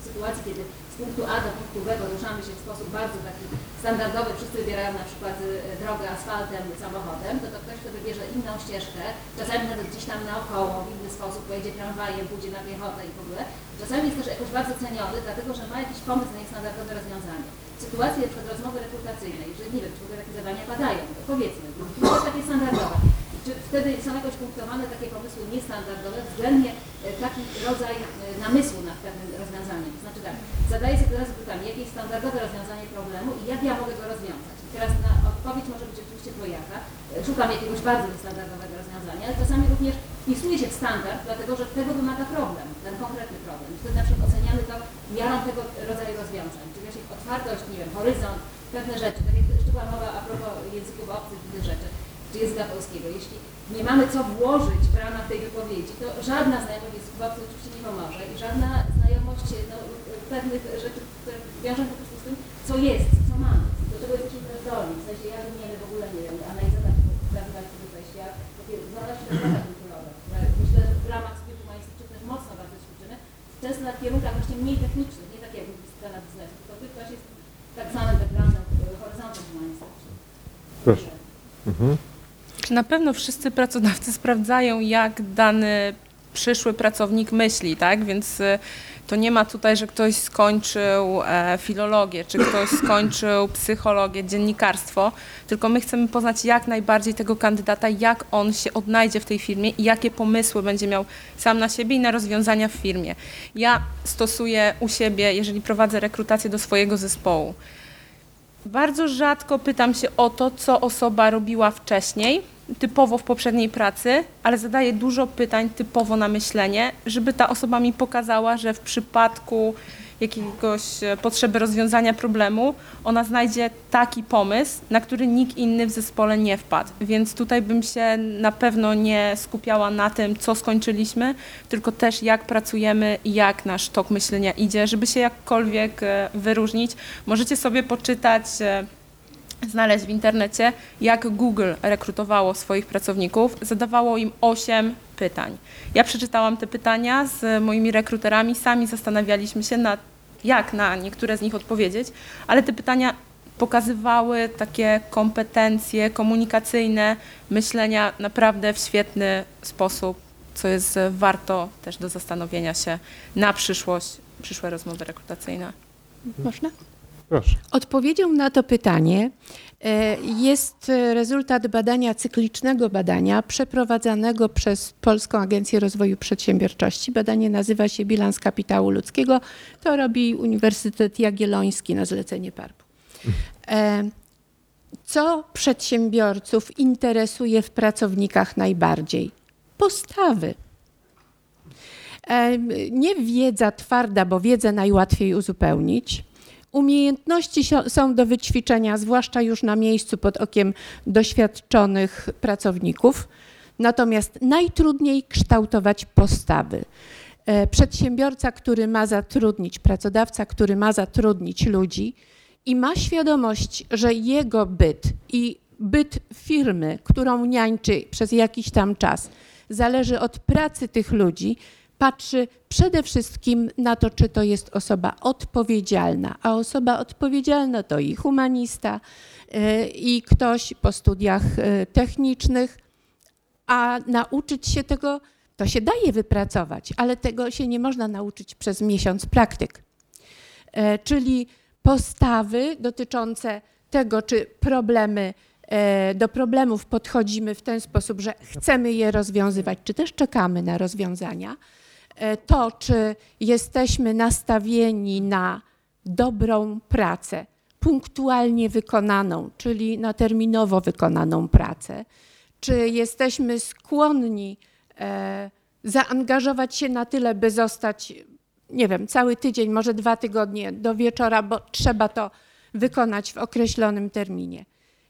W sytuacji, kiedy z punktu A do punktu B poruszamy się w sposób bardzo taki standardowy, wszyscy wybierają na przykład y, drogę asfaltem, samochodem, to to ktoś, kto wybierze inną ścieżkę, czasami nawet gdzieś tam naokoło, w inny sposób, pojedzie tramwajem, pójdzie na piechotę i w ogóle, czasami jest też jakoś bardzo ceniony, dlatego że ma jakiś pomysł na niestandardowe rozwiązanie. Sytuacji na przykład rozmowy rekrutacyjnej, że nie wiem, czy w ogóle takie zadania padają, to powiedzmy, to jest takie standardowe. Czy wtedy są jakoś punktowane takie pomysły niestandardowe, względnie e, taki rodzaj e, namysłu nad pewnym rozwiązaniem. Znaczy tak, zadaję sobie teraz pytanie, jakie jest standardowe rozwiązanie problemu i jak ja mogę go rozwiązać. I teraz na odpowiedź może być oczywiście dwojaka. E, Szukam jakiegoś bardzo niestandardowego rozwiązania, ale czasami również wpisuję się w standard, dlatego że tego wymaga problem, ten konkretny problem. I wtedy na przykład oceniamy to miarą tego rodzaju rozwiązań, otwartość, nie wiem, horyzont, pewne rzeczy, tak jak jeszcze była mowa a propos języków obcych, innych rzeczy czy języka polskiego. Jeśli nie mamy co włożyć w ramach tej wypowiedzi, to żadna znajomość języków obcych oczywiście nie pomoże i żadna znajomość no, pewnych rzeczy, które wiążą po prostu z tym, co jest, co mamy, do czego jesteśmy zdolni. W sensie ja wymienię w ogóle, nie wiem, analizować, sobie wejść, ja takie znaleźć te kulturowe, które myślę w ramach studiów humanistycznych mocno bardzo ćwiczymy, często na kierunkach właśnie mniej technicznych, nie tak jak scena biznesu, tylko tych właśnie z humanistycznym.
Proszę. Mhm.
Na pewno wszyscy pracodawcy sprawdzają, jak dany przyszły pracownik myśli, tak? Więc y, to nie ma tutaj, że ktoś skończył e, filologię, czy ktoś skończył psychologię, dziennikarstwo, tylko my chcemy poznać jak najbardziej tego kandydata, jak on się odnajdzie w tej firmie i jakie pomysły będzie miał sam na siebie i na rozwiązania w firmie. Ja stosuję u siebie, jeżeli prowadzę rekrutację do swojego zespołu, bardzo rzadko pytam się o to, co osoba robiła wcześniej, typowo w poprzedniej pracy, ale zadaję dużo pytań typowo na myślenie, żeby ta osoba mi pokazała, że w przypadku jakiegoś e, potrzeby rozwiązania problemu, ona znajdzie taki pomysł, na który nikt inny w zespole nie wpadł. Więc tutaj bym się na pewno nie skupiała na tym, co skończyliśmy, tylko też jak pracujemy i jak nasz tok myślenia idzie, żeby się jakkolwiek e, wyróżnić. Możecie sobie poczytać e, znaleźć w internecie, jak Google rekrutowało swoich pracowników. Zadawało im 8 pytań. Ja przeczytałam te pytania z moimi rekruterami, sami zastanawialiśmy się nad jak na niektóre z nich odpowiedzieć, ale te pytania pokazywały takie kompetencje komunikacyjne, myślenia naprawdę w świetny sposób, co jest warto też do zastanowienia się na przyszłość, przyszłe rozmowy rekrutacyjne.
Można?
Proszę.
Odpowiedzią na to pytanie jest rezultat badania cyklicznego badania przeprowadzanego przez Polską Agencję Rozwoju Przedsiębiorczości. Badanie nazywa się Bilans Kapitału Ludzkiego. To robi Uniwersytet Jagielloński na zlecenie PARP-u. E, Co przedsiębiorców interesuje w pracownikach najbardziej? Postawy. E, Nie wiedza twarda, bo wiedzę najłatwiej uzupełnić. Umiejętności są do wyćwiczenia, zwłaszcza już na miejscu pod okiem doświadczonych pracowników. Natomiast najtrudniej kształtować postawy. E, Przedsiębiorca, który ma zatrudnić, pracodawca, który ma zatrudnić ludzi i ma świadomość, że jego byt i byt firmy, którą niańczy przez jakiś tam czas, zależy od pracy tych ludzi, patrzy przede wszystkim na to, czy to jest osoba odpowiedzialna, a osoba odpowiedzialna to i humanista, y, i ktoś po studiach y, technicznych, a nauczyć się tego, to się daje wypracować, ale tego się nie można nauczyć przez miesiąc praktyk. E, czyli postawy dotyczące tego, czy problemy, e, do problemów podchodzimy w ten sposób, że chcemy je rozwiązywać, czy też czekamy na rozwiązania. E, to, czy jesteśmy nastawieni na dobrą pracę, punktualnie wykonaną, czyli na terminowo wykonaną pracę, czy jesteśmy skłonni zaangażować się na tyle, by zostać nie wiem, cały tydzień, może dwa tygodnie do wieczora, bo trzeba to wykonać w określonym terminie.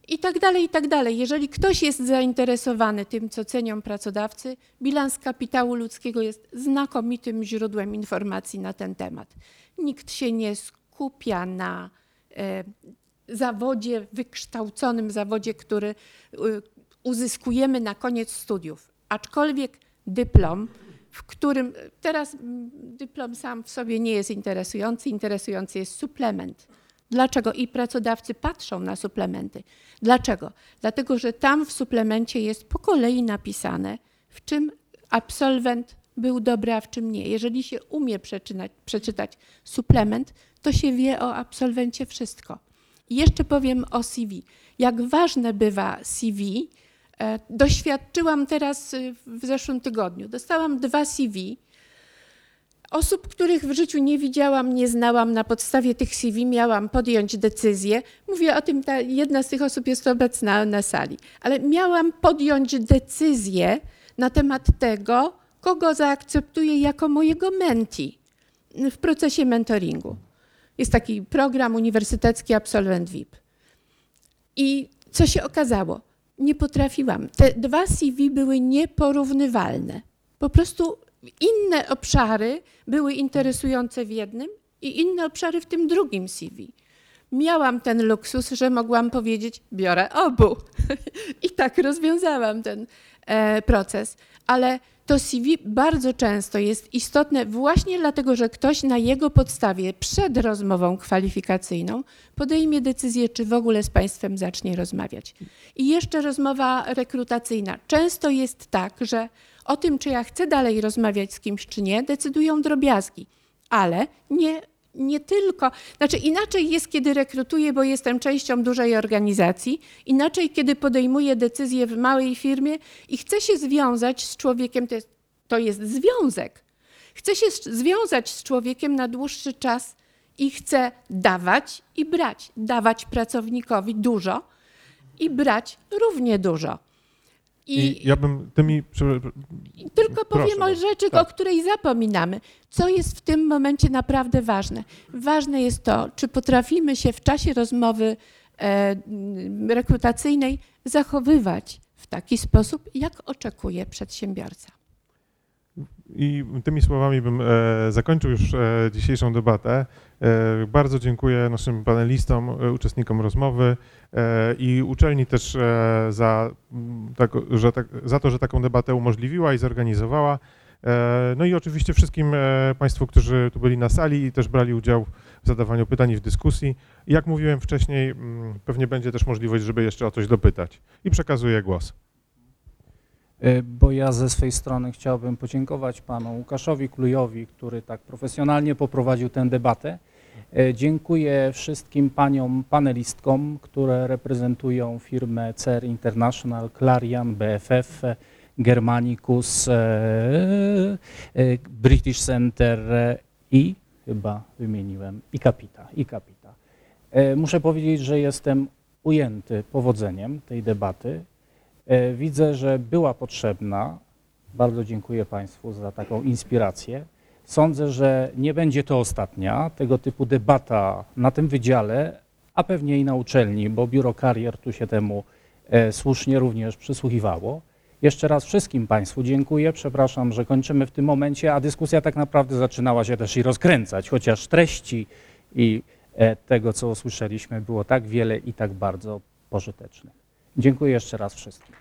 I tak dalej, i tak dalej. Jeżeli ktoś jest zainteresowany tym, co cenią pracodawcy, bilans kapitału ludzkiego jest znakomitym źródłem informacji na ten temat. Nikt się nie skupia na e, zawodzie, wykształconym zawodzie, który e, uzyskujemy na koniec studiów. Aczkolwiek dyplom w którym teraz dyplom sam w sobie nie jest interesujący, interesujący jest suplement. Dlaczego? I pracodawcy patrzą na suplementy. Dlaczego? Dlatego, że tam w suplemencie jest po kolei napisane, w czym absolwent był dobry, a w czym nie. Jeżeli się umie przeczytać, suplement, to się wie o absolwencie wszystko. I jeszcze powiem o CV. Jak ważne bywa CV, E, doświadczyłam teraz y, w zeszłym tygodniu. Dostałam dwa CV osób, których w życiu nie widziałam, nie znałam. Na podstawie tych CV miałam podjąć decyzję. Mówię o tym, ta jedna z tych osób jest obecna na sali, ale miałam podjąć decyzję na temat tego, kogo zaakceptuję jako mojego menti w procesie mentoringu. Jest taki program uniwersytecki Absolwent VIP. I co się okazało? nie potrafiłam. Te dwa CV były nieporównywalne. Po prostu inne obszary były interesujące w jednym i inne obszary w tym drugim CV. Miałam ten luksus, że mogłam powiedzieć: Biorę obu. I tak rozwiązałam ten e, proces. Ale to CV bardzo często jest istotne właśnie dlatego, że ktoś na jego podstawie przed rozmową kwalifikacyjną podejmie decyzję, czy w ogóle z Państwem zacznie rozmawiać. I jeszcze rozmowa rekrutacyjna. Często jest tak, że o tym, czy ja chcę dalej rozmawiać z kimś, czy nie, decydują drobiazgi, ale nie nie tylko, znaczy inaczej jest, kiedy rekrutuję, bo jestem częścią dużej organizacji, inaczej, kiedy podejmuję decyzję w małej firmie i chcę się związać z człowiekiem, to jest, to jest związek. Chcę się związać z człowiekiem na dłuższy czas i chcę dawać i brać. Dawać pracownikowi dużo i brać równie dużo.
I, I ja bym tymi.
Tylko powiem o rzeczy, tak. o której zapominamy. Co jest w tym momencie naprawdę ważne? Ważne jest to, czy potrafimy się w czasie rozmowy e, rekrutacyjnej zachowywać w taki sposób, jak oczekuje przedsiębiorca.
I tymi słowami bym e, zakończył już e, dzisiejszą debatę. E, bardzo dziękuję naszym panelistom, uczestnikom rozmowy i uczelni też za, tak, że tak, za to, że taką debatę umożliwiła i zorganizowała. No i oczywiście wszystkim Państwu, którzy tu byli na sali i też brali udział w zadawaniu pytań i w dyskusji. Jak mówiłem wcześniej, pewnie będzie też możliwość, żeby jeszcze o coś dopytać. I przekazuję głos.
Bo ja ze swojej strony chciałbym podziękować panu Łukaszowi Klujowi, który tak profesjonalnie poprowadził tę debatę. E, dziękuję wszystkim paniom panelistkom, które reprezentują firmę CER International, Clarion, BFF, Germanicus, e, e, British Center i chyba wymieniłem i Capita, i Capita. Muszę powiedzieć, że jestem ujęty powodzeniem tej debaty. Widzę, że była potrzebna. Bardzo dziękuję Państwu za taką inspirację. Sądzę, że nie będzie to ostatnia tego typu debata na tym wydziale, a pewnie i na uczelni, bo biuro karier tu się temu e, słusznie również przysłuchiwało. Jeszcze raz wszystkim Państwu dziękuję. Przepraszam, że kończymy w tym momencie, a dyskusja tak naprawdę zaczynała się też i rozkręcać, chociaż treści i e, tego, co usłyszeliśmy, było tak wiele i tak bardzo pożytecznych. Dziękuję jeszcze raz wszystkim.